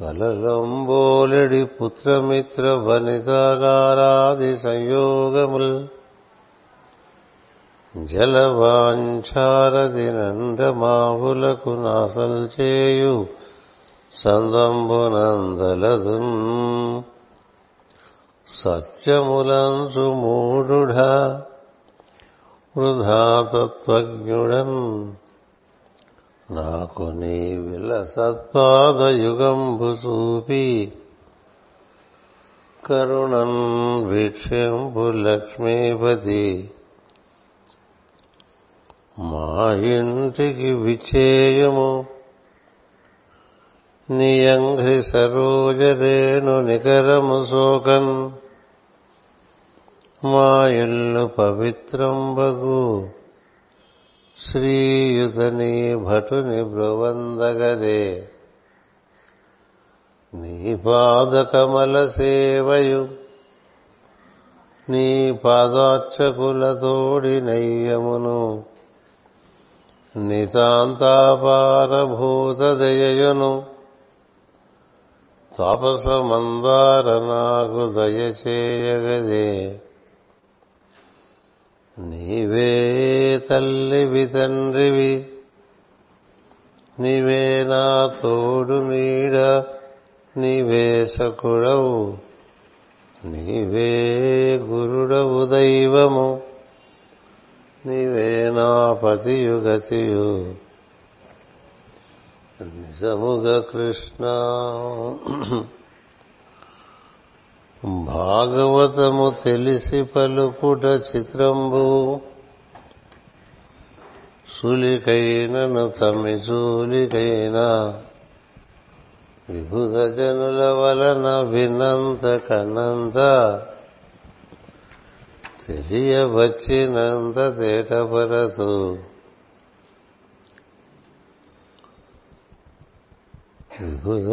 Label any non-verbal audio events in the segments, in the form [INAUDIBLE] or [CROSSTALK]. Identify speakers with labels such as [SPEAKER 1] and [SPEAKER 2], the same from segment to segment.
[SPEAKER 1] కలలంబోలెడి పుత్రమిత్ర వనితాగారాది సంయోగముల్. జలవాంఛారది నండమాహులకు నాసల్చేయు సందంబునందలదున్. సత్యములంచు మూఢుఢ వృధాతత్వజ్ఞుడన్. నాకు నీ విలసత్వాద యుగంభు చూపి కరుణన్ వీక్షంభు లక్ష్మీపతి. మా ఇంటికి విచేయము నియంఘ్రి సరోజరేణు నికరము శోకన్ మా ఇల్లు పవిత్రంబగు. శ్రీయుతని భటుని బ్రువందగదే నీ పాదకమల సేవయు నీ పాదార్చకులతోడి నయ్యమును నితాంతాపారభూత దయయును. తాపస మందార నాకు దయచేయగదే. నీవే తల్లివి తండ్రివి నీవే నా తోడు నీడ నీవే సకుడవు నీవే గురుడవు దైవము నీవే నా పతియు గతియు. నిజముగ కృష్ణ భాగవతము తెలిసి పలుకుట చిత్రంబు. సులికైనను తమి చూలికైనా విభుధ జనుల వలన వినంత కన్నంత తెలియవచ్చినంత తేటపరతు. విభుధ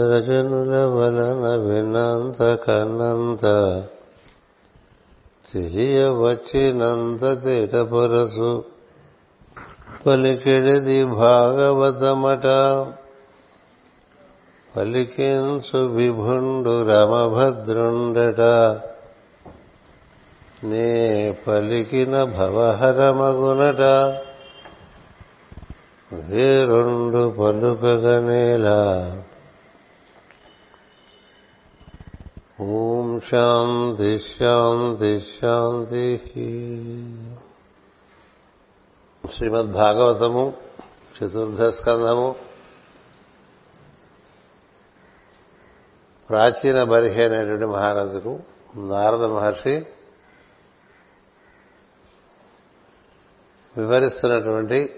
[SPEAKER 1] వలన వినంత కన్నంత తెలియవచ్చినంత తేటపరచు పలికెడిది భాగవతమట. పలికించు విభుండు రమభద్రుండట. నే పలికిన భవహరమగునట. వేరుండు పలుకగనేలా. ఓం శాంతి శాంతి శాంతి. శ్రీమద్ భాగవతము చతుర్థ స్కంధము ప్రాచీన బర్హి అనేటువంటి మహారాజుకు నారద మహర్షి వివరిస్తున్నటువంటి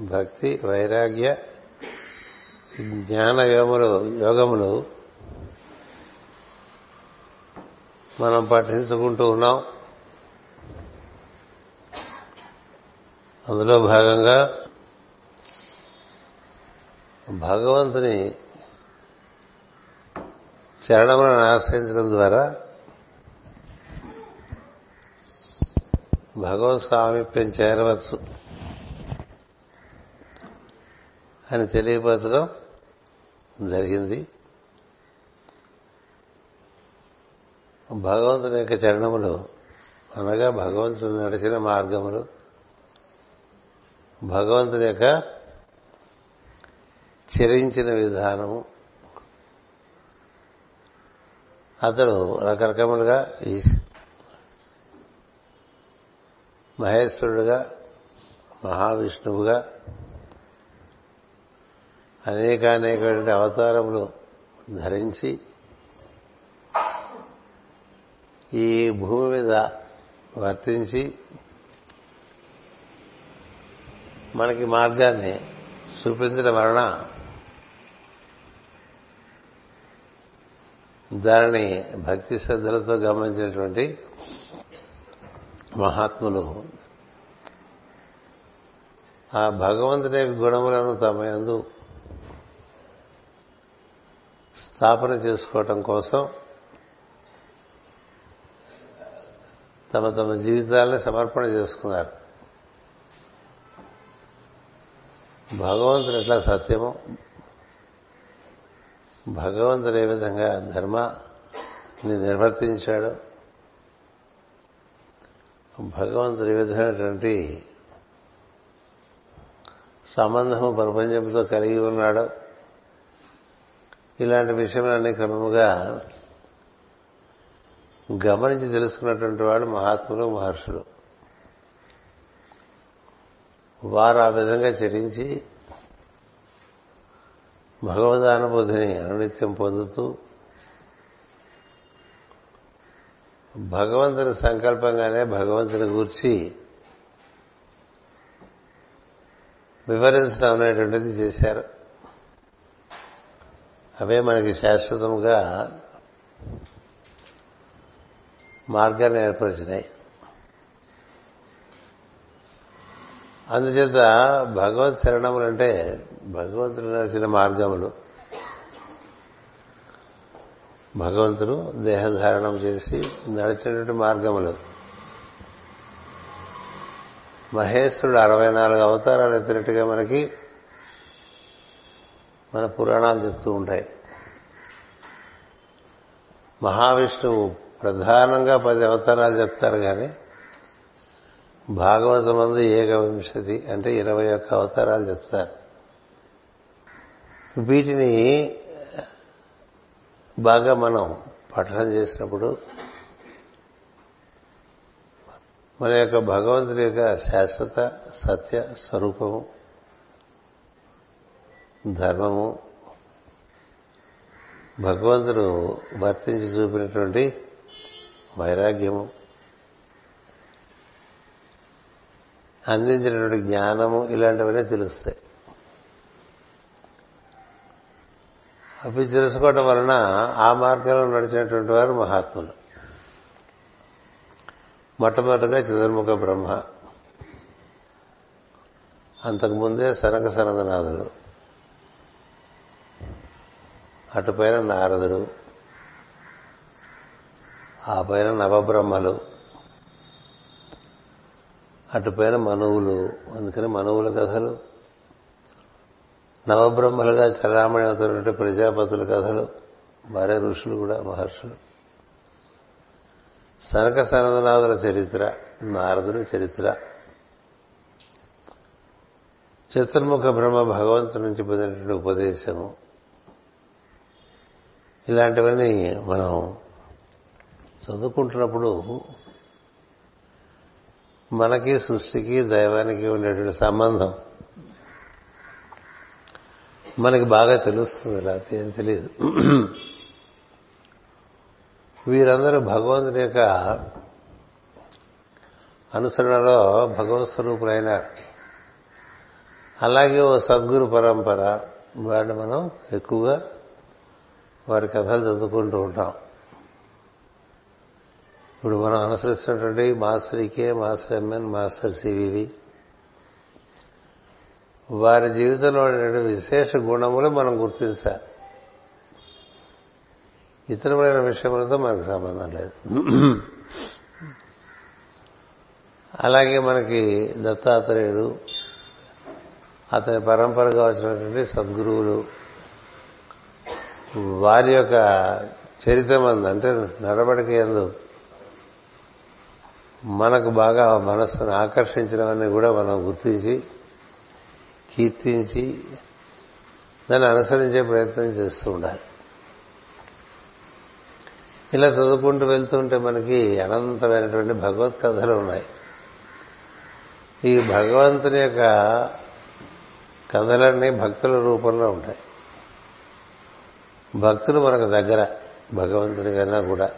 [SPEAKER 1] భక్తి వైరాగ్య జ్ఞాన యోగములు యోగములు మనం పఠించుకుంటూ ఉన్నాం. అందులో భాగంగా భగవంతుని చరణములను ఆశ్రయించడం ద్వారా భగవత్ సామీప్యం చేరవచ్చు అని తెలియపరచడం జరిగింది. భగవంతుని యొక్క చరణములు అనగా భగవంతుడు నడిచిన మార్గములు భగవంతుని యొక్క చరించిన విధానము. అతడు రకరకములుగా ఈ మహేశ్వరుడుగా మహావిష్ణువుగా అనేకానేక అవతారములు ధరించి ఈ భూమి మీద వర్తించి మనకి మార్గాన్ని చూపించడం వలన దానిని భక్తి శ్రద్ధలతో గమనించినటువంటి మహాత్ములు. ఆ భగవంతుని యొక్క గుణములను తమ యందు స్థాపన చేసుకోవటం కోసం తమ తమ జీవితాలను సమర్పణ చేసుకున్నారు. భగవంతుడు ఎట్లా సత్యము భగవంతుడు ఏ విధంగా ధర్మాన్ని నిర్వర్తించాడు భగవంతుడు ఏ విధమైనటువంటి సంబంధము ప్రపంచంతో కలిగి ఉన్నాడు ఇలాంటి విషయాలన్నీ క్రమముగా గమనించి తెలుసుకున్నటువంటి వాడు మహాత్ములు మహర్షులు. వారు ఆ విధంగా చరించి భగవదానుభూతిని అనునిత్యం పొందుతూ భగవంతుని సంకల్పంగానే భగవంతుని గూర్చి వివరించడం అనేటువంటిది చేశారు. అవే మనకి శాశ్వతంగా మార్గాన్ని ఏర్పరిచినాయి. అందుచేత భగవత్ శరణములు అంటే భగవంతుడు నడిచిన మార్గములు. భగవంతుడు దేహధారణం చేసి నడిచినటువంటి మార్గములు. మహేశ్వరుడు అరవై నాలుగు అవతారాలు ఎత్తినట్టుగా మనకి మన పురాణాలు చెప్తూ ఉంటాయి. మహావిష్ణువు ప్రధానంగా పది అవతారాలు చెప్తారు కానీ భాగవతమందు ఏకవింశతి అంటే ఇరవై ఒక్క అవతారాలు చెప్తారు. వీటిని బాగా మనం పఠనం చేసినప్పుడు మన యొక్క భగవంతుడి యొక్క శాశ్వత సత్య స్వరూపము ధర్మము భగవంతుడు వర్తించి చూపినటువంటి వైరాగ్యము. అందించినటువంటి జ్ఞానము ఇలాంటివన్నీ తెలుస్తాయి. అవి తెలుసుకోవటం వలన ఆ మార్గంలో నడిచినటువంటి వారు మహాత్ములు. మొట్టమొదటిగా చతుర్ముఖ బ్రహ్మ. అంతకుముందే సనక సనందనాథుడు. అటుపైన నారదుడు. ఆ పైన నవబ్రహ్మలు. అటుపైన మనువులు. అందుకని మనువుల కథలు. నవబ్రహ్మలుగా చలామణి అవుతున్నటువంటి ప్రజాపతుల కథలు. భార్య ఋషులు కూడా మహర్షులు. సనక సనందనాథుల చరిత్ర నారదుని చరిత్ర. చతుర్ముఖ బ్రహ్మ భగవంతుడి నుంచి పొందినటువంటి ఉపదేశము. ఇలాంటివన్నీ మనం చదువుకుంటున్నప్పుడు మనకి సృష్టికి దైవానికి ఉండేటువంటి సంబంధం మనకి బాగా తెలుస్తుంది లేకపోతే ఏం తెలియదు. వీరందరూ భగవంతుని యొక్క అనుసరణలో భగవత్ స్వరూపులైన అలాగే ఓ సద్గురు పరంపర వాడిని మనం ఎక్కువగా వారి కథలు చదువుకుంటూ ఉంటాం. ఇప్పుడు మనం అనుసరిస్తున్నటువంటి master EK master MN master CVV. వారి జీవితంలో ఉండేటువంటి విశేష గుణములు మనం గుర్తించాలి. ఇతరమైన విషయములతో మనకు సంబంధం లేదు. అలాగే మనకి దత్తాత్రేయుడు అతని పరంపరగా వచ్చినటువంటి సద్గురువులు వారి యొక్క చరిత్ర మంది అంటే నడవడిక ఎందు మనకు బాగా మనస్సును ఆకర్షించడమని కూడా మనం గుర్తించి కీర్తించి దాన్ని అనుసరించే ప్రయత్నం చేస్తూ ఉండాలి. ఇలా చదువుకుంటూ వెళ్తుంటే మనకి అనంతమైనటువంటి భగవత్ కథలు ఉన్నాయి. ఈ భగవంతుని యొక్క కథలన్నీ భక్తుల రూపంలో ఉంటాయి. భక్తులు మనకు దగ్గర భగవంతుని కన్నా కూడా.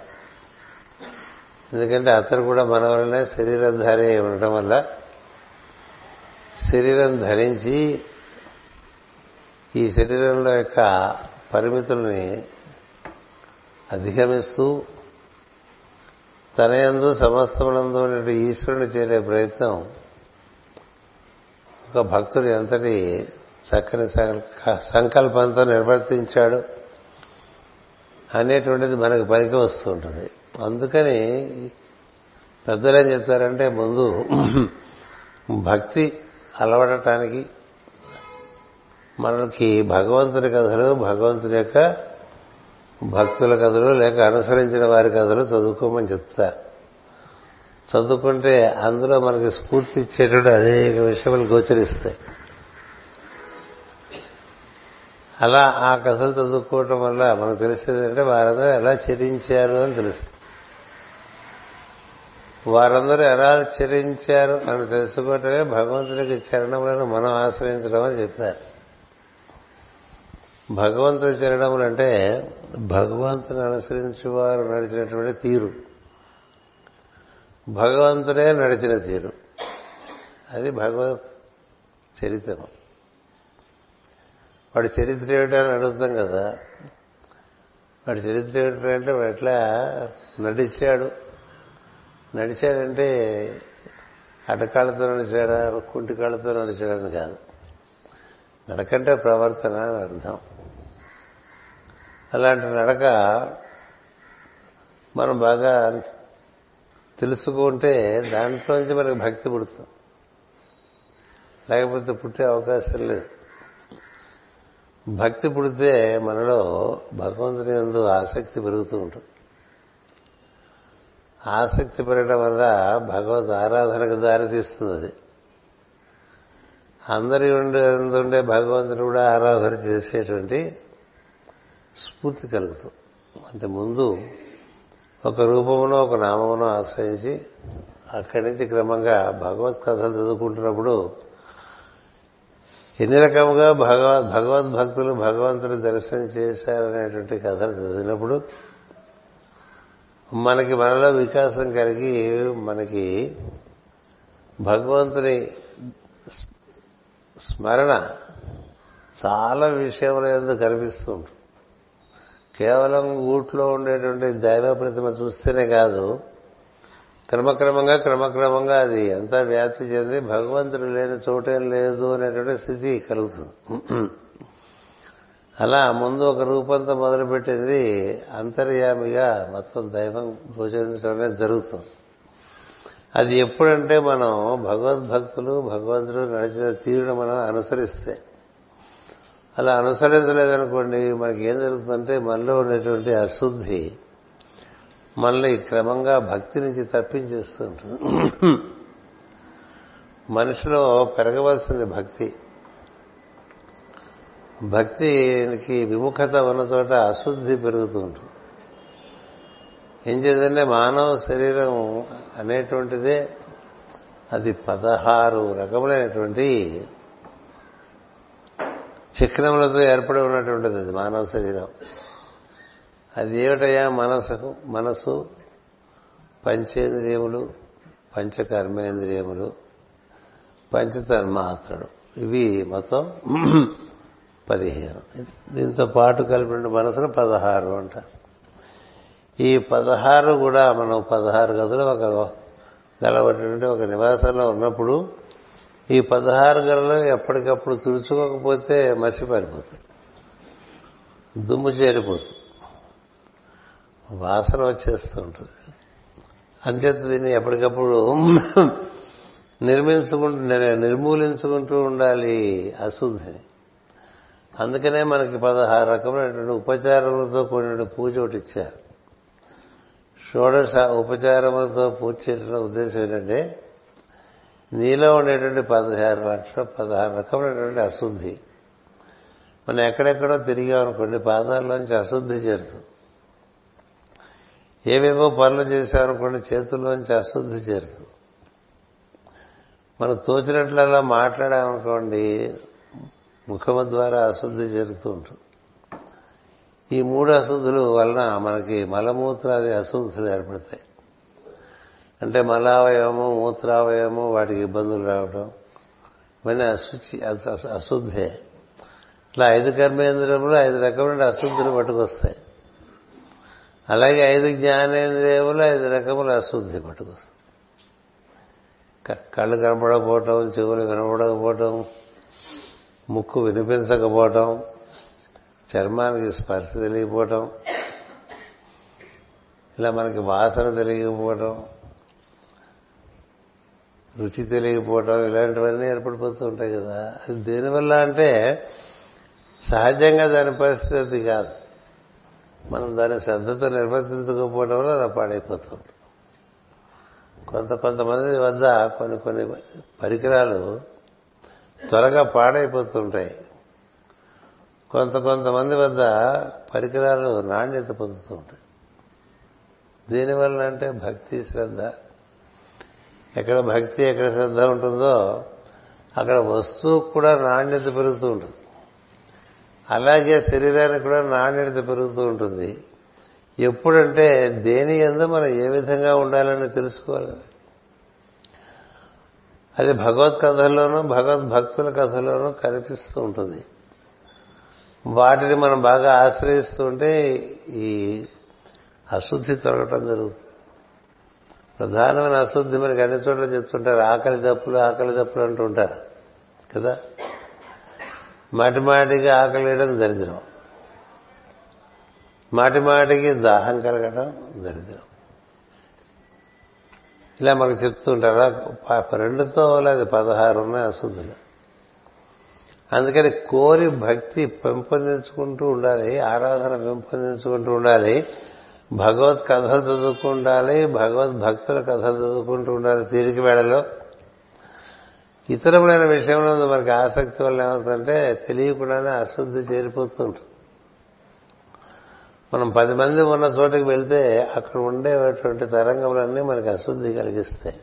[SPEAKER 1] ఎందుకంటే అతను కూడా మన శరీరం శరీరధారి ఉండటం వల్ల శరీరం ధరించి ఈ శరీరంలో యొక్క పరిమితుల్ని అధిగమిస్తూ తనయందు సమస్తమునందు ఉన్నటువంటి ఈశ్వరుని చేరే ప్రయత్నం ఒక భక్తుడు ఎంతటి చక్కని సంకల్పంతో నిర్వర్తించాడు అనేటువంటిది మనకు పనికి వస్తూ ఉంటుంది. అందుకని పెద్దలు ఏం చెప్తారంటే ముందు భక్తి అలవడటానికి మనకి భగవంతుని కథలు భగవంతుని యొక్క భక్తుల కథలు లేక అనుసరించిన వారి కథలు చదువుకోమని చెప్తా. చదువుకుంటే అందులో మనకి స్ఫూర్తి ఇచ్చేటువంటి అనేక విషయాలు గోచరిస్తాయి. అలా ఆ కథలు చదువుకోవటం వల్ల మనకు తెలిసేది అంటే వారందరూ ఎలా చరించారు అని తెలుస్తుంది. వారందరూ ఎలా చరించారు అని తెలుసుకోవటమే భగవంతునికి చరణములను మనం ఆశ్రయించడం అని చెప్పారు. భగవంతుడి చరణములు అంటే భగవంతుని అనుసరించి వారు నడిచినటువంటి తీరు. భగవంతుడే నడిచిన తీరు. అది భగవత్ చరిత్రం. వాడి చరిత్ర ఏమిటని అడుగుతాం కదా. వాడి చరిత్ర ఏమిటంటే వాడు ఎట్లా నడిచాడు నడిచాడంటే అడకాళ్ళతో నడిచాడా కుంటి కాళ్ళతో నడిచాడని కాదు. నడకంటే ప్రవర్తన అని అర్థం. అలాంటి నడక మనం బాగా తెలుసుకుంటే దాంట్లోంచి మనకి భక్తి పుడుతుంది. లేకపోతే పుట్టే అవకాశం లేదు. భక్తి పుడితే మనలో భగవంతుని ఎందు ఆసక్తి పెరుగుతూ ఉంటుంది. ఆసక్తి పెరగడం వల్ల భగవద్ ఆరాధనకు దారితీస్తుంది అది అందరి ఉండే భగవంతుని కూడా ఆరాధన చేసేటువంటి స్ఫూర్తి కలుగుతుంది. అంటే ముందు ఒక రూపమునో ఒక నామమునో ఆశ్రయించి అక్కడి నుంచి క్రమంగా భగవత్ కథలు చదువుకుంటున్నప్పుడు ఎన్ని రకముగా భగవద్ భగవద్భక్తులు భగవంతుడు దర్శనం చేశారనేటువంటి కథలు చదివినప్పుడు మనకి మనలో వికాసం కలిగి మనకి భగవంతుని స్మరణ చాలా విషయంలో ఎందుకు కనిపిస్తూ ఉంటుంది. కేవలం ఊట్లో ఉండేటువంటి దైవ ప్రతిమ చూస్తేనే కాదు క్రమక్రమంగా క్రమక్రమంగా అది ఎంత వ్యాప్తి చెంది భగవంతుడు లేని చోటేం లేదు అనేటువంటి స్థితి కలుగుతుంది. అలా ముందు ఒక రూపంతో మొదలుపెట్టింది అంతర్యామిగా మొత్తం దైవం గోచరించడం అనేది జరుగుతుంది. అది ఎప్పుడంటే మనం భగవద్భక్తులు భగవంతుడు నడిచిన తీరును మనం అనుసరిస్తే. అలా అనుసరించలేదనుకోండి మనకి ఏం జరుగుతుందంటే మనలో ఉండేటువంటి అశుద్ధి మనల్ని క్రమంగా భక్తి నుంచి తప్పించేస్తుంటుంది. మనిషిలో పెరగవలసింది భక్తి. భక్తికి విముఖత ఉన్న చోట అశుద్ధి పెరుగుతూ ఉంటుంది. ఏం చేద్దంటే మానవ శరీరం అనేటువంటిదే అది పదహారు రకములైనటువంటి చక్రములతో ఏర్పడి ఉన్నటువంటిది అది మానవ శరీరం. అది ఏమిటయా మనసు మనసు పంచేంద్రియములు పంచకర్మేంద్రియములు పంచతన్మాత్రలు. ఇవి మొత్తం పదిహేను. దీంతో పాటు కలిపిన మనసును పదహారు అంటారు ఈ పదహారు కూడా మనం పదహారు గదులు ఒక గలవటువంటి ఒక నివాసంలో ఉన్నప్పుడు ఈ పదహారు గదులు ఎప్పటికప్పుడు తుడుచుకోకపోతే మసి పారిపోతుంది దుమ్ము చేరిపోతుంది. వాసన వచ్చేస్తూ ఉంటుంది. అంతేత దీన్ని ఎప్పటికప్పుడు నిర్మించుకుంటూ నిర్మూలించుకుంటూ ఉండాలి అశుద్ధిని. అందుకనే మనకి పదహారు రకమైనటువంటి ఉపచారములతో కూడిన పూజ ఒకటి ఇచ్చారు. షోడశ ఉపచారములతో పూజ చేయడం ఉద్దేశం ఏంటంటే నీలో ఉండేటువంటి పదహారు లక్షల పదహారు రకమైనటువంటి అశుద్ధి. మనం ఎక్కడెక్కడో తిరిగామనుకోండి పాదాల్లోంచి అశుద్ధి చేరుతుంది. ఏవేవో పనులు చేశామనుకోండి చేతుల్లోంచి అశుద్ధి చేరుతుంది. మనం తోచినట్లలా మాట్లాడామనుకోండి ముఖము ద్వారా అశుద్ధి జరుగుతూ ఉంటుంది ఈ మూడు అశుద్ధులు వలన మనకి మలమూత్రాది అశుద్ధులు ఏర్పడతాయి. అంటే మలావయవము మూత్రావయవము వాటికి ఇబ్బందులు రావడం ఇవన్నీ అశుచి అశుద్ధే. ఇట్లా ఐదు కర్మేంద్రియములు ఐదు రకమైన అశుద్ధులు పట్టుకొస్తాయి. అలాగే ఐదు జ్ఞానేంద్రియములు ఐదు రకముల అశుద్ధి పట్టుకొస్తాయి. కళ్ళు కనపడకపోవటం చెవులు వినపడకపోవటం ముక్కు వినిపించకపోవటం చర్మానికి స్పర్శ తెలియకపోవటం ఇలా మనకి వాసన తెలియకపోవటం రుచి తెలియకపోవటం ఇలాంటివన్నీ ఏర్పడిపోతూ ఉంటాయి కదా. అది దేనివల్ల అంటే సహజంగా దాని పరిస్థితి అది కాదు. మనం దాని శ్రద్ధతో నిర్వర్తించకపోవడం వల్ల అలా పాడైపోతుంది కొంత కొంతమంది వద్ద కొన్ని కొన్ని పరికరాలు త్వరగా పాడైపోతుంటాయి. కొంత కొంతమంది వద్ద పరికరాలు నాణ్యత పొందుతూ ఉంటాయి. దీనివల్ల అంటే భక్తి శ్రద్ధ. ఎక్కడ భక్తి ఎక్కడ శ్రద్ధ ఉంటుందో అక్కడ వస్తువు కూడా నాణ్యత పెరుగుతూ ఉంటుంది. అలాగే శరీరానికి కూడా నాణ్యత పెరుగుతూ ఉంటుంది. ఎప్పుడంటే దేని ఎందు మనం ఏ విధంగా ఉండాలని తెలుసుకోవాలి? అది భగవత్ కథల్లోనూ భగవద్ భక్తుల కథల్లోనూ కనిపిస్తూ ఉంటుంది. వాటిని మనం బాగా ఆశ్రయిస్తూ ఉంటే ఈ అశుద్ధి తొలగటం జరుగుతుంది. ప్రధానమైన అశుద్ధి మనకి అన్ని చోట్ల చెప్తుంటారు. ఆకలి దప్పులు ఆకలి దప్పులు అంటూ ఉంటారు. కదా? మాటి మాటికి ఆకలి వేయడం దరిద్రం. మాటిమాటికి దాహం కలగడం దరిద్రం. ఇలా మనకు చెప్తూ ఉంటారు రెండుతో లేదు పదహారు ఉన్నాయి అశుద్ధులు అందుకని కోరి భక్తి పెంపొందించుకుంటూ ఉండాలి ఆరాధన పెంపొందించుకుంటూ ఉండాలి భగవత్ కథలు చదువుకుంటూ ఉండాలి భగవద్ భక్తుల కథలు చదువుకుంటూ ఉండాలి తీరిక వేళలో. ఇతరములైన విషయంలో మనకి ఆసక్తి వల్ల ఏమవుతుందంటే తెలియకుండానే అశుద్ధి చేరిపోతుంటుంది మనం పది మంది ఉన్న చోటకి వెళ్తే అక్కడ ఉండేటువంటి తరంగములన్నీ మనకి అశుద్ధి కలిగిస్తాయి.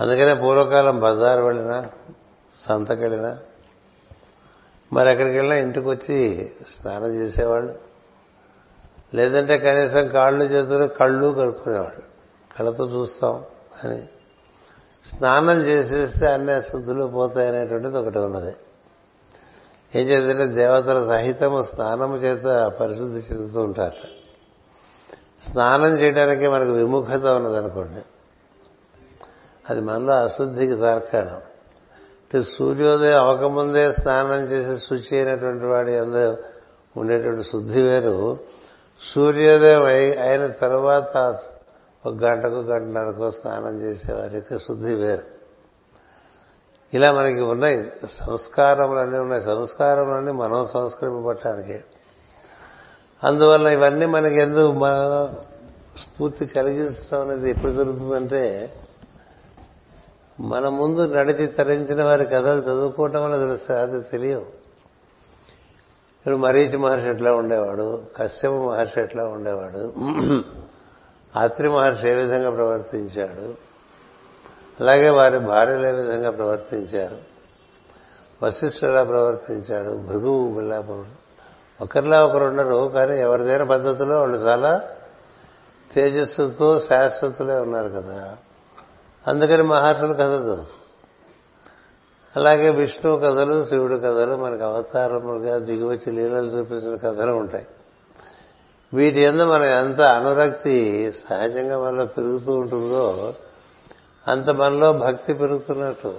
[SPEAKER 1] అందుకనే పూర్వకాలం బజార్ వెళ్ళినా సంతకెళ్ళినా మరి ఎక్కడికి వెళ్ళినా ఇంటికి వచ్చి స్నానం చేసేవాళ్ళు. లేదంటే కనీసం కాళ్ళు చేతులు కళ్ళు కడుక్కునేవాళ్ళు. కళ్ళతో చూస్తాం అని. స్నానం చేసేస్తే అన్ని అశుద్ధులు పోతాయనేటువంటిది ఒకటి ఉన్నది. ఏం చేద్దంటే దేవతల సహితము స్నానము చేత పరిశుద్ధి చెందుతూ ఉంటారట. స్నానం చేయడానికి మనకు విముఖత ఉన్నదనుకోండి. అది మనలో అశుద్ధికి తార్కాణం. అంటే సూర్యోదయం అవకముందే స్నానం చేసి శుచి అయినటువంటి వాడి అందరూ ఉండేటువంటి శుద్ధి వేరు. సూర్యోదయం అయిన తర్వాత ఒక గంటకు గంటన్నరకు స్నానం చేసేవారి యొక్క శుద్ధి వేరు. ఇలా మనకి ఉన్నాయి. సంస్కారములన్నీ ఉన్నాయి. సంస్కారములన్నీ మనం సంస్కరింపబట్టడానికి అందువల్ల ఇవన్నీ మనకి ఎందుకు స్ఫూర్తి కలిగిస్తాం అనేది ఎప్పుడు జరుగుతుందంటే మన ముందు నడిచి తరించిన వారి కథలు చదువుకోవటం వల్ల తెలుస్తుంది అది తెలియదు ఇప్పుడు మరీచి మహర్షి ఎట్లా ఉండేవాడు? కశ్యప మహర్షి ఎట్లా ఉండేవాడు? [CLEARS THROAT] అత్రి మహర్షి ఏ విధంగా ప్రవర్తించాడు? అలాగే వారి భార్యలు ఏ విధంగా ప్రవర్తించారు? వశిష్ఠుడు ఎలా ప్రవర్తించాడు భృగువు ఇలా ఒకరిలా ఒకరు ఉండరు కానీ ఎవరిదైన పద్ధతిలో వాళ్ళు చాలా తేజస్సుతో శాశ్వతులే ఉన్నారు కదా. అందుకని మహర్షులు కథలు అలాగే విష్ణువు కథలు శివుడు కథలు మనకు అవతారములుగా దిగువచ్చి లీలలు చూపించిన కథలు ఉంటాయి. వీటి ఎందు మన ఎంత అనురక్తి సహజంగా మనలో పెరుగుతూ ఉంటుందో అంత మనలో భక్తి పెరుగుతున్నట్టు.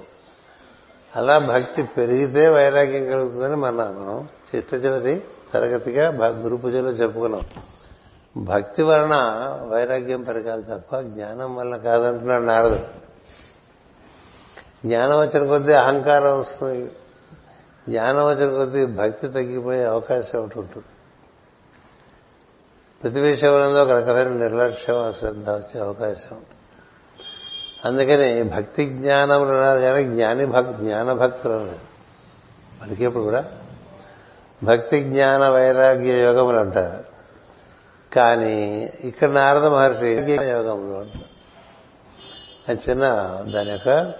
[SPEAKER 1] అలా భక్తి పెరిగితే వైరాగ్యం కలుగుతుందని మనం చిట్ట చివరి తరగతిగా గురు పూజలో చెప్పుకున్నాం. భక్తి వలన వైరాగ్యం పెరగాలి తప్ప జ్ఞానం వలన కాదంటున్నాడు నారదుడు. జ్ఞానం వచ్చిన కొద్దీ అహంకారం వస్తుంది. జ్ఞానం వచ్చిన కొద్దీ భక్తి తగ్గిపోయే అవకాశం ఒకటి ఉంటుంది. ప్రతి విషయంలో ఒక రకమైన నిర్లక్ష్యం అశ్రద్ధ వచ్చే అవకాశం. ఉంటుంది అందుకని భక్తి జ్ఞానములు అన్నారు కానీ జ్ఞాని భక్ జ్ఞాన భక్తులు అన్నారు పలికేప్పుడు కూడా భక్తి జ్ఞాన వైరాగ్య యోగములు అంటారు. కానీ ఇక్కడ నారద మహర్షి యోగములు అంటారు. అది చిన్న దాని యొక్క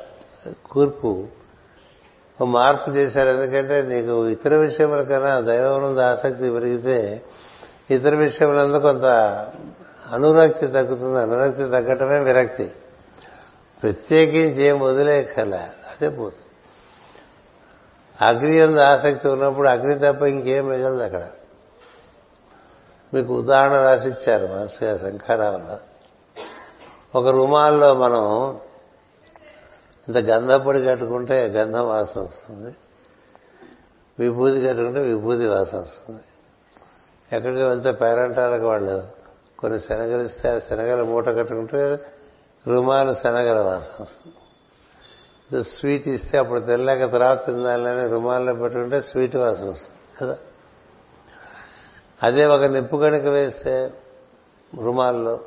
[SPEAKER 1] కూర్పు. మార్పు చేశారు. ఎందుకంటే నీకు ఇతర విషయముల కన్నా దైవం ఆసక్తి పెరిగితే ఇతర విషయములందు కొంత అనురక్తి తగ్గుతుంది. అనురక్తి తగ్గటమే విరక్తి. ప్రత్యేకించి ఏం వదిలేకల అదే పోతుంది. అగ్ని అంత ఆసక్తి ఉన్నప్పుడు అగ్ని తప్ప ఇంకేం మిగలదు అక్కడ. మీకు ఉదాహరణ రాసిచ్చారు మనసుగా శంఖారావులో ఒక రుమాల్లో మనం ఇంత గంధపొడి కట్టుకుంటే గంధం వాసన వస్తుంది. విభూతి కట్టుకుంటే విభూతి వాసన వస్తుంది. ఎక్కడికి వెళ్తే పేరంటాలకు వాళ్ళు కొన్ని శనగలు ఇస్తే శనగలు శనగల మూట కట్టుకుంటే రుమాలు శనగల వాసన వస్తుంది. స్వీట్ ఇస్తే అప్పుడు తెల్లాక తర్వాత తినాలని రుమాల్లో పెట్టుకుంటే స్వీట్ వాసన వస్తుంది కదా? అదే ఒక నిప్పు కనుక వేస్తే రుమాల్లో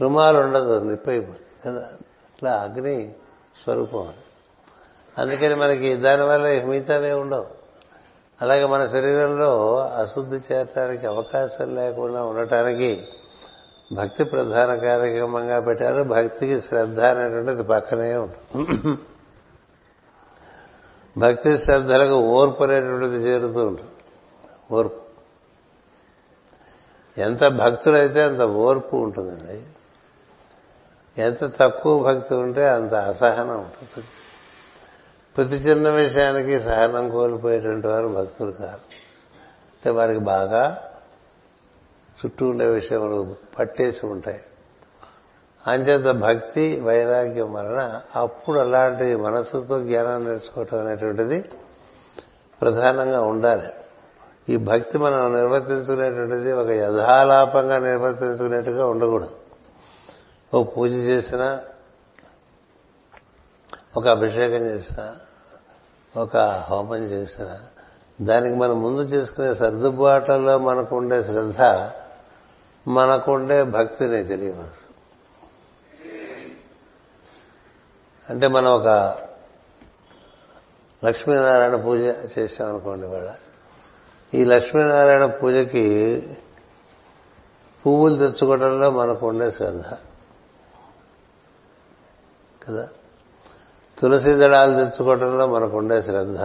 [SPEAKER 1] రుమాలు ఉండదు నిప్పు అయిపోతుంది కదా? ఇట్లా అగ్ని స్వరూపం అందుకని మనకి దానివల్ల మిగతావే ఉండవు. అలాగే మన శరీరంలో అశుద్ధి చేరటానికి అవకాశం లేకుండా ఉండటానికి భక్తి ప్రధాన కార్యక్రమంగా పెట్టారు. భక్తికి శ్రద్ధ అనేటువంటిది పక్కనే ఉంటుంది. భక్తి శ్రద్ధలకు ఓర్పు అనేటువంటిది చేరుతూ ఉంటుంది. ఓర్పు. ఎంత భక్తులైతే అంత ఓర్పు ఉంటుందండి. ఎంత తక్కువ భక్తి ఉంటే అంత అసహనం ఉంటుంది. ప్రతి చిన్న విషయానికి సహనం కోల్పోయేటువంటి వారు భక్తులు కాదు అంటే వారికి బాగా చుట్టూ ఉండే విషయములు పట్టేసి ఉంటాయి. అంచేత భక్తి వైరాగ్యం వలన అప్పుడు అలాంటి మనసుతో జ్ఞానం నేర్చుకోవటం అనేటువంటిది ప్రధానంగా ఉండాలి. ఈ భక్తి మనం నిర్వర్తించుకునేటువంటిది ఒక యథాలాపంగా నిర్వర్తించుకునేట్టుగా ఉండకూడదు. ఓ పూజ చేసినా ఒక అభిషేకం చేసినా ఒక హోమం చేసినా దానికి మనం ముందు చేసుకునే సర్దుబాట్లలో మనకుండే శ్రద్ధ మనకుండే భక్తిని తెలియవచ్చు అంటే మనం ఒక లక్ష్మీనారాయణ పూజ చేశామనుకోండి వాళ్ళ ఈ లక్ష్మీనారాయణ పూజకి పువ్వులు తెచ్చుకోవడంలో మనకు ఉండే శ్రద్ధ. కదా? తులసి దళాలు తెచ్చుకోవడంలో మనకు ఉండే శ్రద్ధ.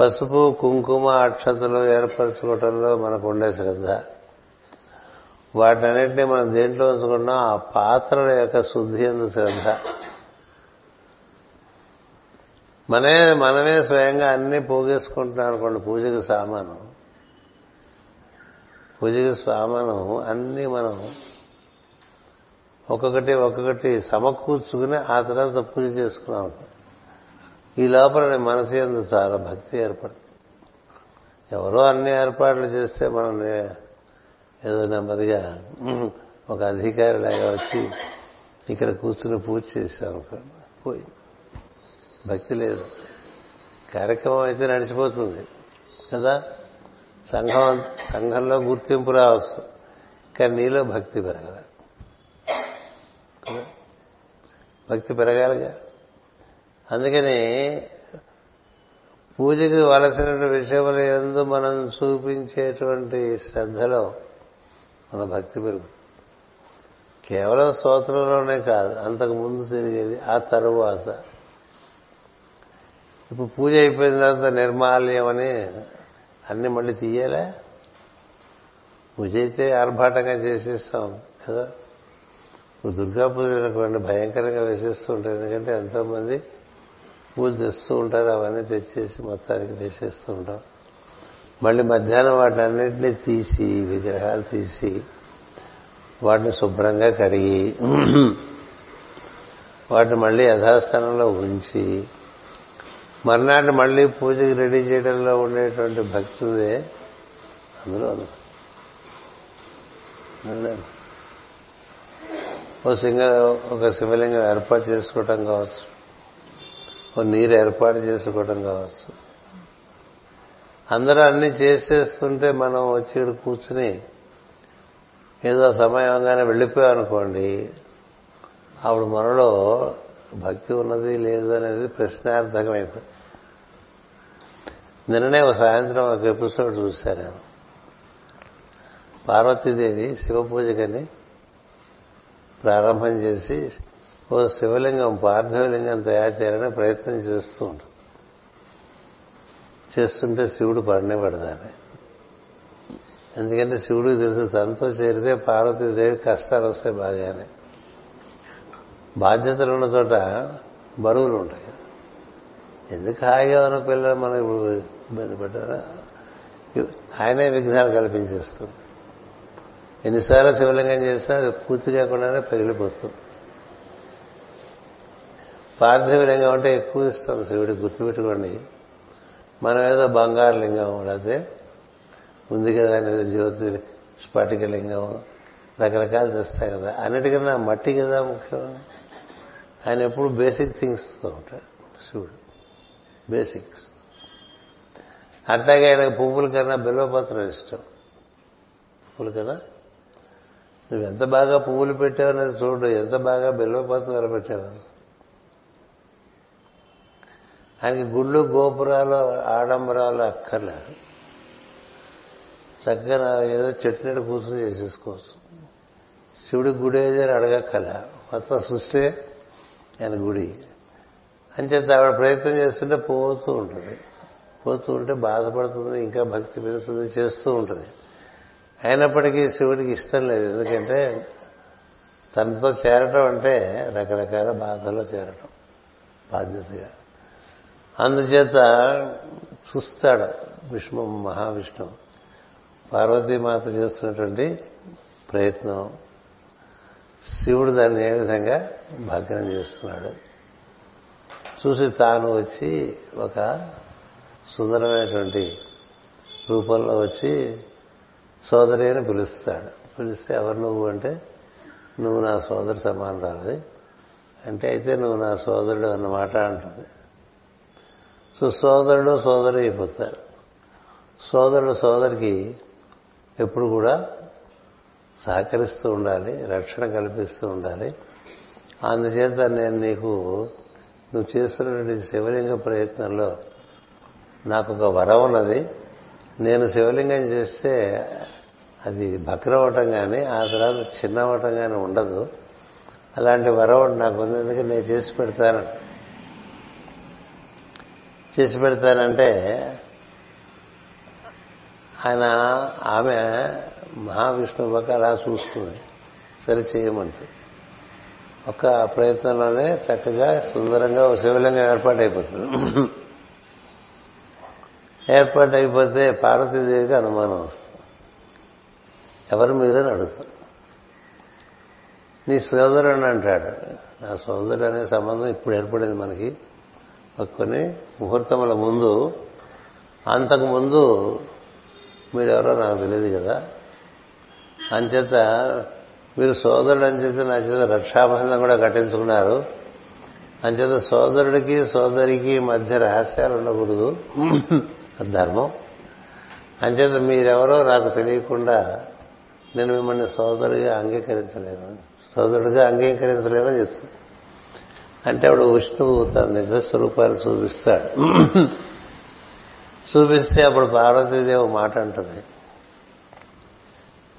[SPEAKER 1] పసుపు కుంకుమ అక్షతలు ఏర్పరచుకోవటంలో మనకు ఉండే శ్రద్ధ. వాటినన్నింటినీ మనం దేంట్లో ఉంచుకున్నాం ఆ పాత్రల యొక్క శుద్ధి ఎందు శ్రద్ధ. మనే మనమే స్వయంగా అన్ని పోగేసుకుంటున్నాం అనుకోండి పూజకి సామాను. పూజకి సామాను అన్ని మనం ఒక్కొక్కటి ఒక్కొక్కటి సమకూర్చుకుని ఆ తర్వాత పూజ చేసుకున్నాం అనుకో ఈ లోపల మనసు ఎందు చాలా భక్తి ఏర్పడు ఎవరో అన్ని ఏర్పాట్లు చేస్తే మనం ఏదో నెమ్మదిగా ఒక అధికారిలాగా వచ్చి ఇక్కడ కూర్చుని పూజ చేశాం పోయి. భక్తి లేదు. కార్యక్రమం అయితే నడిచిపోతుంది. కదా? సంఘం సంఘంలో గుర్తింపు రావచ్చు. కానీ నీలో భక్తి పెరగదు. భక్తి పెరగాలిగా. అందుకని పూజకి వలసిన విషయముల ఎందు మనం చూపించేటువంటి శ్రద్ధలో మన భక్తి పెరుగుతుంది. కేవలం స్తోత్రంలోనే కాదు అంతకు ముందు తిరిగేది ఆ తరువాత. ఇప్పుడు పూజ అయిపోయిన తర్వాత నిర్మాల్యం అని అన్ని మళ్ళీ తీయాలా? పూజ అయితే ఆర్భాటంగా చేసేస్తాం కదా. ఇప్పుడు దుర్గా పూజ అనుకోండి భయంకరంగా వేసేస్తూ ఉంటారు. ఎందుకంటే ఎంతోమంది పూజ తెస్తూ ఉంటారు అవన్నీ తెచ్చేసి మొత్తానికి తెచ్చేస్తూ ఉంటాం మళ్ళీ మధ్యాహ్నం వాటన్నిటినీ తీసి విగ్రహాలు తీసి వాటిని శుభ్రంగా కడిగి వాటిని మళ్ళీ యథాస్థానంలో ఉంచి మర్నాటి మళ్ళీ పూజకి రెడీ చేయడంలో ఉండేటువంటి భక్తుదే అందులో ఓ సింగ ఒక శివలింగం ఏర్పాటు చేసుకోవటం కావచ్చు. ఓ నీరు ఏర్పాటు చేసుకోవటం కావచ్చు. అందరూ అన్ని చేసేస్తుంటే మనం వచ్చి ఇక్కడ కూర్చుని ఏదో సమయంగానే వెళ్ళిపోయామనుకోండి అప్పుడు మనలో భక్తి ఉన్నది లేదు అనేది ప్రశ్నార్థకమైపోయింది నిన్ననే ఒక సాయంత్రం ఒక ఎపిసోడ్ చూశాను నేను. పార్వతీదేవి శివ పూజకని ప్రారంభం చేసి ఓ శివలింగం పార్థివలింగం తయారు చేయాలని ప్రయత్నం చేస్తూ ఉంటాం. చేస్తుంటే శివుడు పడనే పడదాని ఎందుకంటే శివుడికి తెలుసు తనతో చేరితే పార్వతీదేవి కష్టాలు వస్తాయి బాగానే. బాధ్యతలు ఉన్న చోట బరువులు ఉంటాయి. ఎందుకు హాయిగా ఉన్న పిల్లలు మనం ఇప్పుడు ఇబ్బంది పెట్టారా ఆయనే విఘ్నాలు కల్పించేస్తుంది. ఎన్నిసార్లు శివలింగం చేసినా అది పూర్తి కాకుండానే పగిలిపోతుంది. పార్థివలింగం అంటే ఎక్కువ ఇష్టం శివుడికి గుర్తుపెట్టుకోండి. మనం ఏదో బంగారు లింగం అడితే ఉంది కదా అనేది జ్యోతి స్ఫటిక లింగం రకరకాలు తెస్తాయి కదా. అన్నిటికన్నా మట్టి కదా ముఖ్యం. ఆయన ఎప్పుడు బేసిక్ థింగ్స్తో ఉంటాడు. శివుడు బేసిక్స్ అట్లాగే ఆయనకు పువ్వుల కన్నా బిల్వపత్రం ఇష్టం. పువ్వులు కదా? నువ్వు ఎంత బాగా పువ్వులు పెట్టావనేది చూడు. ఎంత బాగా బిల్వపత్రం పెట్టావు? ఆయనకి గుళ్ళు గోపురాలు ఆడంబరాలు అక్కర్లేదు చక్కగా ఏదో చెట్టు నీడ కూర్చొని చేసేసుకోవచ్చు. శివుడి గుడి ఏది అడగక్కల మొత్తం సృష్టి ఆయన గుడి. అంచేత ఆవిడ ప్రయత్నం చేస్తుంటే పోతూ ఉంటుంది. పోతూ ఉంటే బాధపడుతుంది ఇంకా భక్తి పెరుగుతుంది చేస్తూ ఉంటుంది. అయినప్పటికీ శివుడికి ఇష్టం లేదు. ఎందుకంటే తనతో చేరటం అంటే రకరకాల బాధల్లో చేరటం బాధ్యతగా. అందుచేత చూస్తాడు విష్ణు మహావిష్ణువు పార్వతీమాత చేస్తున్నటువంటి ప్రయత్నం. శివుడు దాన్ని ఏ విధంగా భగ్నం చేస్తున్నాడు. చూసి తాను వచ్చి ఒక సుందరమైనటువంటి రూపంలో వచ్చి సోదరి అని పిలుస్తాడు. పిలిస్తే ఎవరు నువ్వు అంటే నువ్వు నా సోదరు సమానరాలి అంటే అయితే నువ్వు నా సోదరుడు అన్నమాట అంటుంది. సో సోదరుడు సోదరి అయిపోతారు. సోదరుడు సోదరికి ఎప్పుడు కూడా సహకరిస్తూ ఉండాలి రక్షణ కల్పిస్తూ ఉండాలి. అందుచేత నేను నీకు నువ్వు చేస్తున్నటువంటి శివలింగ ప్రయత్నంలో నాకు ఒక వరం ఉన్నది. నేను శివలింగం చేస్తే అది భక్రవటం కానీ ఆ తర్వాత చిన్నవటం కానీ ఉండదు. అలాంటి వరం నాకు ఉంది ఎందుకంటే నేను చేసి పెడతాను. చేసి పెడతారంటే ఆయన ఆమె మహావిష్ణువు పక్క అలా చూస్తుంది. సరి చేయమంటే. ఒక ప్రయత్నంలోనే చక్కగా సుందరంగా శివలింగం ఏర్పాటైపోతుంది. ఏర్పాటైపోతే పార్వతీదేవికి అనుమానం వస్తుంది. ఎవరు మీరని అడుగుతారు. నీ సోదరుడు అంటాడు. నా సోదరుడు అనే సంబంధం ఇప్పుడు ఏర్పడింది మనకి. కొన్ని ముహూర్తముల ముందు అంతకు ముందు మీరెవరో నాకు తెలియదు కదా. అంచేత మీరు సోదరుడు అంచేత నా చేత రక్షాబంధం కూడా కట్టించుకున్నారు. అంచేత సోదరుడికి సోదరికి మధ్య రహస్యాలు ఉండకూడదు. ధర్మం. అంచేత మీరెవరో నాకు తెలియకుండా నేను మిమ్మల్ని సోదరుడిగా అంగీకరించలేను. సోదరుడిగా అంగీకరించలేమని చెప్తుంది అంటే అప్పుడు విష్ణువు తన నిజ స్వరూపాలు చూపిస్తాడు. చూపిస్తే అప్పుడు పార్వతీదేవి మాట అంటుంది.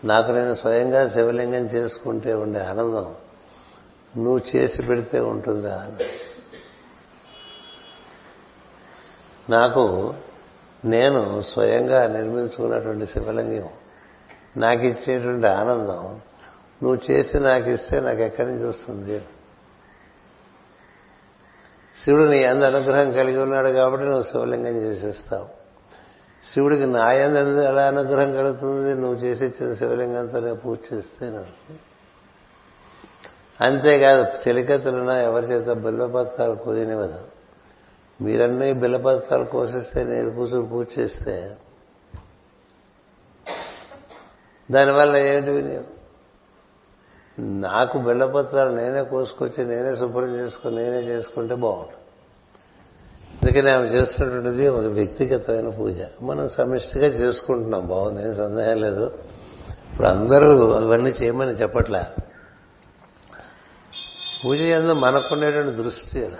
[SPEAKER 1] నాకు నేను స్వయంగా శివలింగం చేసుకుంటే ఉండే ఆనందం నువ్వు చేసి పెడితే ఉంటుందా నాకు నేను స్వయంగా నిర్మించుకున్నటువంటి శివలింగం నాకు ఇచ్చేటువంటి ఆనందం నువ్వు చేసి నాకు ఇస్తే నాకు ఎక్కడి నుంచి వస్తుంది? శివుడు నీ అంద అనుగ్రహం కలిగి ఉన్నాడు కాబట్టి నువ్వు శివలింగం చేసేస్తావు. శివుడికి నా ఎందు ఎలా అనుగ్రహం కలుగుతుంది? నువ్వు చేసి ఇచ్చిన నేను పూజ చేస్తే అంతేకాదు చెలికత్తులున్నా ఎవరి చేత బిల్లపత్రాలు కోదినివ్వదు. మీరన్నీ బిల్లపత్రాలు కోసిస్తే నేను కూతురు పూజ చేస్తే. దానివల్ల ఏమిటి వినియోగం నాకు బెల్లపత్రాలు నేనే కోసుకొచ్చి నేనే శుభ్రం చేసుకుని నేనే చేసుకుంటే బాగుంటుంది అందుకని ఆమె చేస్తున్నటువంటిది ఒక వ్యక్తిగతమైన పూజ. మనం సమిష్టిగా చేసుకుంటున్నాం. బాగుంది ఏం సందేహం లేదు. ఇప్పుడు అందరూ అవన్నీ చేయమని చెప్పట్లే. పూజ ఎందు మనకుండేటువంటి దృష్టి అలా.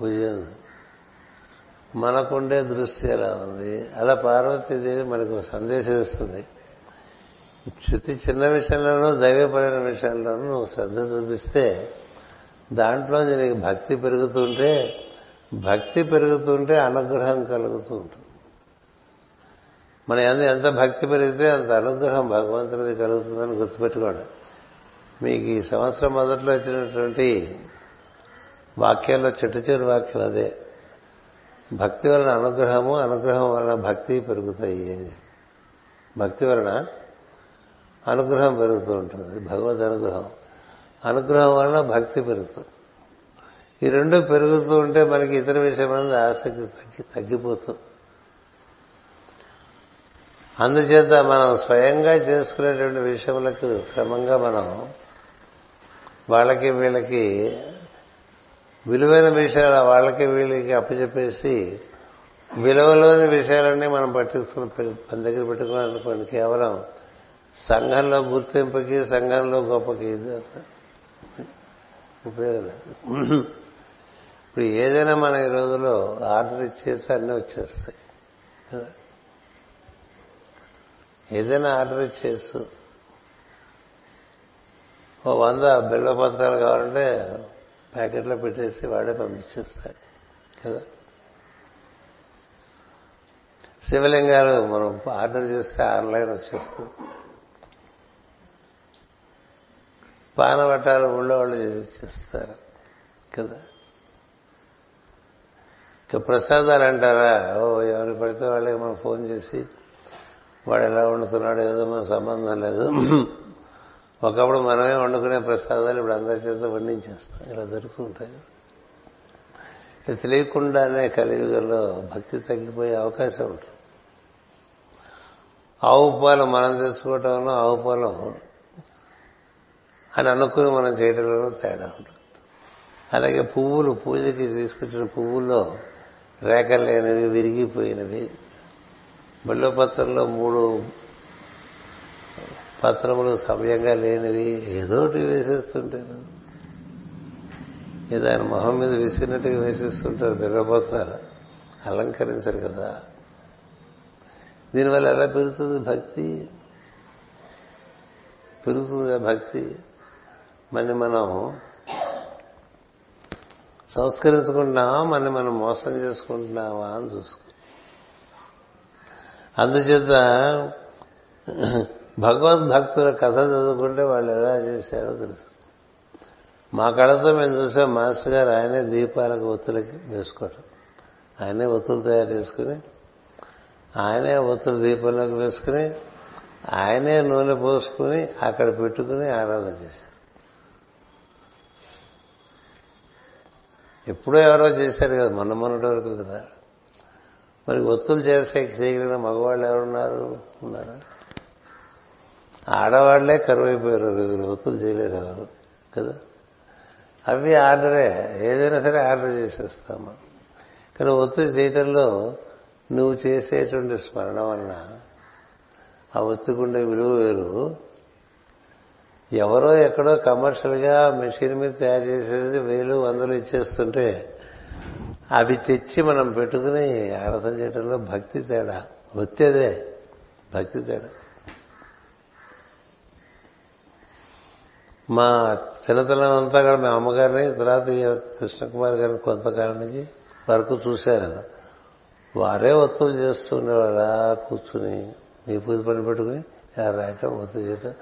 [SPEAKER 1] పూజ మనకుండే దృష్టి ఎలా ఉంది. అలా పార్వతీదేవి మనకు సందేశం ఇస్తుంది. ప్రతి చిన్న విషయంలోనూ దైవపరమైన విషయంలోనూ నువ్వు శ్రద్ధ చూపిస్తే దాంట్లో నీకు భక్తి పెరుగుతుంటే భక్తి పెరుగుతుంటే అనుగ్రహం కలుగుతూ ఉంటుంది. మన ఎంత భక్తి పెరిగితే అంత అనుగ్రహం భగవంతుడిది కలుగుతుందని గుర్తుపెట్టుకోండి. మీకు ఈ సంవత్సరం మొదట్లో వచ్చినటువంటి వాక్యాల్లో చెట్టు చివరి వాక్యం అదే. భక్తి వలన అనుగ్రహము అనుగ్రహం వలన భక్తి పెరుగుతాయి భక్తి వలన అనుగ్రహం పెరుగుతూ ఉంటుంది. భగవద్ అనుగ్రహం. అనుగ్రహం వలన భక్తి పెరుగుతుంది. ఈ రెండు పెరుగుతూ ఉంటే మనకి ఇతర విషయం ఆసక్తి తగ్గి తగ్గిపోతుంది. అందుచేత మనం స్వయంగా చేసుకునేటువంటి విషయములకు క్రమంగా మనం వాళ్ళకి వీళ్ళకి విలువైన విషయాలు వాళ్ళకి వీళ్ళకి అప్పచెప్పేసి విలువలోని విషయాలన్నీ మనం పట్టించుకుని మన దగ్గర పెట్టుకున్నాం అనుకోండి కేవలం సంఘంలో గుర్తింపుకి సంఘంలో గొప్పకి ఇది ఉపయోగం లేదు. ఇప్పుడు ఏదైనా మన ఈ రోజులో ఆర్డర్ ఇచ్చేసి అన్నీ వచ్చేస్తాయి. ఏదైనా ఆర్డర్ ఇచ్చేస్తూ ఓ వంద బిళ్ళ పత్రాలు కావాలంటే ప్యాకెట్లో పెట్టేసి వాడే పంపించేస్తాడు. కదా? శివలింగాలు మనం ఆర్డర్ చేస్తే ఆన్లైన్ వచ్చేస్తుంది. పానవటాలు ఊళ్ళో వాళ్ళు చేస్తారు. కదా? ఇక ప్రసాదాలు అంటారా? ఓ ఎవరు పడితే వాళ్ళకి మనం ఫోన్ చేసి వాడు ఎలా వండుకున్నాడు ఏదో మన సంబంధం లేదు. ఒకప్పుడు మనమే వండుకునే ప్రసాదాలు ఇప్పుడు అందరి చేత వండించేస్తాం ఇలా జరుగుతుంటాయి ఇట్లా తెలియకుండానే కలియుగంలో భక్తి తగ్గిపోయే అవకాశం ఉంటుంది. ఆవు పాలు మనం తెచ్చుకోవటంలో ఆవు పాలు అని అనుకుని మనం చేయడంలో తేడా ఉంటుంది. అలాగే పువ్వులు పూజకి తీసుకొచ్చిన పువ్వుల్లో రేఖలేనివి విరిగిపోయినవి. బిళ్ళపత్రంలో మూడు పత్రములు సమయంగా లేనివి ఏదోటి వేసేస్తుంటారు. ఏదో ఆయన మొహం మీద విసిరినట్టుగా వేసేస్తుంటారు బిర్రపత్రాలు అలంకరించరు కదా. దీనివల్ల ఎలా పెరుగుతుంది భక్తి? పెరుగుతుంది భక్తి? మన మనం సంస్కరించుకుంటున్నామా మన మనం మోసం చేసుకుంటున్నావా అని చూసుకో అందుచేత భగవద్భక్తుల కథ చదువుకుంటే వాళ్ళు ఎలా చేశారో తెలుసు. మా కళతో మేము చూసాం మాస్టర్ గారు ఆయనే దీపాలకు ఒత్తులకి వేసుకోవడం ఆయనే ఒత్తులు తయారు చేసుకుని ఆయనే ఒత్తులు దీపంలోకి వేసుకుని ఆయనే నూనె పోసుకుని అక్కడ పెట్టుకుని ఆరాధన చేశారు. ఎప్పుడో ఎవరో చేశారు కదా మొన్న మొన్నటి వరకు కదా. మరి ఒత్తులు చేసే చేయగలిగిన మగవాళ్ళు ఎవరున్నారు ఉన్నారా ఆడవాళ్ళే కరువైపోయారు రోజులు ఒత్తులు చేయలేరు ఎవరు కదా? అవి ఆర్డరే ఏదైనా సరే ఆర్డర్ చేసేస్తాం మనం. కానీ ఒత్తిడి చేయటంలో నువ్వు చేసేటువంటి స్మరణ వలన ఆ ఒత్తికుండే విలువ వేరు ఎవరో ఎక్కడో కమర్షియల్గా మెషిన్ మీద తయారు చేసేది వేలు వందలు ఇచ్చేస్తుంటే అవి తెచ్చి మనం పెట్టుకుని ఆరాధన చేయడంలో భక్తి తేడా. వచ్చేదే భక్తి తేడా. మా చిన్నతనం అంతా కూడా మా అమ్మగారిని తర్వాత కృష్ణకుమార్ గారిని కొంతకాలం నుంచి వరకు చూశాను వారే ఒత్తులు చేస్తుండేవారు కూర్చుని నీ పూజ పని పెట్టుకుని రాయటం ఒత్తులు చేయటం.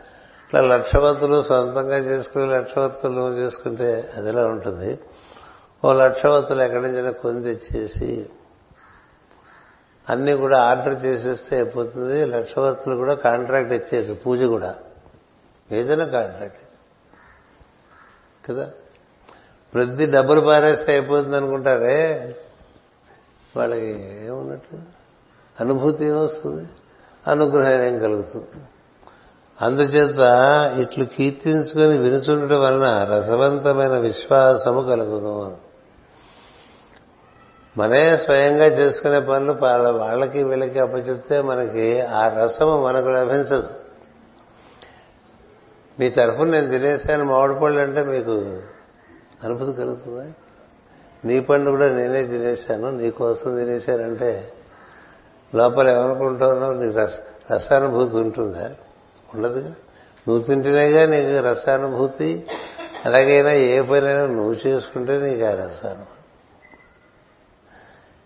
[SPEAKER 1] ఇట్లా లక్షవతులు సొంతంగా చేసుకుని లక్షవతులు చేసుకుంటే అదిలా ఉంటుంది? ఓ లక్షవతులు ఎక్కడి నుంచి కొని తెచ్చేసి అన్ని కూడా ఆర్డర్ చేసేస్తే అయిపోతుంది. లక్షవత్తులు కూడా కాంట్రాక్ట్ ఇచ్చేసి పూజ కూడా. ఏదైనా కాంట్రాక్ట్ కదా? ప్రతి డబ్బులు పారేస్తే అయిపోతుంది అనుకుంటారే వాళ్ళకి ఏమున్నట్టు? అనుభూతి ఏమొస్తుంది? అనుగ్రహం ఏం కలుగుతుంది? అందుచేత ఇట్లు కీర్తించుకొని వినుచుండటం వలన రసవంతమైన విశ్వాసము కలుగును మనే స్వయంగా చేసుకునే పనులు వాళ్ళకి వీళ్ళకి అప్పచెప్తే మనకి ఆ రసము మనకు లభించదు. మీ తరఫున నేను తినేసాను మామిడి పళ్ళు అంటే మీకు అనుభూతి కలుగుతుందా? నీ పండు కూడా నేనే తినేశాను నీ కోసం తినేశానంటే లోపల ఏమనుకుంటున్నావు నీకు రస రసానుభూతి ఉంటుందా? ఉండదు. నువ్వు తింటేనేగా నీకు రసానుభూతి అలాగైనా ఏ పనైనా నువ్వు చేసుకుంటే నీకు ఆ రసానుభూతి.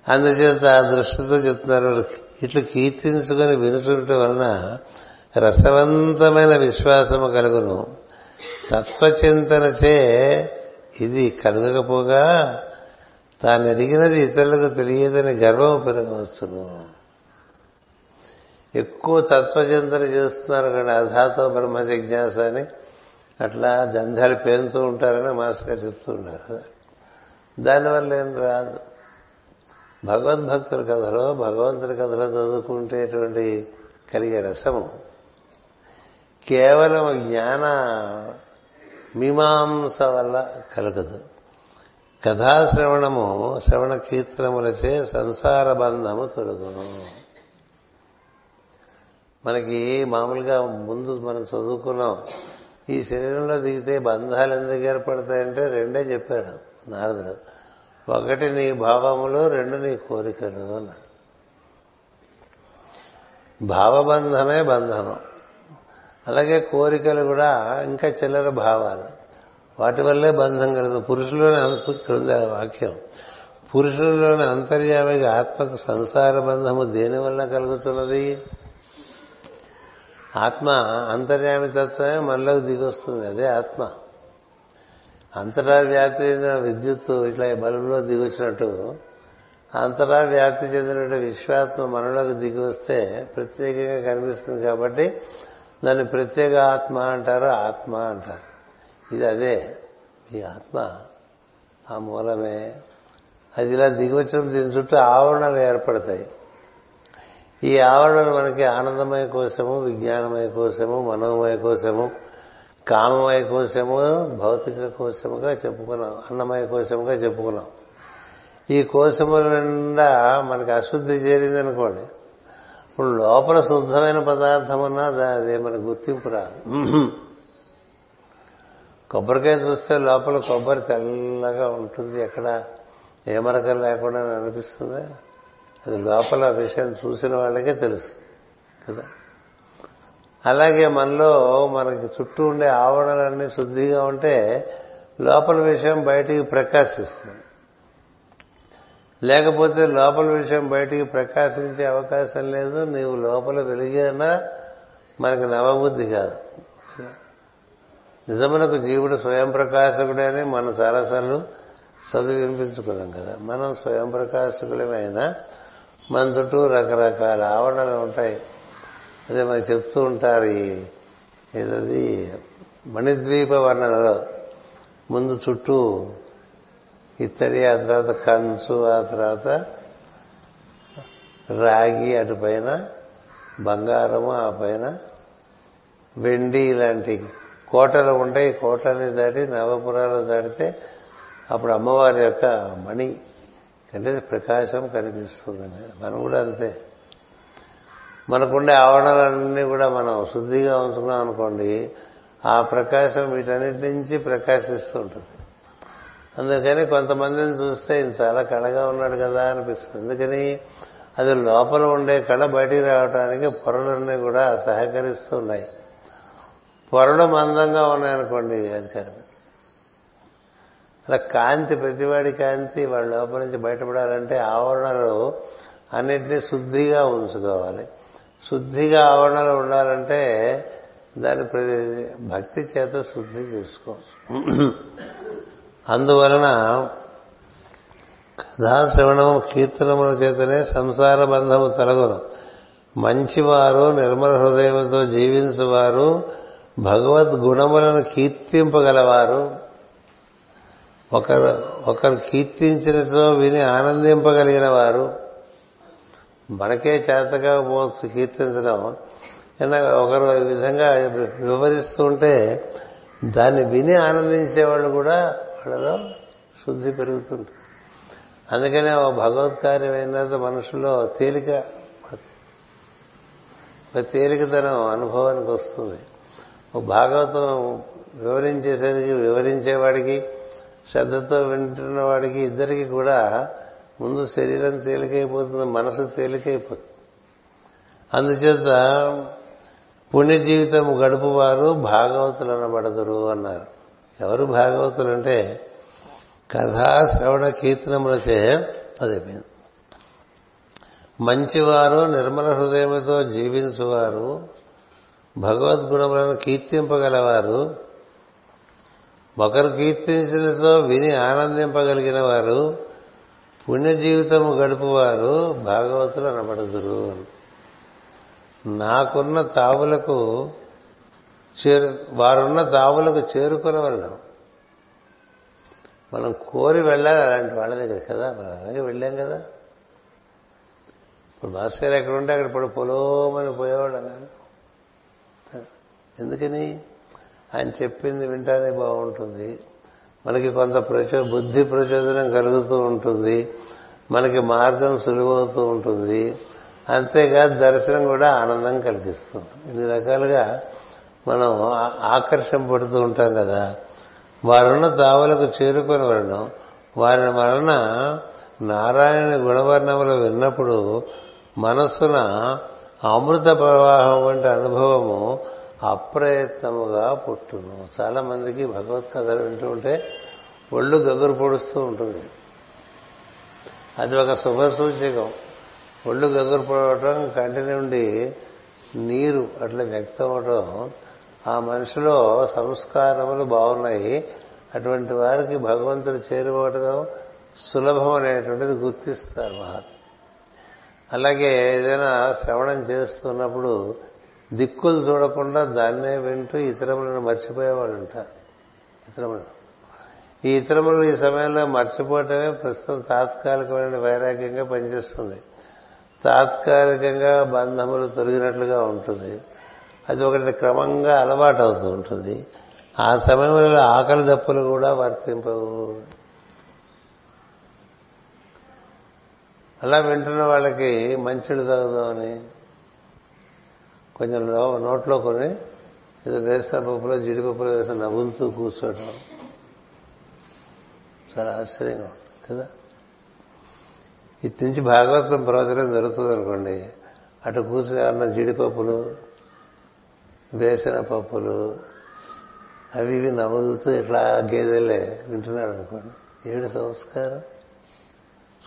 [SPEAKER 1] అందుచేత ఆ దృష్టితో చెప్తున్నారు ఇట్లు కీర్తించుకొని వినుచుంటే వలన రసవంతమైన విశ్వాసము కలుగును. తత్వచింతనచే ఇది కలగకపోగా తాను ఎదిగినది ఇతరులకు తెలియదని గర్వం పెరగవచ్చును. ఎక్కువ తత్వచింతన చేస్తున్నారు కానీ అధాతో బ్రహ్మ జిజ్ఞాస అని. అట్లా జంజాలు పేరుతూ ఉంటారని మాస్టర్ గారు చెప్తూ ఉంటారు దానివల్ల ఏం రాదు. భగవద్భక్తుల కథలో భగవంతుడి కథలో చదువుకుంటేటువంటి కలిగే రసము. కేవలం జ్ఞాన మీమాంస వల్ల కలగదు. కథాశ్రవణము శ్రవణ కీర్తనములచే సంసార బంధము తొలగును. మనకి మామూలుగా ముందు మనం చదువుకున్నాం. ఈ శరీరంలో దిగితే బంధాలు ఎందుకు ఏర్పడతాయంటే రెండే చెప్పాడు నారదుడు. ఒకటి నీ భావములు రెండు నీ కోరికలు అన్నాడు. భావబంధమే బంధనం అలాగే కోరికలు కూడా ఇంకా చిల్లర భావాలు. వాటి వల్లే బంధం కలదు పురుషులోని ఇక్కడ ఉంది వాక్యం. పురుషుల్లోని అంతర్యామిగా ఆత్మకు సంసార బంధము దేనివల్ల కలుగుతున్నది? ఆత్మ అంతర్యామితత్వమే మనలోకి దిగొస్తుంది అదే ఆత్మ. అంతటా వ్యాప్తి చెందిన విద్యుత్ ఇట్లా బలంలో దిగొచ్చినట్టు అంతటా వ్యాప్తి చెందినట్టు విశ్వాత్మ మనలోకి దిగి వస్తే ప్రత్యేకంగా కనిపిస్తుంది కాబట్టి దాన్ని ప్రత్యేక ఆత్మ అంటారు ఆత్మ అంటారు. ఇది అదే ఈ ఆత్మ ఆ మూలమే. అది ఇలా దిగివచ్చినప్పుడు దీని చుట్టూ ఆవరణలు ఏర్పడతాయి. ఈ ఆవరణలు మనకి ఆనందమయ కోసము విజ్ఞానమయ కోసము మనోమయ కోసము కామమయ కోసము భౌతిక కోసముగా చెప్పుకున్నాం అన్నమయ కోసముగా చెప్పుకున్నాం. ఈ కోశముల నిండా మనకి అశుద్ధి చేరిందనుకోండి ఇప్పుడు లోపల శుద్ధమైన పదార్థం ఉన్నా అదే మనకు గుర్తింపు రాదు. కొబ్బరికాయ చూస్తే లోపల కొబ్బరి తెల్లగా ఉంటుంది ఎక్కడ ఏ మరకలు లేకుండా అనిపిస్తుంది? అది లోపల విషయం చూసిన వాళ్ళకే తెలుసు కదా? అలాగే మనలో మనకి చుట్టూ ఉండే ఆవరణలన్నీ శుద్ధిగా ఉంటే లోపల విషయం బయటికి ప్రకాశిస్తుంది. లేకపోతే లోపల విషయం బయటికి ప్రకాశించే అవకాశం లేదు నీవు లోపల వెలిగినా మనకి నవబుద్ధి కాదు? నిజమునకు జీవుడు స్వయం ప్రకాశకుడే అని మనం చాలాసార్లు చదువు వినిపించుకున్నాం కదా? మనం స్వయం ప్రకాశకులమైనా మన చుట్టూ రకరకాల ఆవరణలు ఉంటాయి. అదే మనకి చెప్తూ ఉంటారు ఈ ఏదది? మణిద్వీప వర్ణనలో. ముందు చుట్టూ ఇత్తడి ఆ తర్వాత కంచు ఆ తర్వాత రాగి అటు పైన బంగారము ఆ పైన వెండి ఇలాంటి కోటలు ఉంటాయి. కోటని దాటి నవపురాలు దాటితే అప్పుడు అమ్మవారి యొక్క మణి. అంటే ప్రకాశం కనిపిస్తుందని. మనం కూడా అంతే. మనకుండే ఆవరణలన్నీ కూడా మనం శుద్ధిగా ఉంచుకున్నాం అనుకోండి ఆ ప్రకాశం వీటన్నిటి నుంచి ప్రకాశిస్తూ ఉంటుంది. అందుకని కొంతమందిని చూస్తే ఈయన చాలా కళగా ఉన్నాడు కదా అనిపిస్తుంది. ఎందుకని అది లోపల ఉండే కళ బయటికి రావడానికి పొరలన్నీ కూడా సహకరిస్తున్నాయి పొరలు మందంగా ఉన్నాయనుకోండి అది కనుక అలా కాంతి ప్రతివాడి కాంతి వాళ్ళ లోపల నుంచి బయటపడాలంటే ఆవరణలు అన్నింటినీ శుద్ధిగా ఉంచుకోవాలి. శుద్ధిగా ఆవరణలు ఉండాలంటే దాని ప్రతి భక్తి చేత శుద్ధి చేసుకోవచ్చు అందువలన కథాశ్రవణము కీర్తనముల చేతనే సంసార బంధము తొలగును. మంచివారు నిర్మల హృదయంతో జీవించువారు భగవద్గుణములను కీర్తింపగలవారు. ఒకరు ఒకరు కీర్తించినతో విని ఆనందింపగలిగిన వారు మనకే చేతగా పోవచ్చు కీర్తించడం. ఒకరు ఈ విధంగా వివరిస్తూ ఉంటే దాన్ని విని ఆనందించేవాళ్ళు కూడా వాళ్ళలో శుద్ధి పెరుగుతుంది. అందుకనే ఒక భగవత్ కార్యం మనుషుల్లో తేలిక ఒక తేలికతనం అనుభవానికి వస్తుంది. ఒక భాగవతం వివరించేసరికి వివరించేవాడికి శ్రద్ధతో వింటున్న వాడికి ఇద్దరికి కూడా ముందు శరీరం తేలికైపోతుంది మనసు తేలికైపోతుంది. అందుచేత పుణ్య జీవితం గడుపువారు భాగవతులు అనబడదురు అన్నారు. ఎవరు భాగవతులు అంటే కథా శ్రవణ కీర్తనములచే అదైపోయింది. మంచివారు నిర్మల హృదయముతో జీవించువారు భగవద్గుణములను కీర్తింపగలవారు ఒకరు కీర్తించినతో విని ఆనందింపగలిగిన వారు పుణ్య జీవితము గడుపువారు భాగవతులు అనబడదురు నాకున్న తావులకు చేరు వారున్న తావులకు చేరుకునవలను మనం. కోరి వెళ్ళాలి అలాంటి వాళ్ళ దగ్గర కదా? మనం అలాగే వెళ్ళాం కదా? ఇప్పుడు మాస్టర్ ఎక్కడ ఉంటే అక్కడ ఇప్పుడు పొలోమని పోయేవాడు ఎందుకని? ఆయన చెప్పింది వింటానే బాగుంటుంది. మనకి కొంత ప్రచో బుద్ధి ప్రచోదనం కలుగుతూ ఉంటుంది. మనకి మార్గం సులువవుతూ ఉంటుంది. అంతేకాదు దర్శనం కూడా ఆనందం కలిగిస్తుంది ఇన్ని రకాలుగా మనం ఆకర్షింపడుతూ ఉంటాం కదా. వారున్న తావులకు చేరుకొని వలన వారి వలన నారాయణ గుణవర్ణములు విన్నప్పుడు మనస్సున అమృత ప్రవాహం వంటి అనుభవము అప్రయత్నముగా పుట్టును. చాలా మందికి భగవత్ కథలు వింటూ ఉంటే ఒళ్ళు గగురు పొడుస్తూ ఉంటుంది. అది ఒక శుభ సూచకం. ఒళ్ళు గగురు పొడవటం కంటి నుండి నీరు అట్లా వ్యక్తం అవటం ఆ మనిషిలో సంస్కారములు బాగున్నాయి. అటువంటి వారికి భగవంతుడు చేరుకోవటం సులభం అనేటువంటిది గుర్తిస్తారు మహాత్మ అలాగే ఏదైనా శ్రవణం చేస్తున్నప్పుడు దిక్కులు చూడకుండా దాన్నే వింటూ ఇతరములను మర్చిపోయేవాళ్ళు ఉంటారు. ఇతరములు. ఈ ఇతరములను ఈ సమయంలో మర్చిపోవటమే ప్రస్తుతం తాత్కాలికమైన వైరాగ్యంగా పనిచేస్తుంది. తాత్కాలికంగా బంధములు తొలగినట్లుగా ఉంటుంది. అది ఒకటి క్రమంగా అలవాటు అవుతూ ఉంటుంది. ఆ సమయంలో ఆకలి దప్పులు కూడా వర్తింపవు. అలా వింటున్న వాళ్ళకి మంచిళ్ళు తగ్గుదామని కొంచెం నోట్లో కొని ఏదో వేసిన పప్పులో జీడిపప్పులో వేసిన నవ్వులుతూ కూర్చోవటం. చాలా ఆశ్చర్యంగా ఉంటుంది కదా? ఇటు నుంచి భాగవతం ప్రవచనం జరుగుతుంది అనుకోండి. అటు కూర్చుని జీడిపప్పులు వేసిన పప్పులు అవి ఇవి నవ్వులుతూ ఇట్లా గేదెలే వింటున్నాడు అనుకోండి. ఏడు సంస్కారం?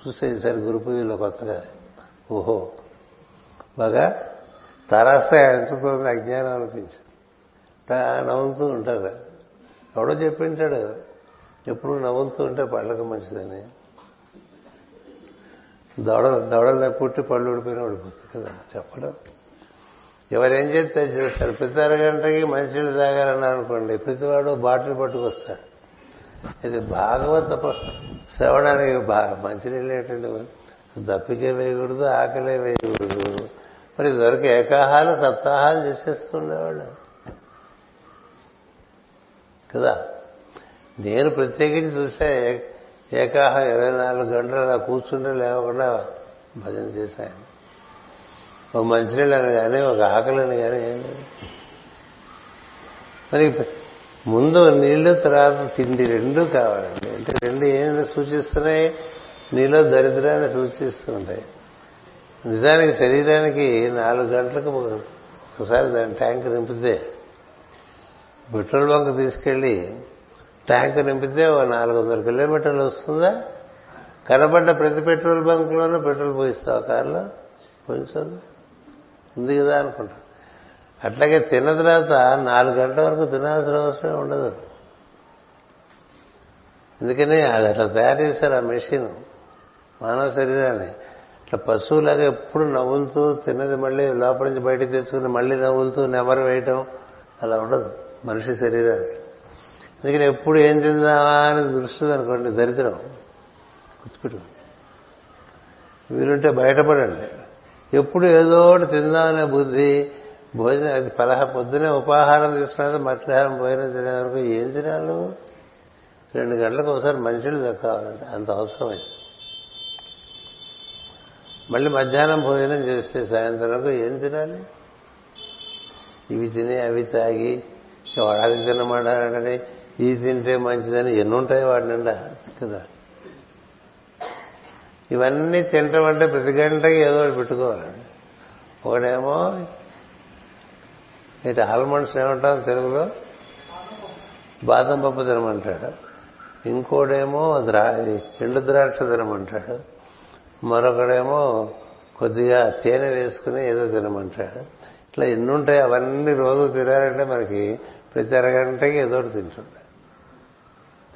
[SPEAKER 1] చూస్తే ఈసారి గురు పూజలో కొత్తగా. ఓహో! బాగా తరస ఎంచుతుంది అజ్ఞానం అనిపించింది. నవ్వుతూ ఉంటారు. ఎవడో చెప్పింటాడు. ఎప్పుడు నవ్వుతూ ఉంటే పళ్ళకు మంచిదని. దవడ దవడలు పుట్టి పళ్ళు ఊడిపోయినా ఊడిపోతుంది కదా చెప్పడం ఎవరేం చేస్తే చేస్తారు? ప్రతి అరగంటకి మంచినీళ్ళు తాగారన్నారు అనుకోండి ప్రతివాడు బాటిల్ పట్టుకొస్తాడు. ఇది భాగవత శ్రవణానికి మంచినీళ్ళు ఏంటంటే దప్పికే వేయకూడదు ఆకలే వేయకూడదు. మరి ఇదివరకు ఏకాహాలు సప్తాహాలు చేసేస్తుండేవాళ్ళు. కదా? నేను ప్రత్యేకించి చూస్తే ఏకాహం ఇరవై నాలుగు గంటలు అలా కూర్చుంటే లేవకుండా భజన చేశాను. ఒక మంచినీళ్ళని కానీ ఒక ఆకలిని కానీ ఏం లేదు. మరి ముందు నీళ్ళు తర్వాత తిండి రెండు కావాలండి. అంటే రెండు ఏం సూచిస్తున్నాయి? నీలో దరిద్రాన్ని సూచిస్తుంటాయి. నిజానికి శరీరానికి నాలుగు గంటలకు ఒకసారి దాని ట్యాంక్ నింపితే పెట్రోల్ బంక్ తీసుకెళ్ళి ట్యాంక్ నింపితే ఓ నాలుగు వందల కిలోమీటర్లు వస్తుందా? కనబడ్డ ప్రతి పెట్రోల్ బంక్లోనూ పెట్రోల్ పోయిస్తావు కారులో? కొంచెం ఉంది కదా అనుకుంటా. అట్లాగే తిన్న తర్వాత నాలుగు గంటల వరకు తినాల్సిన అవసరం ఉండదు. ఎందుకని? అది అట్లా తయారు చేశారు ఆ మెషిన్ మానవ శరీరాన్ని. ఇట్లా పశువులాగా ఎప్పుడు నవ్వులుతూ తిన్నది మళ్ళీ లోపల నుంచి బయటకు తెచ్చుకుని మళ్ళీ నవ్వులుతూ నెమరు వేయటం అలా ఉండదు మనిషి శరీరానికి. అందుకని ఎప్పుడు ఏం తిందామా అని దృష్టి అనుకోండి దరిద్రం గుర్తుపెట్టు వీలుంటే బయటపడండి. ఎప్పుడు ఏదో ఒకటి తిందామనే బుద్ధి భోజనం అది పలహ పొద్దునే ఉపాహారం తీసుకున్నది మధ్యాహ్నం భోజనం తినే వరకు ఏం తినాలి రెండు గంటలకు ఒకసారి మనుషులు దక్కాలంటే అంత అవసరమైంది. మళ్ళీ మధ్యాహ్నం భోజనం చేస్తే సాయంత్రం ఏం తినాలి? ఇవి తిని అవి తాగి వాడాలి తినమంటారని ఇది తింటే మంచిదని ఎన్నుంటాయి వాడి నిండా కదా? ఇవన్నీ తినటం అంటే ప్రతి గంటకి ఏదో ఒకటి ఒకడేమో ఇటు ఆల్మండ్స్ ఏమంటాం తెలుగులో? బాదం పప్పు తినమంటాడు. ఇంకోడేమో ద్రా ఎండు ద్రాక్ష తినమంటాడు. మరొకడేమో కొద్దిగా తేనె వేసుకుని ఏదో తినమంటాడు. ఇట్లా ఎన్నుంటాయి అవన్నీ రోజు తినాలంటే మనకి ప్రతి అరగంటకి ఏదో ఒకటి తింటుంటాడు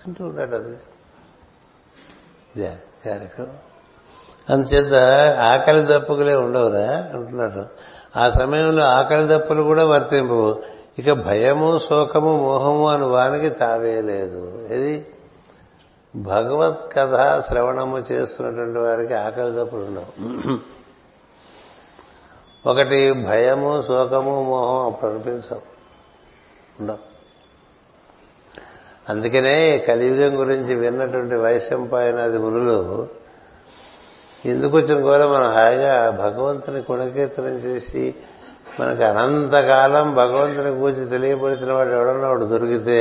[SPEAKER 1] తింటూ ఉంటాడు అది. ఇదే కార్యక్రమం. అందుచేత ఆకలి దప్పుకులే ఉండవురా అంటున్నాడు. ఆ సమయంలో ఆకలి దప్పులు కూడా వర్తింపవు. ఇక భయము శోకము మోహము అని వానికి తావేయలేదు ఇది భగవత్ కథ శ్రవణము చేస్తున్నటువంటి వారికి ఆకలి దప్పులు ఉండవు. ఒకటి భయము శోకము మోహం ప్రకటించవు ఉండవు. అందుకనే కలియుగం గురించి విన్నటువంటి వైశంపాయనాది మునులు ఎందుకు వచ్చిన కూడా మనం హాయిగా భగవంతుని గుణకీర్తనం చేసి మనకు అనంతకాలం భగవంతుని గురించి తెలియపరిచిన వాడు ఎవడన్నా వాడు దొరికితే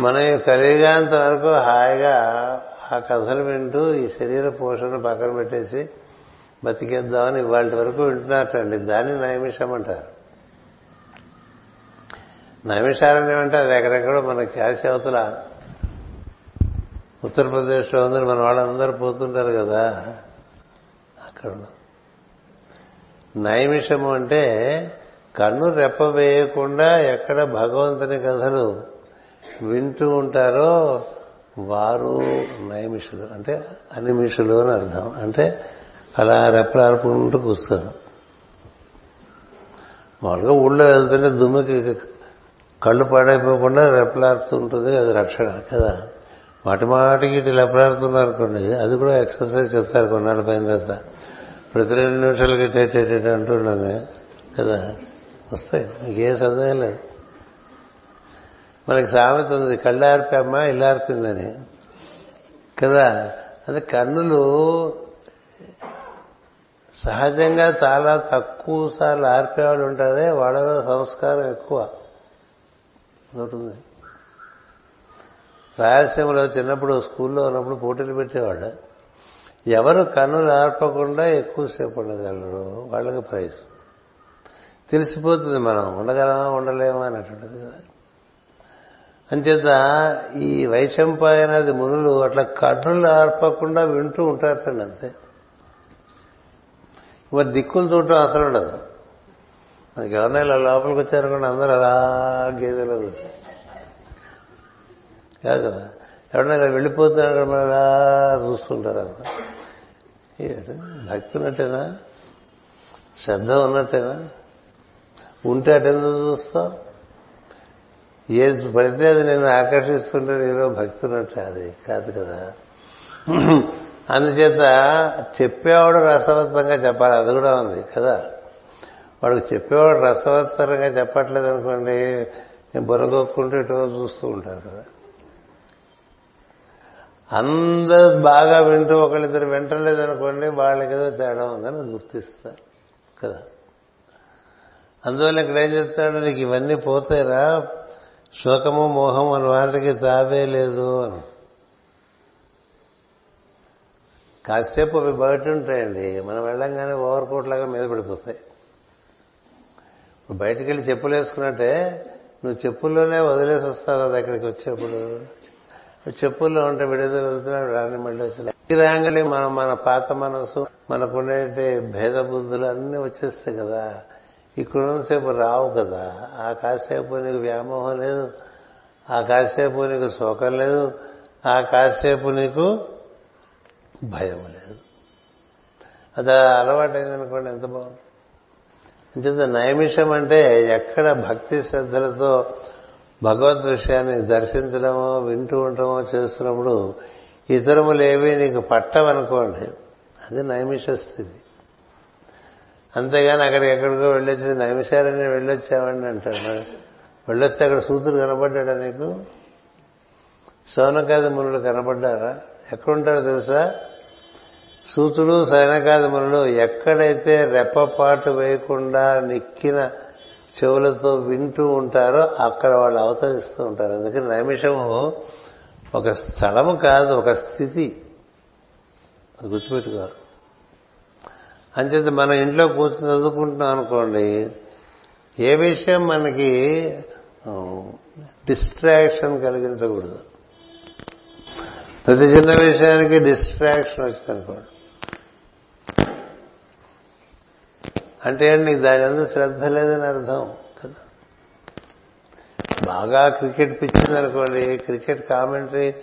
[SPEAKER 1] మనం ఈ వరకు హాయిగా ఆ కథలు వింటూ ఈ శరీర పోషణ పక్కన పెట్టేసి బతికేద్దామని ఇవాళ వరకు వింటున్నారటండి. దాన్ని నైమిషం అంటారు. నైమిషారణ్యం ఏమంటే అది ఎక్కడెక్కడో మన క్యాసి అవతల ఉత్తరప్రదేశ్లో ఉందని మన వాళ్ళందరూ పోతుంటారు కదా. అక్కడ నైమిషము అంటే కన్ను రెప్ప వేయకుండా ఎక్కడ భగవంతుని కథలు వింటూ ఉంటారో వారు నైమిషులు అంటే అనిమిషులు అని అర్థం. అంటే అలా రెప్పలాడుకుంటూ కూస్తారు మామూలుగా ఊళ్ళో వెళ్తుంటే దుమ్మికి కళ్ళు పాడైపోకుండా రెప్పలాడుతుంటుంది అది రక్షణ కదా. మాటి మాటికి ఇటు రెప్పలాడుతున్నారు అనుకోండి అది కూడా ఎక్సర్సైజ్ చెప్తారు కొన్నాళ్ళ పైన తర్వాత. ప్రతి రెండు నిమిషాలకి టేటేట అంటున్నాను కదా. వస్తాయి. ఇంకే సందేహం లేదు. మనకి సామెత ఉంది కళ్ళు ఆర్పామ్మా ఇల్లు ఆర్పిందని కదా? అది కన్నులు సహజంగా చాలా తక్కువ సార్లు ఆర్పేవాళ్ళు ఉంటారే వాళ్ళలో సంస్కారం ఎక్కువ. ఉంటుంది రాయలసీమలో చిన్నప్పుడు స్కూల్లో ఉన్నప్పుడు పోటీలు పెట్టేవాళ్ళు. ఎవరు కన్నులు ఆర్పకుండా ఎక్కువసేపు ఉండగలరు వాళ్ళకి ప్రైజ్. తెలిసిపోతుంది మనం ఉండగలమా ఉండలేమా అనేటువంటిది కదా. అంచేత ఈ వైశంపాయనది మునులు అట్లా కన్నులు ఆర్పకుండా వింటూ ఉంటారటండి అంతే. మరి దిక్కులు చూడటం అసలు ఉండదు. మనకి ఎవరైనా ఇలా లోపలికి వచ్చారనుకోండి అందరూ అలా గేదెలో కాదు కదా? ఎవరైనా ఇలా వెళ్ళిపోతున్నారు మనం అలా చూస్తుంటారు అంత. భక్తి ఉన్నట్టేనా శ్రద్ధ ఉన్నట్టేనా? ఉంటే అటెందుకు చూస్తావు ఏది పడితే అది నేను ఆకర్షిస్తుంటే నీలో భక్తి అది కాదు కదా? అందుచేత చెప్పేవాడు రసవత్తంగా చెప్పాలి. అది కూడా ఉంది కదా? వాడికి చెప్పేవాడు రసవత్తరంగా చెప్పట్లేదు అనుకోండి బుర్రగొక్కుంటూ ఇటో చూస్తూ ఉంటారు కదా? అందరూ బాగా వింటూ ఒకళ్ళిద్దరు వింటలేదనుకోండి వాళ్ళకి ఏదో తేడా ఉందని గుర్తిస్తారు కదా? అందువల్ల ఇక్కడ ఏం చెప్తాడు? నీకు ఇవన్నీ పోతాయిరా శోకము మోహం అని వాటికి తావే లేదు అని. కాసేపు అవి బయట ఉంటాయండి. మనం వెళ్ళంగానే ఓవర్ కోట్ లాగా మీద పడిపోతాయి. బయటికి వెళ్ళి చెప్పులు వేసుకున్నట్టే నువ్వు చెప్పుల్లోనే వదిలేసి వస్తావు కదా ఇక్కడికి వచ్చేప్పుడు. చెప్పుల్లో ఉంటే విడుదల వెళ్తున్నాడు రాని మళ్ళీ వచ్చిన ఈ రాంగలి మనం మన పాత మనసు మనకుండే భేద బుద్ధులు అన్నీ వచ్చేస్తాయి కదా. ఇక్కడున్నసేపు రావు కదా. ఆ కాసేపు నీకు వ్యామోహం లేదు. ఆ కాసేపు నీకు శోకం లేదు. ఆ కాసేపు నీకు భయం లేదు. అది అలవాటైందనుకోండి ఎంత బాగుంది అంచేత నైమిషం అంటే ఎక్కడ భక్తి శ్రద్ధలతో భగవద్ విషయాన్ని దర్శించడమో వింటూ ఉండటమో చేస్తున్నప్పుడు ఇతరములేవి నీకు పట్టవనుకోండి. అది నైమిష స్థితి. అంతేగాని అక్కడికి ఎక్కడికో వెళ్ళొచ్చింది నైమిషాలని వెళ్ళొచ్చామండి అంటాడు వెళ్ళొస్తే అక్కడ సూతుడు కనపడ్డాడా నీకు? సోనకాది మునులు కనపడ్డారా? ఎక్కడుంటారో తెలుసా? సూతులు సైనకాది మునులు ఎక్కడైతే రెప్పపాటు వేయకుండా నిక్కిన చెవులతో వింటూ ఉంటారో అక్కడ వాళ్ళు అవతరిస్తూ ఉంటారు. అందుకని నైమిషము ఒక స్థలము కాదు ఒక స్థితి. అది గుర్తుపెట్టుకోరు అంచేత మన ఇంట్లో కూర్చొని చదువుకుంటున్నాం అనుకోండి ఏ విషయం మనకి డిస్ట్రాక్షన్ కలిగించకూడదు. ప్రతి చిన్న విషయానికి డిస్ట్రాక్షన్ వచ్చింది అనుకోండి. అంటే నీకు దాని అందు శ్రద్ధ లేదని అర్థం కదా. బాగా క్రికెట్ పిచ్చింది అనుకోండి క్రికెట్ కామెంటరీ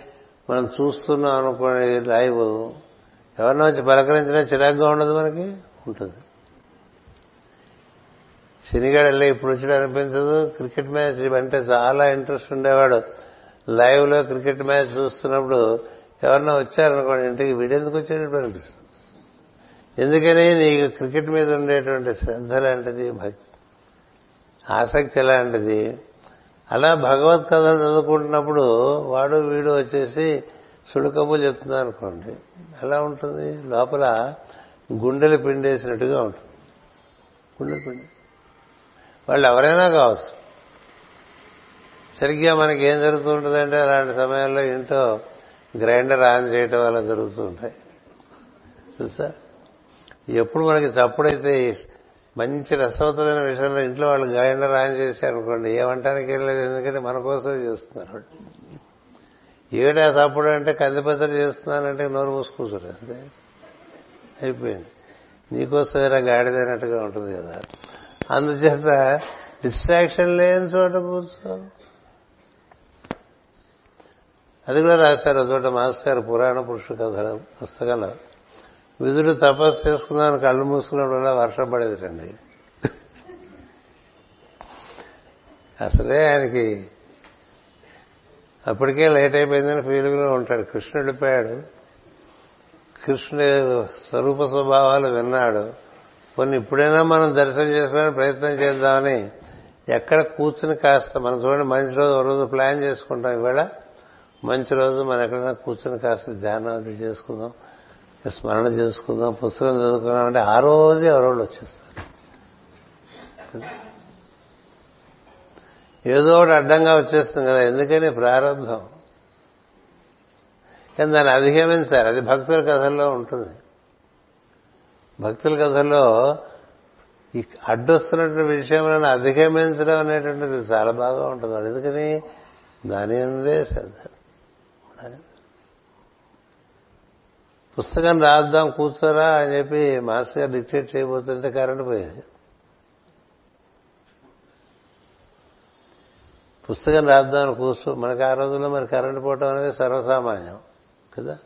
[SPEAKER 1] మనం చూస్తున్నాం అనుకోండి లైవ్ ఎవరినో వచ్చి పలకరించినా చిరాగ్గా ఉండదు మనకి. ఉంటుంది శనిగాడు వెళ్ళి ఇప్పుడు వచ్చాడు అనిపించదు క్రికెట్ మ్యాచ్ అంటే చాలా ఇంట్రెస్ట్ ఉండేవాడు. లైవ్లో క్రికెట్ మ్యాచ్ చూస్తున్నప్పుడు ఎవరన్నా వచ్చారనుకోండి ఇంటికి వీడెందుకు వచ్చాడు అనిపిస్తుంది. ఎందుకని నీకు క్రికెట్ మీద ఉండేటువంటి శ్రద్ధ లాంటిది భక్తి ఆసక్తి లాంటిది. అలా భగవత్ కథలు చదువుకుంటున్నప్పుడు వాడు వీడు వచ్చేసి సుడుకబులు చెప్తున్నారు అనుకోండి. ఎలా ఉంటుంది? లోపల గుండెలు పిండేసినట్టుగా ఉంటుంది. గుండెలు పిండి. వాళ్ళు ఎవరైనా కావచ్చు. సరిగ్గా మనకి ఏం జరుగుతూ ఉంటుందంటే అలాంటి సమయాల్లో ఇంట్లో గ్రైండర్ ఆన్ చేయటం వల్ల జరుగుతూ ఉంటాయి తెలుసా ఎప్పుడు మనకి చప్పుడైతే మంచి రసవతమైన విషయంలో ఇంట్లో వాళ్ళు గ్రైండర్ ఆన్ చేశారనుకోండి ఏమంటానికి వెళ్ళలేదు ఎందుకంటే మన కోసమే చేస్తున్నారు వాళ్ళు. ఏడా చప్పుడు అంటే కందిపచ్చడి చేస్తున్నానంటే నోరు మూసుకూసుడు అంతే. అయిపోయింది. నీకోసం వేరే గాడిదైనట్టుగా ఉంటుంది కదా. అందుచేత డిస్ట్రాక్షన్ లేని చోట కూర్చో. అది కూడా రాశారు చోట మాస్టర్ గారు పురాణ పురుష కథ పుస్తకంలో. విధుడు తపస్సు చేసుకున్నాను కళ్ళు మూసుకున్నప్పుడల్లా వర్షం పడేది రండి అసలే ఆయనకి అప్పటికే లేట్ అయిపోయిందని ఫీలింగ్లో ఉంటాడు. కృష్ణుడు పోయాడు కృష్ణుడి స్వరూప స్వభావాలు విన్నాడు. కొన్ని ఇప్పుడైనా మనం దర్శనం చేసుకోవడానికి ప్రయత్నం చేద్దామని ఎక్కడ కూర్చుని కాస్త మనం చూడండి మంచి రోజు ఒక రోజు ప్లాన్ చేసుకుంటాం ఇవాళ. మంచి రోజు మనం ఎక్కడైనా కూర్చుని కాస్త ధ్యానం అది చేసుకుందాం స్మరణ చేసుకుందాం పుస్తకం చదువుకుందాం అంటే ఆ రోజే ఎవరో వచ్చేస్తారు. ఏదో ఒకటి అడ్డంగా వచ్చేస్తుంది కదా ఎందుకని ప్రారంభం? కానీ దాన్ని అధిగమించారు అది భక్తుల కథల్లో ఉంటుంది. భక్తుల కథల్లో ఈ అడ్డొస్తున్నటువంటి విషయంలో అధిగమించడం అనేటువంటిది చాలా బాగా ఉంటుంది. ఎందుకని? దాని అందే శ్రద్ధ పుస్తకం రాద్దాం కూర్చోరా అని చెప్పి మాస్టర్ గారు డిక్టేట్ చేయబోతుంటే కరెంట్ పోయింది. పుస్తకం రాద్దామని కూర్చో మనకి ఆ రోజుల్లో మరి కరెంటు పోవటం అనేది సర్వసామాన్యం. కదా?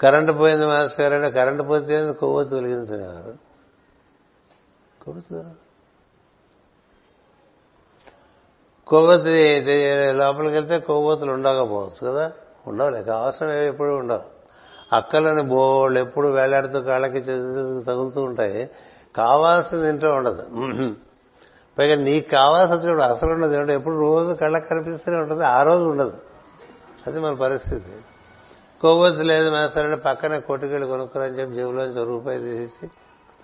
[SPEAKER 1] కరెంటు పోయింది మాస్టర్ గారు అంటే కరెంటు పోతే కొవ్వొత్తు వెలిగించగలరు కొవ్వొత్తు? కొవ్వొత్తి లోపలికి వెళ్తే కొవ్వొత్తులు ఉండకపోవచ్చు కదా? ఉండవులే అవసరం ఏవి ఎప్పుడు ఉండవు. అక్కలని బోళ్ళు ఎప్పుడు వేలాడుతూ కాళ్ళకి తగులుతూ ఉంటాయి. కావాల్సింది ఇంట్లో ఉండదు. పైగా నీకు కావాల్సి వచ్చినప్పుడు అసలు ఉండదు. ఎప్పుడు రోజు కళ్ళకి కనిపిస్తూనే ఉంటుంది. ఆ రోజు ఉండదు. అది మన పరిస్థితి. కొవ్వొత్తు లేదు మేస్తారంటే పక్కనే కొట్టుకెళ్ళి కొనుక్కోరని చెప్పి జేబులోంచి రూపాయి తీసేసి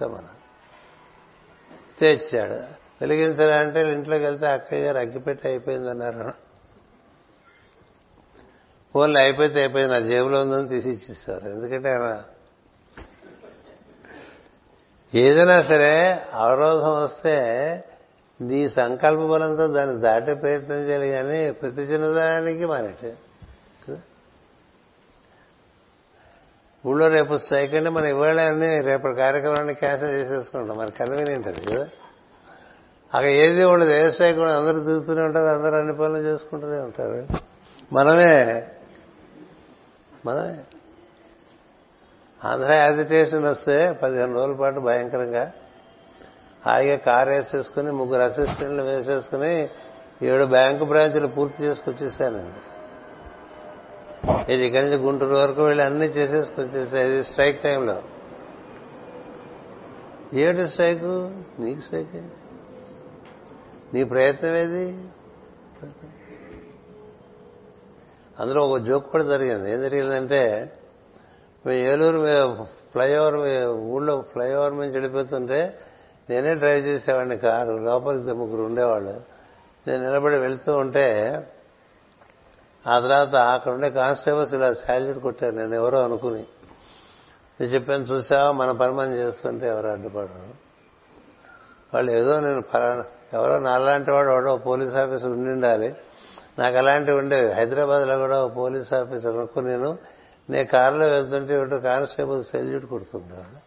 [SPEAKER 1] మన తెచ్చాడు. వెలిగించాలంటే ఇంట్లోకి వెళ్తే అక్కయ్య గారు అగ్గిపెట్టి అయిపోయిందన్నారు. ఫోన్లు అయిపోతే అయిపోయింది నా జేబులో ఉందని తీసి ఇచ్చేస్తారు ఎందుకంటే ఆయన ఏదైనా సరే అవరోధం వస్తే నీ సంకల్ప బలంతో దాన్ని దాటే ప్రయత్నం చేయాలి కానీ ప్రతి చిన్నదానికి మానేటే ఊళ్ళో రేపు స్ట్రైక్ అంటే మనం ఇవాళ అన్ని రేపటి కార్యక్రమాన్ని క్యాన్సిల్ చేసేసుకుంటాం. మరి కన్వీనియంట్ అది కదా. అక్కడ ఏది ఉండదు ఏ స్ట్రైక్ ఉండదు అందరూ దిగుతూనే ఉంటారు అందరూ అన్ని పనులు చేసుకుంటూనే ఉంటారు. మనమే మనమే. ఆంధ్ర యాజిటేషన్ వస్తే పదిహేను రోజుల పాటు భయంకరంగా హాయిగా కారు వేసేసుకుని ముగ్గురు అసిస్టెంట్లు వేసేసుకుని ఏడు బ్యాంకు బ్రాంచులు పూర్తి చేసుకొచ్చేసాను ఇది ఇక్కడి నుంచి గుంటూరు వరకు వెళ్ళి అన్ని చేసేసుకొచ్చేసా ఇది స్ట్రైక్ టైంలో. ఏమిటి స్ట్రైక్? నీకు స్ట్రైక్ ఏంటి? నీ ప్రయత్నం ఏది? అందులో ఒక జోక్ కూడా జరిగింది. ఏం జరిగిందంటే మేము ఏలూరు ఫ్లైఓవర్ ఊళ్ళో ఫ్లైఓవర్ నుంచి వెళ్ళిపోతుంటే నేనే డ్రైవ్ చేసేవాడిని కారు. లోపలికి ముగ్గురు ఉండేవాళ్ళు. నేను నిలబడి వెళ్తూ ఉంటే ఆ తర్వాత అక్కడ ఉండే కానిస్టేబుల్స్ ఇలా శాల్యూట్ కొట్టారు. నేను ఎవరో అనుకుని. నేను చెప్పాను చూసావా? మన పని మనం చేస్తుంటే ఎవరు అడ్డుపడరు. వాళ్ళు ఏదో నేను ఎవరో నాలాంటి వాడు ఎవడో పోలీస్ ఆఫీసర్ ఉండి ఉండాలి నాకు అలాంటివి ఉండేవి. హైదరాబాద్లో కూడా ఒక పోలీస్ ఆఫీసర్ అనుకుని నేను నేను కారులో వెళ్తుంటే ఒకటో కానిస్టేబుల్ సెల్యూట్ కొడుతుంటాడు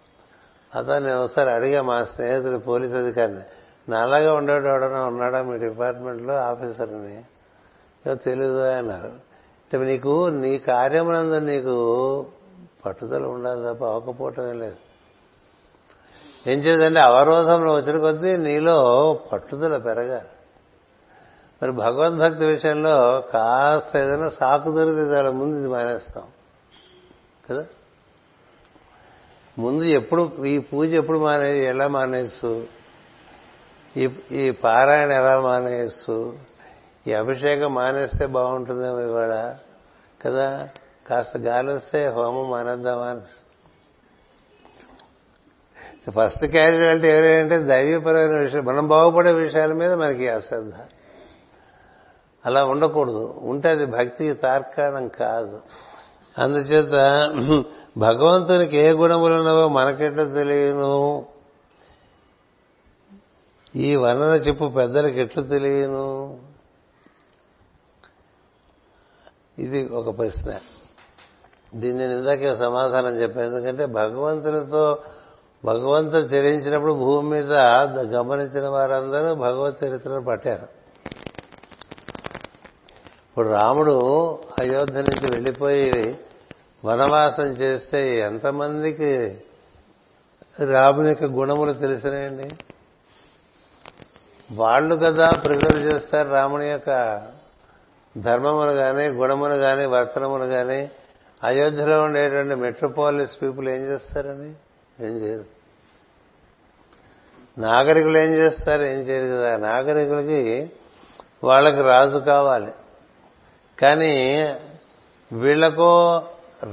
[SPEAKER 1] అతను నేను ఒకసారి అడిగా మా స్నేహితుడు పోలీస్ అధికారిని నాలాగా ఉండేవాడు ఎవడన్నా ఉన్నాడా మీ డిపార్ట్మెంట్లో ఆఫీసర్ని? తెలీదు అన్నారు అంటే నీకు నీ కార్యమునందు నీకు పట్టుదల ఉండాలి తప్ప అవకపోవటమే లేదు. ఏం చేద్దంటే అవరోధంలో వచ్చిన కొద్దీ నీలో పట్టుదల పెరగాలి. మరి భగవద్భక్తి విషయంలో కాస్త ఏదైనా సాకు దొరికితే చాలా ముందు ఇది మానేస్తాం. కదా? ముందు ఎప్పుడు ఈ పూజ ఎప్పుడు మానే ఎలా మానేస్తూ ఈ ఈ పారాయణ ఎలా మానేస్తూ ఈ అభిషేకం మానేస్తే బాగుంటుందేమో ఇవాళ కదా? కాస్త గాలి వస్తే హోమం మానేద్దామా అనిపిస్తుంది. ఫస్ట్ క్యాజువాలిటీ ఎవరంటే దైవపరమైన విషయం. మనం బాగుపడే విషయాల మీద మనకి అశ్రద్ధ అలా ఉండకూడదు. ఉంటే అది భక్తికి తార్కాణం కాదు. అందుచేత భగవంతునికి ఏ గుణములు ఉన్నావో మనకెట్లా తెలియను? ఈ వర్ణన చెప్పు పెద్దలకు ఎట్లు తెలియను? ఇది ఒక ప్రశ్న. దీన్ని నేను ఇందాకే సమాధానం చెప్పాను. ఎందుకంటే భగవంతునితో భగవంతుడు చరించినప్పుడు భూమి మీద గమనించిన వారందరూ భగవత్ చరిత్రను పట్టారు. ఇప్పుడు రాముడు అయోధ్య నుంచి వెళ్ళిపోయి వనవాసం చేస్తే ఎంతమందికి రాముని యొక్క గుణములు తెలిసినాయండి? వాళ్ళు కదా ప్రిజర్వ్ చేస్తారు రాముని యొక్క ధర్మమును గాని గుణమును గాని వర్తనమును గాని అయోధ్యలో ఉండేటువంటి మెట్రోపాలిస్ పీపుల్ ఏం చేస్తారని ఏం చేయరు. నాగరికులు ఏం చేస్తారు? ఏం చేయరు కదా. నాగరికులకి వాళ్ళకి రాజు కావాలి. కానీ వీళ్ళకో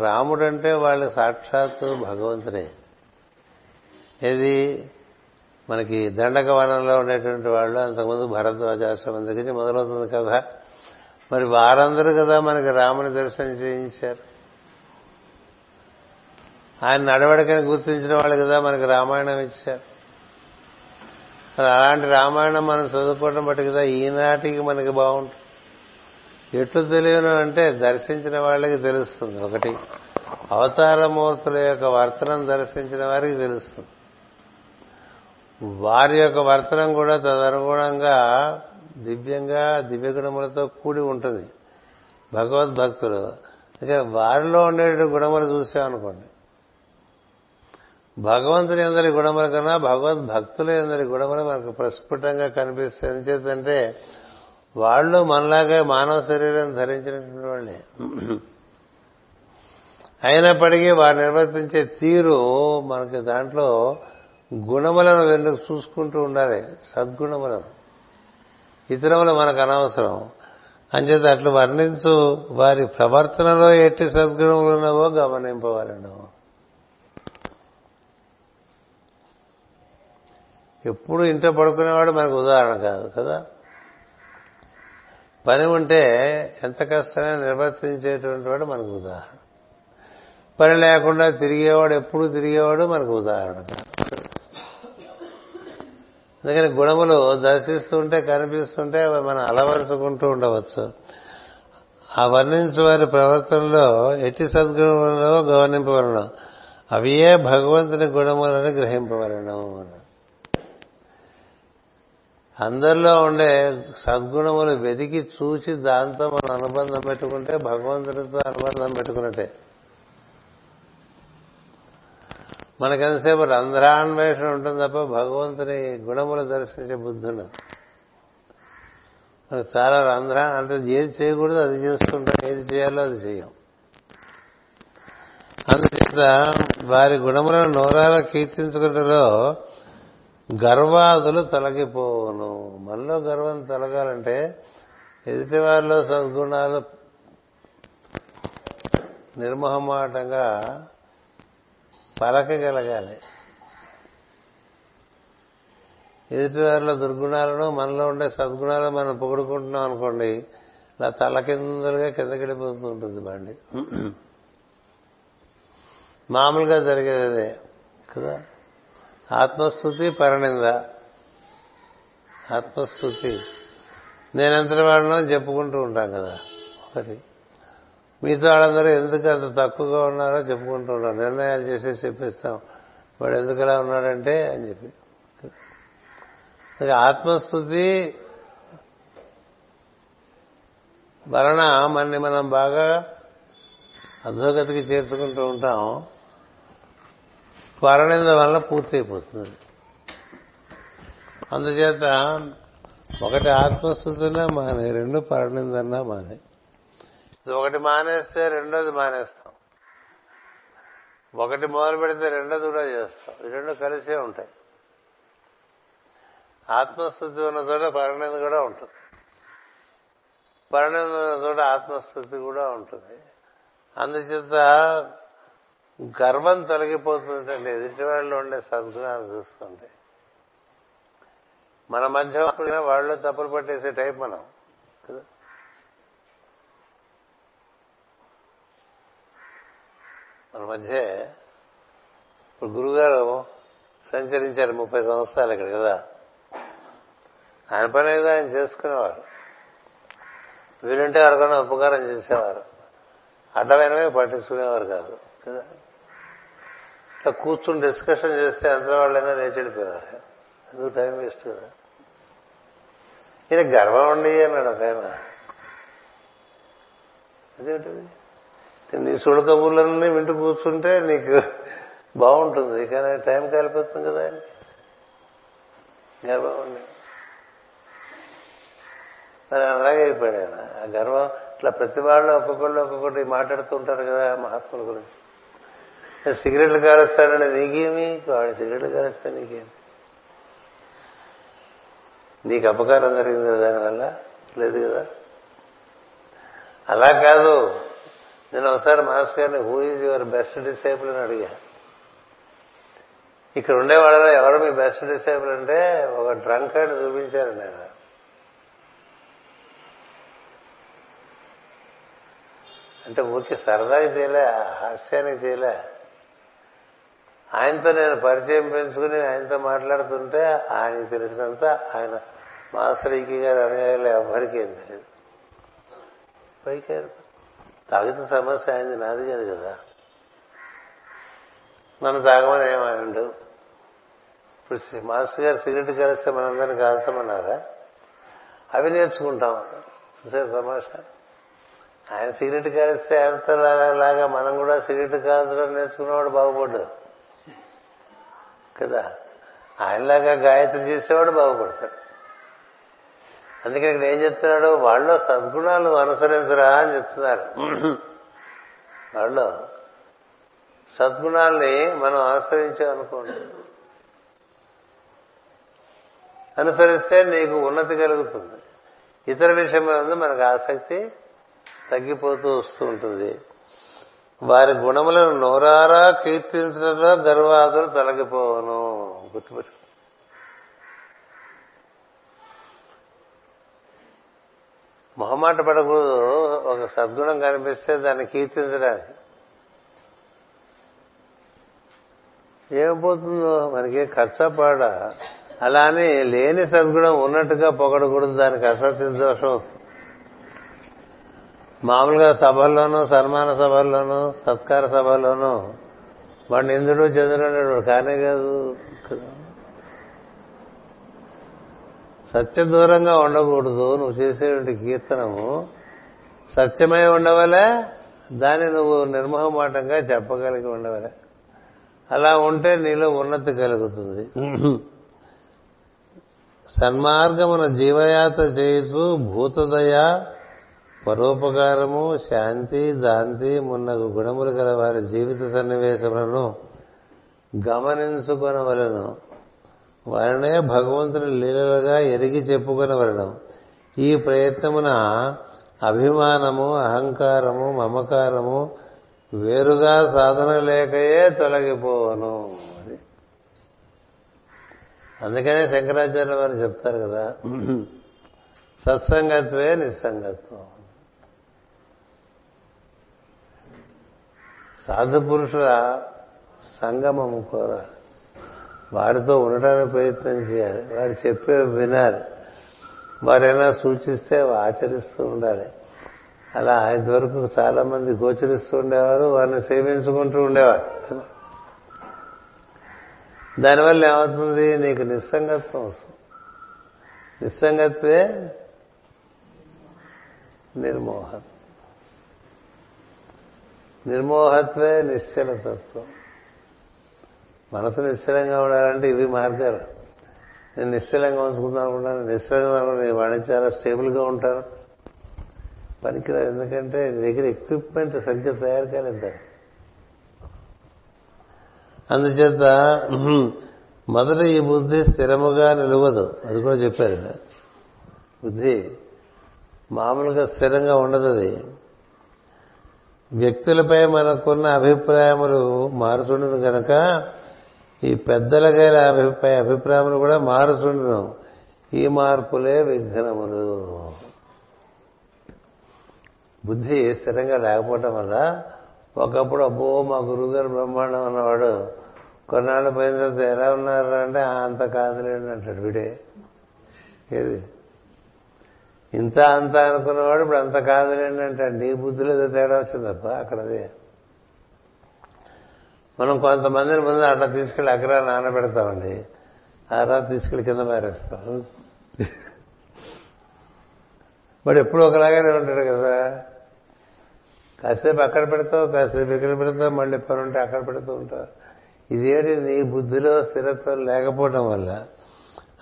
[SPEAKER 1] రాముడంటే వాళ్ళ సాక్షాత్తు భగవంతుడే. ఇది మనకి దండక వనంలో ఉండేటువంటి వాళ్ళు అంతకుముందు భరద్వాజాశ్రమం దగ్గర మొదలవుతుంది కదా. మరి వారందరూ కదా మనకి రాముని దర్శనం చేయించారు. ఆయన నడవడికని గుర్తించిన వాళ్ళు కదా మనకి రామాయణం ఇచ్చారు. మరి అలాంటి రామాయణం మనం చదువుకోవడం బట్టి కదా ఈనాటికి మనకి బాగుంటుంది. ఎట్లు తెలియను అంటే దర్శించిన వాళ్ళకి తెలుస్తుంది. ఒకటి అవతారమూర్తుల యొక్క వర్తనం దర్శించిన వారికి తెలుస్తుంది. వారి యొక్క వర్తనం కూడా తదనుగుణంగా దివ్యంగా దివ్యగుణములతో కూడి ఉంటుంది. భగవద్భక్తులు అందుకే వారిలో ఉండే గుణములు చూసామనుకోండి. భగవంతుని అందరి గుణముల కన్నా భగవద్భక్తుల అందరి గుణములు మనకు ప్రస్ఫుటంగా కనిపిస్తాయి ఎందుచేతంటే వాళ్ళు మనలాగా మానవ శరీరం ధరించినటువంటి వాళ్ళే. అయినప్పటికీ వారు నిర్వర్తించే తీరు మనకి దాంట్లో గుణములను వెనుక చూసుకుంటూ ఉండాలి. సద్గుణములను. ఇతరులు మనకు అనవసరం. అంచేత అట్లు వర్ణించు వారి ప్రవర్తనలో ఎట్టి సద్గుణములు ఉన్నావో గమనింపవాలను. ఎప్పుడు ఇంట్లో పడుకునేవాడు మనకు ఉదాహరణ కాదు కదా? పని ఉంటే ఎంత కష్టమైనా నిర్వర్తించేటువంటి వాడు మనకు ఉదాహరణ. పని లేకుండా తిరిగేవాడు ఎప్పుడు తిరిగేవాడు మనకు ఉదాహరణ కాదు. అందుకని గుణములు దర్శిస్తుంటే కనిపిస్తుంటే అవి మనం అలవరుచుకుంటూ ఉండవచ్చు. ఆ వర్ణించు వారి ప్రవర్తనలో ఎట్టి సద్గుణములలో గౌరవింపవలను అవియే భగవంతుని గుణములను గ్రహింపవలను అందరిలో ఉండే సద్గుణములు వెతికి చూచి దాంతో మనం అనుబంధం పెట్టుకుంటే భగవంతునితో అనుబంధం పెట్టుకున్నట్టే. మనకెంతసేపు రంధ్రాన్వేషణ ఉంటుంది తప్ప భగవంతుని గుణములు దర్శించే బుద్ధి ఉండదు. మనకు చాలా రంధ్రా అంటే ఏది చేయకూడదు అది చేస్తుంటాం. ఏది చేయాలో అది చేయం. అందుచేత వారి గుణములను నోరాల కీర్తించుకుంటలో గర్వాదులు తొలగిపోవును. మనలో గర్వం తొలగాలంటే ఎదుటి వారిలో సద్గుణాలు నిర్మహమాటంగా పలకగలగాలి. ఎదుటి వారిలో దుర్గుణాలను మనలో ఉండే సద్గుణాలను మనం పొగుడుకుంటున్నాం అనుకోండి ఇలా తలకిందులుగా కిందకెళ్ళిపోతూ ఉంటుంది బండి. మామూలుగా జరిగేది అదే కదా? ఆత్మస్థుతి పరనింద. ఆత్మస్థుతి. నేనెంతటి వాడినో చెప్పుకుంటూ ఉంటాం కదా ఒకటి. మీతో వాళ్ళందరూ ఎందుకు అంత తక్కువగా ఉన్నారో చెప్పుకుంటూ ఉంటారు నిర్ణయాలు చేసేసి చెప్పిస్తాం. వాడు ఎందుకు అలా ఉన్నాడంటే అని చెప్పి. ఆత్మస్థుతి వలన మనని మనం బాగా అధోగతికి చేర్చుకుంటూ ఉంటాం. త్వరణింద వలన పూర్తయిపోతుంది. అందుచేత ఒకటి ఆత్మస్థుతినా మానే రెండు పరణిందన్నా మానే. ఒకటి మానేస్తే రెండోది మానేస్తాం. ఒకటి మొదలు పెడితే రెండోది కూడా చేస్తాం. ఈ రెండు కలిసే ఉంటాయి. ఆత్మస్థుతి ఉన్న చోట పరిణతి కూడా ఉంటుంది. పరిణితున్న చోట ఆత్మస్థుతి కూడా ఉంటుంది. అందుచేత గర్వం తొలగిపోతుందండి. ఎదుటి వాళ్ళు ఉండే సద్గుణాలు చూస్తుంటే. మన మధ్య వాళ్ళు తప్పులు పట్టేసే టైప్ మనం. కదా? మన మధ్య ఇప్పుడు గురుగారు సంచరించారు ముప్పై సంవత్సరాలు ఇక్కడ కదా? ఆయన పని ఏదో ఆయన చేసుకునేవారు. వీలుంటే ఎవరికైనా ఉపకారం చేసేవారు. అడ్డమైనవే పట్టించుకునేవారు కాదు కదా? ఇట్లా కూర్చుని డిస్కషన్ చేస్తే అందులో వాళ్ళైనా లేచి ఎందుకు టైం వేస్ట్ కదా? ఈయన గర్వం ఉండి అన్నాడు ఒక ఆయన. అదేంటిది? నీ సుడు కబుర్లన్నీ వింటూ కూర్చుంటే నీకు బాగుంటుంది. కానీ టైం కాలిపోతుంది కదా. ఆయనకి గర్వం ఉండి మరి అలాగే అయిపోయాడు ఆయన. ఆ గర్వం ఇట్లా ప్రతి వాళ్ళు ఒక్కొక్కళ్ళు ఒక్కొక్కటి మాట్లాడుతూ ఉంటారు కదా మహాత్ముల గురించి. సిగరెట్లు కాలుస్తాడంటే నీకేమి? వాడు సిగరెట్లు కాలుస్తా నీకేమి? నీకు అపకారం జరిగింది దానివల్ల? లేదు కదా? అలా కాదు. నేను ఒకసారి మాస్టర్ గారిని who is your best disciple అని అడిగా. ఇక్కడ ఉండే వాళ్ళలో ఎవరు మీ బెస్ట్ డిసేబుల్ అంటే ఒక డ్రంక్ అని చూపించారండి ఆయన. అంటే ఊరికి సరదాకి చేయలే హాస్యానికి చేయలే. ఆయనతో నేను పరిచయం పెంచుకుని ఆయనతో మాట్లాడుతుంటే ఆయనకి తెలిసినంత ఆయన మాస్టర్ మాస్టరీకి గారు అనుయాయులు ఎవ్వరికీ ఏం తెలియదు. పైకి తాగితే సమస్య అయింది నాది కాదు కదా. నన్ను తాగమని ఏమైండు ఇప్పుడు మాస్టర్ గారు సిగరెట్ కలిస్తే మనందరినీ కాల్చమన్నారా? అవి నేర్చుకుంటాం. చూసారు తమాషా? ఆయన సిగరెట్ కలిస్తే ఆయనతో లాగా మనం కూడా సిగరెట్ కాల్చడం నేర్చుకున్నవాడు బాగుపడ్డు కదా? ఆయనలాగా గాయత్రి చేసేవాడు బాగుపడతాడు. అందుకని ఇక్కడ ఏం చెప్తున్నాడు? వాళ్ళు సద్గుణాలు అనుసరించరా అని చెప్తున్నారు. వాళ్ళు సద్గుణాల్ని మనం అనుసరించామనుకోండి అనుసరిస్తే నీకు ఉన్నతి కలుగుతుంది. ఇతర విషయం మీద మనకు ఆసక్తి తగ్గిపోతూ వస్తూ ఉంటుంది. వారి గుణములను నోరారా కీర్తించడంలో గర్వాదులు తొలగిపోవను. గుర్తుపెట్టు మొహమాట పడకూడదు. ఒక సద్గుణం కనిపిస్తే దాన్ని కీర్తించడానికి. ఏమైపోతుందో? మనకి ఖర్చపాడ అలా అని లేని సద్గుణం ఉన్నట్టుగా పొగడకూడదు. దానికి అసత్య దోషం వస్తుంది. మామూలుగా సభల్లోనూ సన్మాన సభల్లోనూ సత్కార సభల్లోనూ వాడిని ఇంద్రుడు చంద్రుడు కానే కాదు. సత్య దూరంగా ఉండకూడదు. నువ్వు చేసేటువంటి కీర్తనము సత్యమై ఉండవలే దాన్ని నువ్వు నిర్మోహమాటంగా చెప్పగలిగి ఉండవలే. అలా ఉంటే నీలో ఉన్నతి కలుగుతుంది. సన్మార్గమున జీవయాత్ర చేయుతూ భూతదయ పరోపకారము శాంతి దాంతి మున్నగు గుణములు గల వారి జీవిత సన్నివేశములను గమనించుకొనవలను. వారినే భగవంతుని లీలలుగా ఎరిగి చెప్పుకొనవరడం ఈ ప్రయత్నమున అభిమానము అహంకారము మమకారము వేరుగా సాధన లేకయే తొలగిపోవను. అది. అందుకనే శంకరాచార్య వారు చెప్తారు కదా సత్సంగత్వే నిస్సంగత్వం. సాధు పురుషుల సంగమము కోరాలి వారితో ఉండటానికి ప్రయత్నం చేయాలి. వారు చెప్పే వినాలి. వారైనా సూచిస్తే ఆచరిస్తూ ఉండాలి. అలా ఇంతవరకు చాలా మంది గోచరిస్తూ ఉండేవారు వారిని సేవించుకుంటూ ఉండేవారు. దానివల్ల ఏమవుతుంది? నీకు నిస్సంగత్వం వస్తుంది. నిస్సంగత్వే నిర్మోహత్వం నిర్మోహత్వే నిశ్చలతత్వం. మనసు నిశ్చలంగా ఉండాలంటే ఇవి మార్గాలు నేను నిశ్చలంగా ఉంచుకుందాం అనుకుంటాను. నిశ్చలంగా నేను వాడిని చాలా స్టేబుల్గా ఉంటాను. పనికిరా ఎందుకంటే నీ దగ్గర ఎక్విప్మెంట్ సరిగ్గా తయారు కాలేదు అందుచేత మొదట ఈ బుద్ధి స్థిరముగా నిలవదు. అది కూడా చెప్పారు. బుద్ధి మామూలుగా స్థిరంగా ఉండదు అది. వ్యక్తులపై మనకున్న అభిప్రాయములు మారుతుండదు కనుక ఈ పెద్దలకైన అభిప్రాయ అభిప్రాయములు కూడా మారుతుండను ఈ మార్పులే విఘ్నములు. బుద్ధి స్థిరంగా లేకపోవటం వల్ల ఒకప్పుడు అబ్బో మా గురువుగారు బ్రహ్మాండం అన్నవాడు. కొన్నాళ్ళు పోయిన తర్వాత ఎలా ఉన్నారు అంటే అంత కాదులేండి అంటాడు వీడే. ఏది? ఇంత అంత అనుకున్నవాడు ఇప్పుడు అంత కాదులేండి అంటాడు. నీ బుద్ధిలో ఏదో తేడా వచ్చింది తప్ప అక్కడది. మనం కొంతమందిని ముందు అట్లా తీసుకెళ్ళి అక్కడ నానబెడతామండి. ఆ తర్వాత తీసుకెళ్ళి కింద మారేస్తాం వాడు ఎప్పుడు ఒకలాగానే ఉంటాడు కదా. కాసేపు అక్కడ పెడతావు కాసేపు ఇక్కడ పెడతావు మళ్ళీ పని ఉంటే అక్కడ పెడుతూ ఉంటావు. ఇదేంటి నీ బుద్ధిలో స్థిరత్వం లేకపోవడం వల్ల?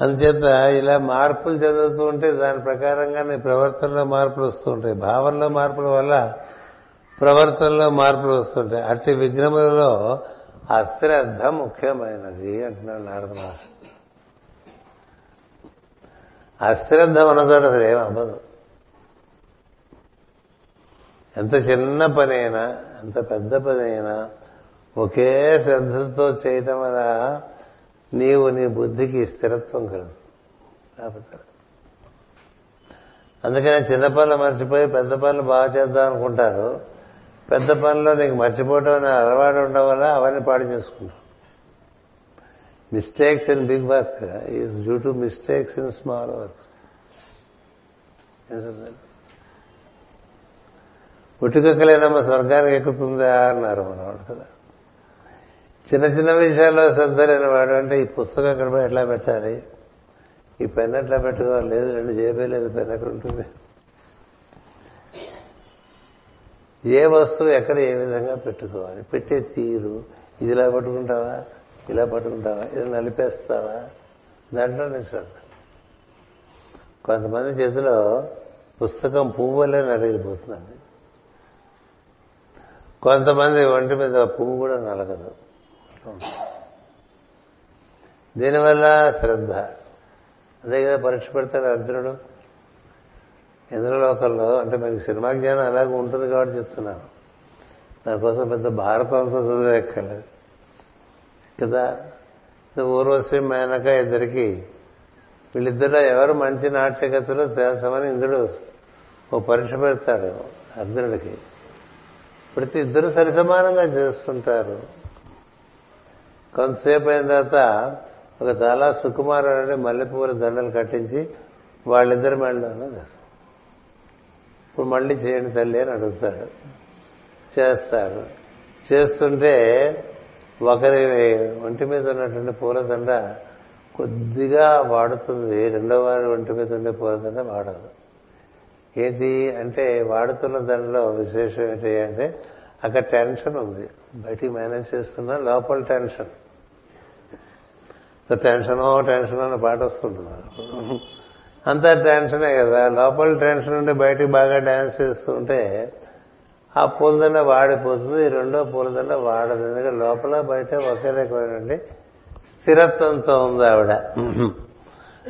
[SPEAKER 1] అందుచేత ఇలా మార్పులు చదువుతూ ఉంటే దాని ప్రకారంగా నీ ప్రవర్తనలో మార్పులు వస్తూ ఉంటాయి. భావనలో మార్పుల వల్ల ప్రవర్తనలో మార్పులు వస్తుంటాయి. అట్టి విఘ్నములలో అశ్రద్ధ ముఖ్యమైనది అంటున్నాడు నారద మహర్షి. అశ్రద్ధ ఉన్నదోటి అసలు ఏం అవ్వదు. ఎంత చిన్న పని అయినా ఎంత పెద్ద పని అయినా ఒకే శ్రద్ధతో చేయటం వల్ల నీవు నీ బుద్ధికి స్థిరత్వం కలదు. అందుకని చిన్న పనులు మర్చిపోయి పెద్ద పనులు బాగా చేద్దాం అనుకుంటారు. పెద్ద పనిలో నీకు మర్చిపోవటం అనే అలవాటు ఉండడం వల్ల అవన్నీ పాడు చేసుకుంటాం mistakes in big work is due to mistakes in small work పుట్టుకక్కలేనమ్మ స్వర్గానికి ఎక్కుతుందా అన్నారు మనవాడు కదా. చిన్న చిన్న విషయాల్లో శ్రద్ధ లేని వాడు అంటే ఈ పుస్తకం ఎక్కడ పోయి ఎట్లా పెట్టాలి? ఈ పెన్ ఎట్లా పెట్టుకోవాలి? లేదు రెండు జేబే పెన్ ఎక్కడ ఉంటుంది? ఏ వస్తువు ఎక్కడ ఏ విధంగా పెట్టుకోవాలి? పెట్టే తీరు ఇది ఇలా పట్టుకుంటావా? ఇలా పట్టుకుంటావా? ఇది నలిపేస్తావా? దాంట్లో నేను శ్రద్ధ. కొంతమంది చేతిలో పుస్తకం పువ్వు వల్లే నలిగిపోతుందండి కొంతమంది ఒంటి మీద పువ్వు కూడా నలగదు. దీనివల్ల శ్రద్ధ. అదే కదా పరీక్ష పెడతాడు అర్జునుడు. ఇంద్రలోకంలో అంటే మనకి సినిమా జ్ఞానం అలాగే ఉంటుంది కాబట్టి చెప్తున్నాను. దానికోసం పెద్ద భారతం అంతా చదివేక్కర్లేదు కదా? ఊర్వశి మేనక ఇద్దరికి వీళ్ళిద్దరిలో ఎవరు మంచి నాట్యగతులు తెలుసమని ఇంద్రుడు ఓ పరీక్ష పెడతాడు అర్జునుడికి. ప్రతి ఇద్దరు సరిసమానంగా చేస్తుంటారు. కొంతసేపు అయిన తర్వాత ఒక చాలా సుకుమారుడు మల్లెపూల దండలు కట్టించి వాళ్ళిద్దరి మెడలోనూ చేస్తారు ఇప్పుడు మళ్ళీ చేయండి తల్లి అని అడుగుతాడు. చేస్తారు. చేస్తుంటే ఒకరి ఒంటి మీద ఉన్నటువంటి పూలదండ కొద్దిగా వాడుతుంది. రెండో వారి ఒంటి మీద ఉండే పూలదండ వాడదు. ఏంటి అంటే వాడుతున్న దండలో విశేషం ఏంటి అంటే అక్కడ టెన్షన్ ఉంది. బయటికి మేనేజ్ చేస్తున్నా లోపల టెన్షన్. టెన్షనో టెన్షన్ అని పాట వస్తుంటుంది. అంతా టెన్షనే కదా. లోపల టెన్షన్ ఉండి బయటికి బాగా డ్యాన్స్ చేస్తూ ఉంటే ఆ పూలదండ వాడిపోతుంది. రెండో పూలదండ వాడదు. ఎందుకంటే లోపల బయట ఒకే రకమైనటువంటి స్థిరత్వంతో ఉంది ఆవిడ.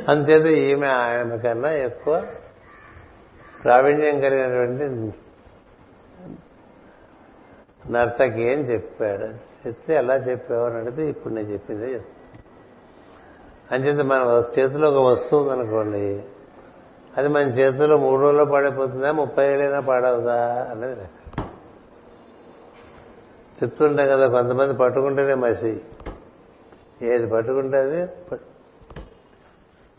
[SPEAKER 1] అంతేత ఈమె ఆయన కన్నా ఎక్కువ ప్రావీణ్యం కలిగినటువంటి నర్తకి ఏం చెప్పాడు. చెప్తే ఎలా చెప్పావు అని అడిగితే ఇప్పుడు నేను చెప్పిందే చెప్తాను అంచేత మన చేతిలో ఒక వస్తువు ఉందనుకోండి అది మన చేతిలో మూడు రోజుల్లో పాడైపోతుందా ముప్పై ఏళ్ళైనా పాడవుదా అనేది లెక్క. చెప్తుంటాం కదా కొంతమంది పట్టుకుంటేనే మసి. ఏది పట్టుకుంటే అది?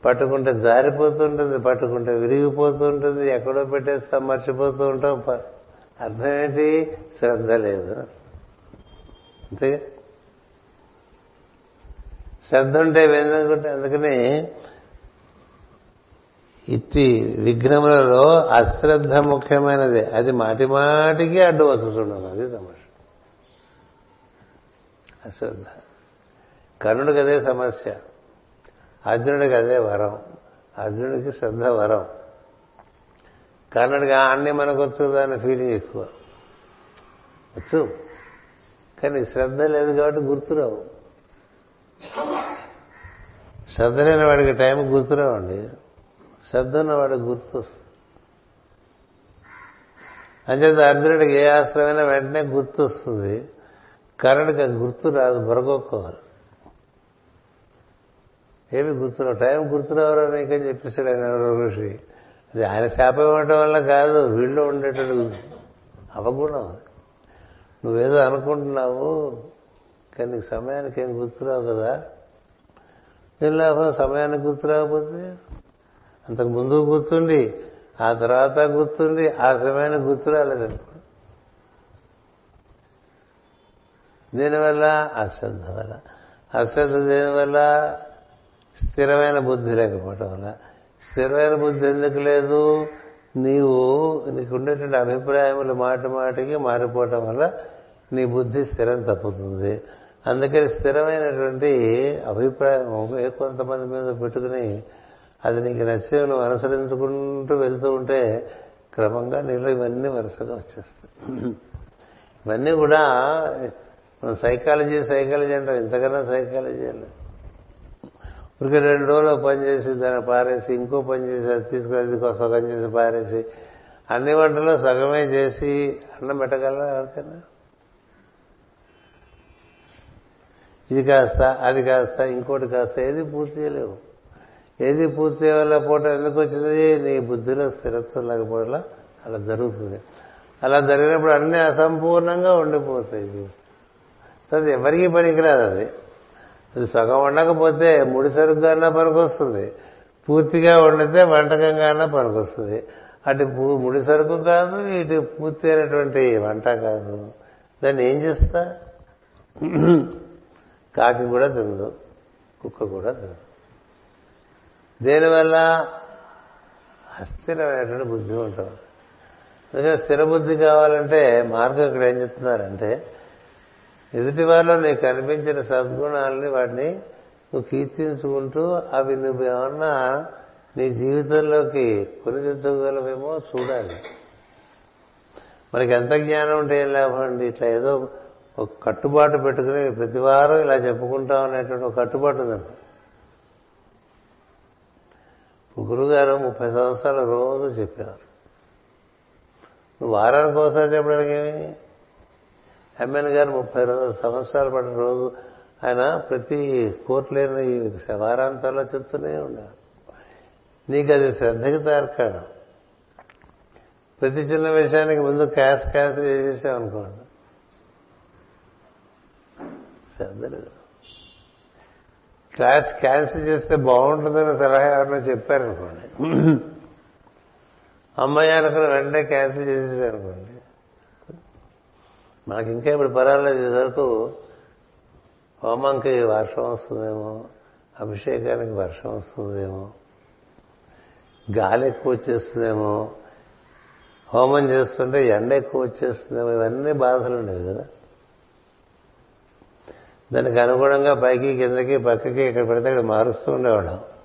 [SPEAKER 1] పట్టుకుంటే జారిపోతుంటుంది పట్టుకుంటే విరిగిపోతుంటుంది ఎక్కడో పెట్టేస్తాం మర్చిపోతూ ఉంటాం అర్థం ఏంటి శ్రద్ధ లేదు. అంతే. శ్రద్ధ ఉంటే ఎందుకంటే అందుకని ఇట్టి విఘ్నములలో అశ్రద్ధ ముఖ్యమైనది. అది మాటి మాటికి అడ్డు వస్తుండదు అది తమాష. అశ్రద్ధ. కర్ణుడికి అదే సమస్య. అర్జునుడికి అదే వరం. అర్జునుడికి శ్రద్ధ వరం. కర్ణుడికి అన్ని మనకు వచ్చు అనే ఫీలింగ్ ఎక్కువ. వచ్చు. కానీ శ్రద్ధ లేదు కాబట్టి గుర్తురావు. శ్రద్ధ లేని వాడికి టైం గుర్తురావండి. శ్రద్ధ ఉన్న వాడికి గుర్తు వస్తుంది అంచేత అర్జునుడికి ఏ ఆశ్రమైనా వెంటనే గుర్తు వస్తుంది కర్ణుడికి గుర్తు రాదు బొరగొక్కోవాలి ఏమి గుర్తురావు టైం గుర్తురావరా నీకని చెప్పేశాడు ఆయన ఋషి. అది ఆయన శాపం ఇవ్వటం వల్ల కాదు వీళ్ళు ఉండేటట్టు అవగుణం నువ్వేదో అనుకుంటున్నావు కానీ నీకు సమయానికి ఏం గుర్తురావు కదా? ఏం లాభం సమయానికి గుర్తురాకపోతే? అంతకు ముందు గుర్తుండి ఆ తర్వాత గుర్తుండి ఆ సమయానికి గుర్తు రాలేదనుకో దీనివల్ల అశ్రద్ధ వల్ల. అశ్రద్ధ దేనివల్ల? స్థిరమైన బుద్ధి లేకపోవటం వల్ల. స్థిరమైన బుద్ధి ఎందుకు లేదు? నీవు నీకు ఉండేటువంటి అభిప్రాయములు మాట మాటికి మారిపోవటం వల్ల నీ బుద్ధి స్థిరం తప్పుతుంది. అందుకని స్థిరమైనటువంటి అభిప్రాయం ఏ కొంతమంది మీద పెట్టుకుని అది నీకు నచ్చే నువ్వు అనుసరించుకుంటూ వెళ్తూ ఉంటే క్రమంగా నీలో ఇవన్నీ వరుసగా వచ్చేస్తాయి. ఇవన్నీ కూడా మనం సైకాలజీ సైకాలజీ అంటాం. ఇంతకన్నా సైకాలజీ అని ఊరికి రెండు రోజులు పని చేసి దాన్ని పారేసి ఇంకో పని చేసి అది తీసుకుని సగం చేసి పారేసి అన్ని వంటలు సగమే చేసి అన్నం పెట్టగలరా ఎవరికైనా? ఇది కాస్త అది కాస్త ఇంకోటి కాస్త ఏది పూర్తి చేయలేవు. ఏది పూర్తి చేయలేకపోవటం ఎందుకు వచ్చింది? నీ బుద్ధిలో స్థిరత్వం లేకపోవడం అలా జరుగుతుంది. అలా జరిగినప్పుడు అన్ని అసంపూర్ణంగా ఉండిపోతాయి. అది ఎవరికీ పనికిరాదు అది. అది సగం వండకపోతే ముడి సరుగ్గా పనికొస్తుంది. పూర్తిగా వండితే వంటకంగా పనికొస్తుంది. అటు ముడి సరుకు కాదు ఇటు పూర్తి అయినటువంటి వంట కాదు. దాన్ని ఏం చేస్తా? కాకి కూడా తినదు కుక్క కూడా తినదు. దేనివల్ల అస్థిరమైనటువంటి బుద్ధి ఉంటుంది. అందుకని స్థిర బుద్ధి కావాలంటే మార్గం ఇక్కడ ఏం చెప్తున్నారంటే ఎదుటి వారిలో నీకు కనిపించిన సద్గుణాలని వాటిని నువ్వు కీర్తించుకుంటూ అవి నువ్వు ఏమన్నా నీ జీవితంలోకి కొని తెచ్చుకోగలవేమో చూడాలి. మనకి ఎంత జ్ఞానం ఉంటే ఏం లాభం అండి? ఇట్లా ఏదో ఒక కట్టుబాటు పెట్టుకుని ప్రతి వారం ఇలా చెప్పుకుంటాం అనేటువంటి ఒక కట్టుబాటు ఉందండి గురుగారు ముప్పై సంవత్సరాలు రోజు చెప్పేవారు. నువ్వు వారానికి ఒకసారి చెప్పడానికి ఎమ్మెల్యే గారు ముప్పై సంవత్సరాలు పడిన రోజు ఆయన ప్రతి కోర్టు లేని వారాంతాల్లో చెప్తూనే ఉండేవారు. నీకు అది శ్రద్ధకి తార్కాడం ప్రతి చిన్న విషయానికి ముందు క్యాష్ క్యాష్ చేసేసామనుకోండి శ్రద్ధ లేదు క్లాస్ క్యాన్సిల్ చేస్తే బాగుంటుందని సలహా ఎవరన్నా చెప్పారనుకోండి. అమ్మాయి అనుకున్న వెంటనే క్యాన్సిల్ చేసేసారనుకోండి. మనకి ఇంకా ఇప్పుడు పర్వాలేదు ఇదివరకు హోమంకి వర్షం వస్తుందేమో అభిషేకానికి వర్షం వస్తుందేమో గాలి ఎక్కువ వచ్చేస్తుందేమో హోమం చేస్తుంటే ఎండ ఎక్కువ వచ్చేస్తుందేమో ఇవన్నీ బాధలు ఉండేవి కదా. దానికి అనుగుణంగా పైకి కిందకి పక్కకి ఇక్కడ పెడితే ఇక్కడ మారుస్తూ ఉండేవాడు.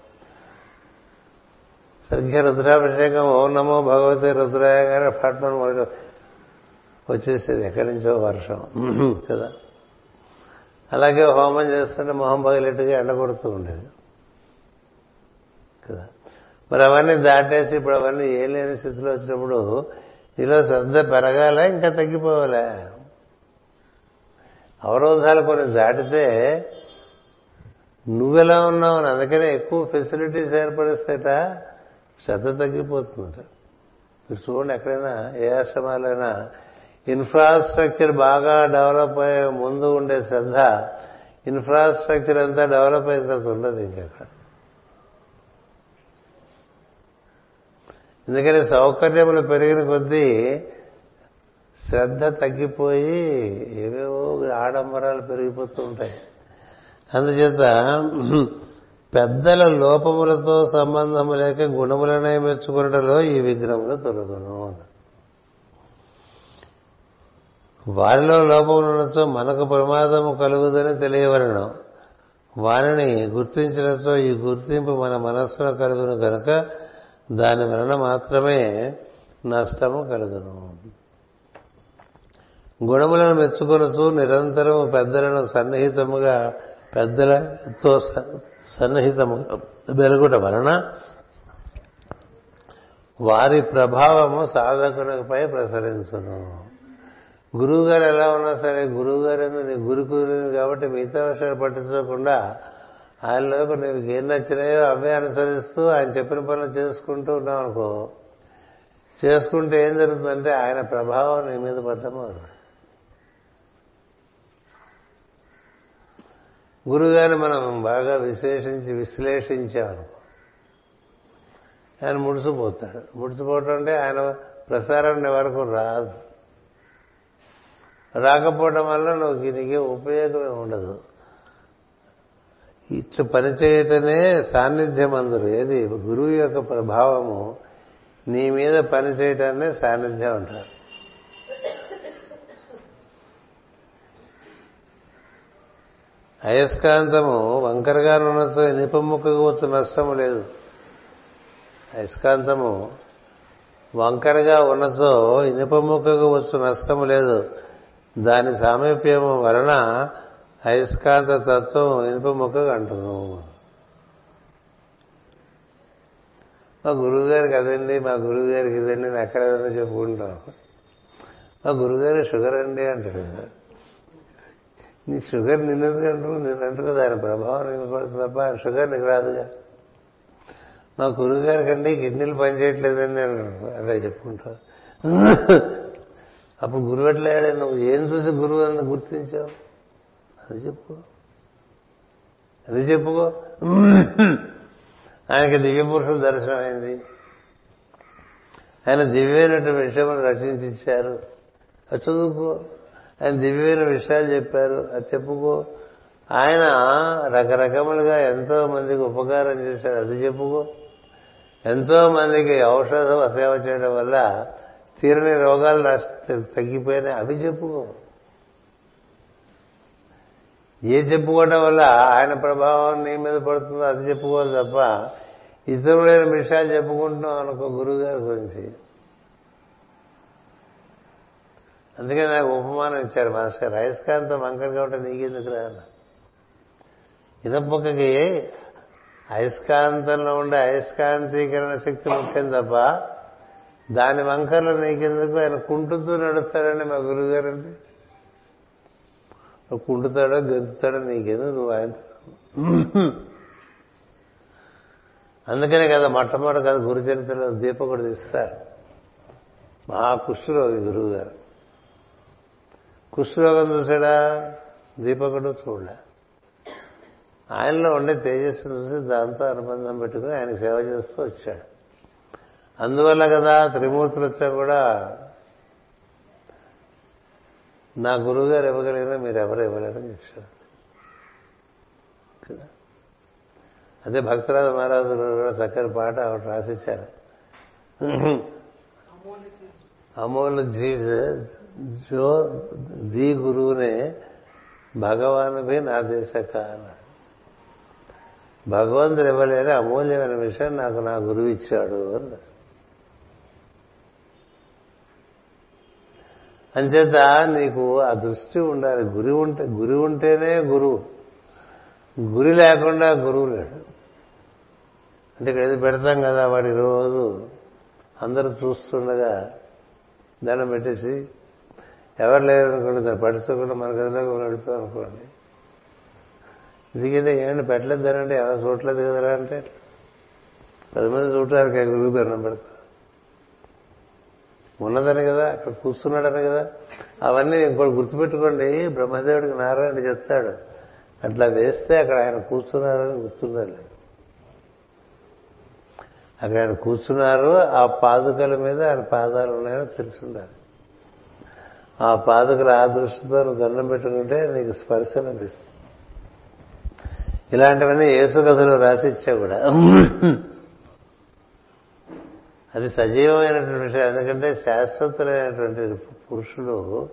[SPEAKER 1] సరిగ్గా రుద్రాభిషేకం ఓం నమో భగవతి రుద్రాయ గారు ఫట్మన్ మొదలు వచ్చేసేది ఎక్కడి నుంచో వర్షం కదా. అలాగే హోమం చేస్తుంటే మొహం పగిలిట్టుగా ఎండ కొడుతూ ఉండేది కదా. మరి అవన్నీ దాటేసి ఇప్పుడు అవన్నీ ఏం లేని స్థితిలో వచ్చినప్పుడు నీలో శ్రద్ధ పెరగాల ఇంకా తగ్గిపోవాలా? అవరోధాలు కొన్ని దాటితే నువ్వెలా ఉన్నావు అని అందుకనే ఎక్కువ ఫెసిలిటీస్ ఏర్పడిస్తేట శ్రద్ధ తగ్గిపోతుందట. మీరు చూడండి ఎక్కడైనా ఏ ఆశ్రమాలైనా ఇన్ఫ్రాస్ట్రక్చర్ బాగా డెవలప్ అయ్యే ముందు ఉండే శ్రద్ధ ఇన్ఫ్రాస్ట్రక్చర్ అంతా డెవలప్ అయిన తర్వాత ఉండదు ఇంకక్కడ ఎందుకని సౌకర్యములు పెరిగిన కొద్దీ శ్రద్ధ తగ్గిపోయి ఏవేవో ఆడంబరాలు పెరిగిపోతూ ఉంటాయి. అందుచేత పెద్దల లోపములతో సంబంధము లేక గుణములనే మెచ్చుకున్నటలో ఈ విగ్రహములు తొలగను వారిలో లోపములతో మనకు ప్రమాదము కలుగుదని తెలియవలను. వారిని గుర్తించడంతో ఈ గుర్తింపు మన మనస్సులో కలుగును కనుక దాని వలన మాత్రమే నష్టము కలుగును. గుణములను మెచ్చుకొనుతూ నిరంతరం పెద్దలను సన్నిహితముగా పెద్దలతో సన్నిహితముగా వెలుగుట వలన వారి ప్రభావము సాధకునిపై ప్రసరించును. గురువు గారు ఎలా ఉన్నా సరే గురువు గారు నీ గురు కుదిరింది కాబట్టి మిగతా విషయాలు పట్టించుకోకుండా ఆయనలోకి నీకు ఏం నచ్చినాయో అవే అనుసరిస్తూ ఆయన చెప్పిన పనులు చేసుకుంటూ ఉన్నావు అనుకో చేసుకుంటే ఏం జరుగుతుందంటే ఆయన ప్రభావం నీ మీద పడ్డము గురుగారిని మనం బాగా విశ్లేషించి. విశ్లేషించామనుకో ఆయన ముడిసిపోతాడు ముడిసిపోవటం అంటే ఆయన ప్రసారం వరకు రాదు. రాకపోవడం వల్ల నువ్వు నీకే ఉపయోగమే ఉండదు. ఇట్లా పనిచేయటమే సాన్నిధ్యం అందరు ఏది? గురువు యొక్క ప్రభావము నీ మీద పనిచేయటాన్ని సాన్నిధ్యం అంటారు. అయస్కాంతము వంకరగా ఉన్నతో నిపముక్కకు వచ్చు నష్టము లేదు. అయస్కాంతము వంకరగా ఉన్నతో ఇనుపముక్కకు వచ్చు నష్టము లేదు. దాని సామీప్యము వలన అయస్కాంత తత్వం ఇనుప ముక్కకు అంటును మా గురువుగారికి అదండి మా గురువుగారికి ఇదండి నేను ఎక్కడ చెప్పుకుంటాం. మా గురువుగారి షుగర్ అండి అంటాడు నీ షుగర్ నిన్నెందుకు అంటూ నేను దాని ప్రభావం నీకు పడుతుంది తప్ప షుగర్ నీకు రాదుగా. మా గురువు గారికి అండి కిడ్నీలు పనిచేయట్లేదని నేను అదే చెప్పుకుంటా. అప్పుడు గురువు ఎట్లా నువ్వు ఏం చూసి గురువు అని గుర్తించావు? అది చెప్పు. అది చెప్పుకో. ఆయనకి దివ్య దర్శనం దర్శనమైంది ఆయన దివ్యమైనటువంటి విషయం రచించి ఇచ్చారు. చదువుకో. ఆయన దివ్యమైన విషయాలు చెప్పారు. అది చెప్పుకో. ఆయన రకరకములుగా ఎంతో మందికి ఉపకారం చేశాడు. అది చెప్పుకో. ఎంతో మందికి ఔషధ సేవ చేయడం వల్ల తీరని రోగాలు తగ్గిపోయినాయి. అవి చెప్పుకో. ఏ చెప్పుకోవడం వల్ల ఆయన ప్రభావం నీ మీద పడుతుందో అది చెప్పుకోవాలి తప్ప ఇతరులైన విషయాలు చెప్పుకుంటున్నాం అనుకో గురువు గారి గురించి. అందుకే నాకు ఉపమానం ఇచ్చారు మాస్టర్ అయస్కాంతం వంకరగా ఉంటే నీకెందుకు రా ఇనపక్కకి అయస్కాంతంలో ఉండే అయస్కాంతీకరణ శక్తి ముఖ్యం తప్ప దాని వంకరలో నీకెందుకు? ఆయన కుంటుతూ నడుస్తాడండి మా గురుగారండి. కుంటుతాడో గెంతుతాడో నీకెందుకు? నువ్వు ఆయన అందుకనే కదా మొట్టమొదటి కదా గురు చరిత్రలో దీపకుడు తీస్తారు. మహా గురువు గారు కుష్ఠరోగం చూసాడా? దీపకుడు చూడలే. ఆయనలో ఉండే తేజస్సు చూసి దాంతో అనుబంధం పెట్టుకుని ఆయన సేవ చేస్తూ వచ్చాడు. అందువల్ల కదా త్రిమూర్తులు వచ్చా కూడా? నా గురువు గారు ఇవ్వగలిగినా మీరు ఎవరు ఇవ్వలేరని చెప్పాడు కదా? అదే భక్తరాజ మహారాజు కూడా చక్కని పాట ఒకటి రాసిచ్చారు. అమూల్ చీజ్ జో ది గురువునే భగవానుభి నా దేశక అన్నారు భగవంతుడు ఇవ్వలేని అమూల్యమైన విషయం నాకు నా గురువు ఇచ్చాడు అన్నారు. అంచేత నీకు ఆ దృష్టి ఉండాలి. గురి ఉంటే గురి ఉంటేనే గురువు గురి లేకుండా గురువు లేడు. అంటే ఇక్కడ ఏది పెడతాం కదా వాడి రోజు అందరూ చూస్తుండగా దండం పెట్టేసి ఎవరు లేరు అనుకోండి దాన్ని పట్టించుకుండా మన గదిలోకి నడిపాం అనుకోండి. ఎందుకంటే ఏమన్నా పెట్టలేదు దండి ఎవరు చూడలేదు కదరా అంటే పది మంది చూడటానికి గురువు దండం పెడతారు ఉన్నదని కదా అక్కడ కూర్చున్నాడని కదా. అవన్నీ ఇంకోటి గుర్తుపెట్టుకోండి. బ్రహ్మదేవుడికి నారాయణ చెప్తాడు. అట్లా వేస్తే అక్కడ ఆయన కూర్చున్నారని గుర్తుండాలి. అక్కడ ఆయన కూర్చున్నారు ఆ పాదుకల మీద ఆయన పాదాలు ఉన్నాయని తెలిసి ఉండాలి. ఆ పాదుకలు ఆ దృష్టితో నువ్వు దండం పెట్టుకుంటే నీకు స్పర్శ లభిస్తుంది. ఇలాంటివన్నీ యేసు కథలు రాసిచ్చా కూడా. అది సజీవమైనటువంటి విషయం. ఎందుకంటే శాశ్వతులైనటువంటి పురుషులు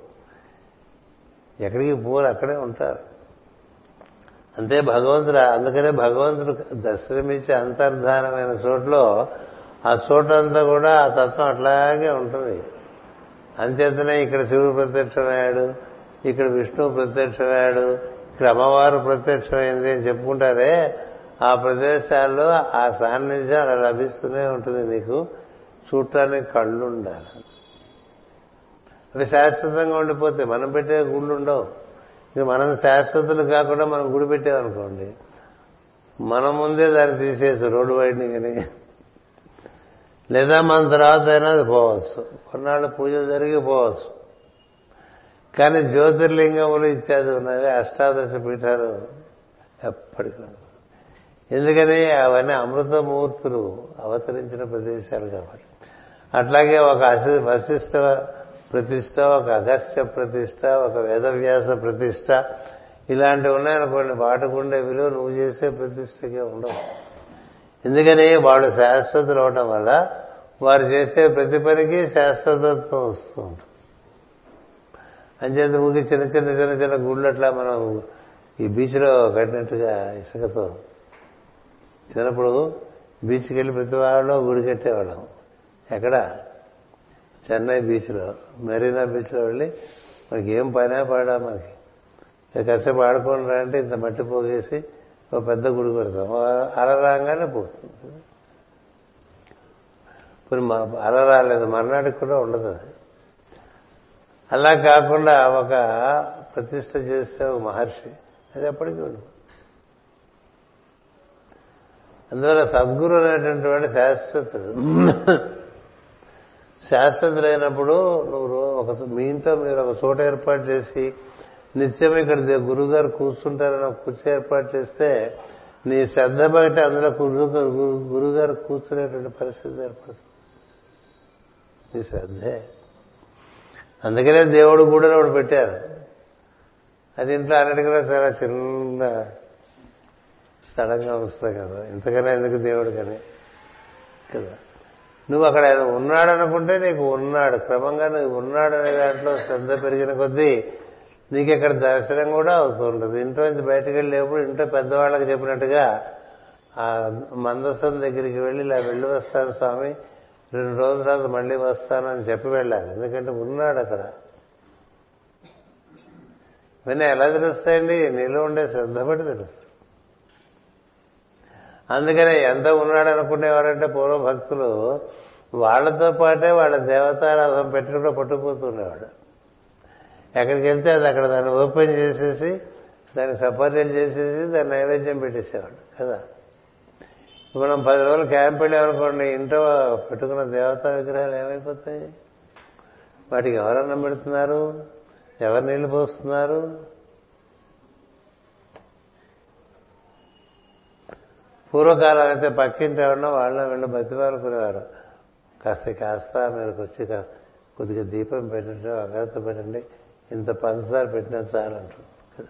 [SPEAKER 1] ఎక్కడికి పోరు అక్కడే ఉంటారు. అంతే భగవంతుడు అందుకనే భగవంతుడు దర్శనమిచ్చే అంతర్ధానమైన చోట్లో ఆ చోటంతా కూడా ఆ తత్వం అట్లాగే ఉంటుంది. అంచేతనే ఇక్కడ శివుడు ప్రత్యక్షమయ్యాడు ఇక్కడ విష్ణువు ప్రత్యక్షమయ్యాడు ఇక్కడ అమ్మవారు ప్రత్యక్షమైంది అని చెప్పుకుంటారే ఆ ప్రదేశాల్లో ఆ సాన్నిధ్యం అలా లభిస్తూనే ఉంటుంది నీకు. చూడటానికి కళ్ళు ఉండాలి అవి శాశ్వతంగా ఉండిపోతే మనం పెట్టే గుళ్ళు ఉండవు ఇక మనం శాశ్వతులు కాకుండా మనం గుడి పెట్టామనుకోండి మన ముందే దాన్ని తీసేసి రోడ్డు వైడ్నింగ్ అని లేదా మన తర్వాత అయినా అది పోవచ్చు. కొన్నాళ్ళు పూజ జరిగిపోవచ్చు కానీ జ్యోతిర్లింగములు ఇత్యాది ఉన్నవి అష్టాదశ పీఠాలు ఎప్పటికీ ఎందుకని అవన్నీ అమృతమూర్తులు అవతరించిన ప్రదేశాలు కాబట్టి. అట్లాగే ఒక అశి వశిష్ట ప్రతిష్ట ఒక అగస్త్య ప్రతిష్ట ఒక వేదవ్యాస ప్రతిష్ట ఇలాంటివి ఉన్నాయనుకోండి వాటికి ఉండే విలువ నువ్వు చేసే ప్రతిష్టకే ఉండవు. ఎందుకని వాళ్ళు శాశ్వతులు అవడం వల్ల వారు చేసే ప్రతి పనికి శాశ్వతత్వం వస్తుంది. అంచేత ఊరికి చిన్న చిన్న చిన్న చిన్న గుళ్ళు అట్లా మనం ఈ బీచ్లో కట్టినట్టుగా ఇసుకతో చిన్నప్పుడు బీచ్కి వెళ్ళి ప్రతి వాళ్ళు గుడి కట్టేవాళ్ళం. ఎక్కడ? చెన్నై బీచ్లో మెరీనా బీచ్లో వెళ్ళి మనకి ఏం పైన పాడా మనకి. కాసేపు ఆడుకోండి అంటే ఇంత మట్టి పోగేసి ఒక పెద్ద గుడి కొడతాం అల రాగానే పోతుంది. ఇప్పుడు మా అల రాలేదు మర్నాటికి కూడా ఉండదు అది. అలా కాకుండా ఒక ప్రతిష్ట చేస్తే ఒక మహర్షి అది ఎప్పటికీ ఉండదు. అందువల్ల సద్గురు అనేటువంటి వాడు శాశ్వతుడు. శాశ్వతులైనప్పుడు నువ్వు ఒక మీ ఇంట్లో మీరు ఒక చోట ఏర్పాటు చేసి నిత్యం ఇక్కడ గురువు గారు కూర్చుంటారని ఒక కుర్చీ ఏర్పాటు చేస్తే నీ శ్రద్ధ బయట అందులో గురువు గురుగారు కూర్చునేటువంటి పరిస్థితి ఏర్పడుతుంది. నీ శ్రద్ధే. అందుకనే దేవుడు కూడా ఒకటి పెట్టారు. అది ఇంట్లో అన్నిటికన్నా చాలా చిన్న స్థలంగా వస్తుంది కదా. ఇంతకన్నా ఎందుకు దేవుడు కానీ కదా. నువ్వు అక్కడ ఆయన ఉన్నాడనుకుంటే నీకు ఉన్నాడు. క్రమంగా నువ్వు ఉన్నాడనే దాంట్లో శ్రద్ధ పెరిగిన కొద్దీ నీకు ఇక్కడ దర్శనం కూడా అవుతుంటుంది ఇంట్లోంచి బయటకు వెళ్ళేప్పుడు ఇంట్లో పెద్దవాళ్ళకి చెప్పినట్టుగా ఆ మందసం దగ్గరికి వెళ్ళి ఇలా వెళ్ళి వస్తాను స్వామి రెండు రోజుల తర్వాత మళ్ళీ వస్తాను అని చెప్పి వెళ్ళాలి. ఎందుకంటే ఉన్నాడు అక్కడ. ఇవన్నీ ఎలా తెలుస్తాయండి? నీలో ఉండే శ్రద్ధ బట్టి తెలుస్తుంది అందుకనే ఎంత ఉన్నాడు అనుకునేవారంటే పూర్వ భక్తులు వాళ్ళతో పాటే వాళ్ళ దేవతారాధన పెట్టుకుని పట్టుకుపోతుండేవాడు ఎక్కడికి వెళ్తే అది అక్కడ దాన్ని ఓపెన్ చేసేసి దాన్ని సపర్యలు చేసేసి దాన్ని నైవేద్యం పెట్టేసేవాడు కదా? ఇప్పుడు మనం పది రోజులు క్యాంప్ వెళ్ళామనుకోండి ఇంట్లో పెట్టుకున్న దేవతా విగ్రహాలు ఏమైపోతాయి? వాటికి ఎవరన్నం పెడుతున్నారు? ఎవరు నీళ్ళు పోస్తున్నారు? పూర్వకాలం అయితే పక్కింటి ఎవరన్నా వాళ్ళ వీళ్ళు బతివారుకునేవారు కాస్త కాస్త మీరు వచ్చి కాస్త కొద్దిగా దీపం పెట్టండి అగరత్త పెట్టండి ఇంత పంచదార పెట్టినా సార్ అంటారు. కదా.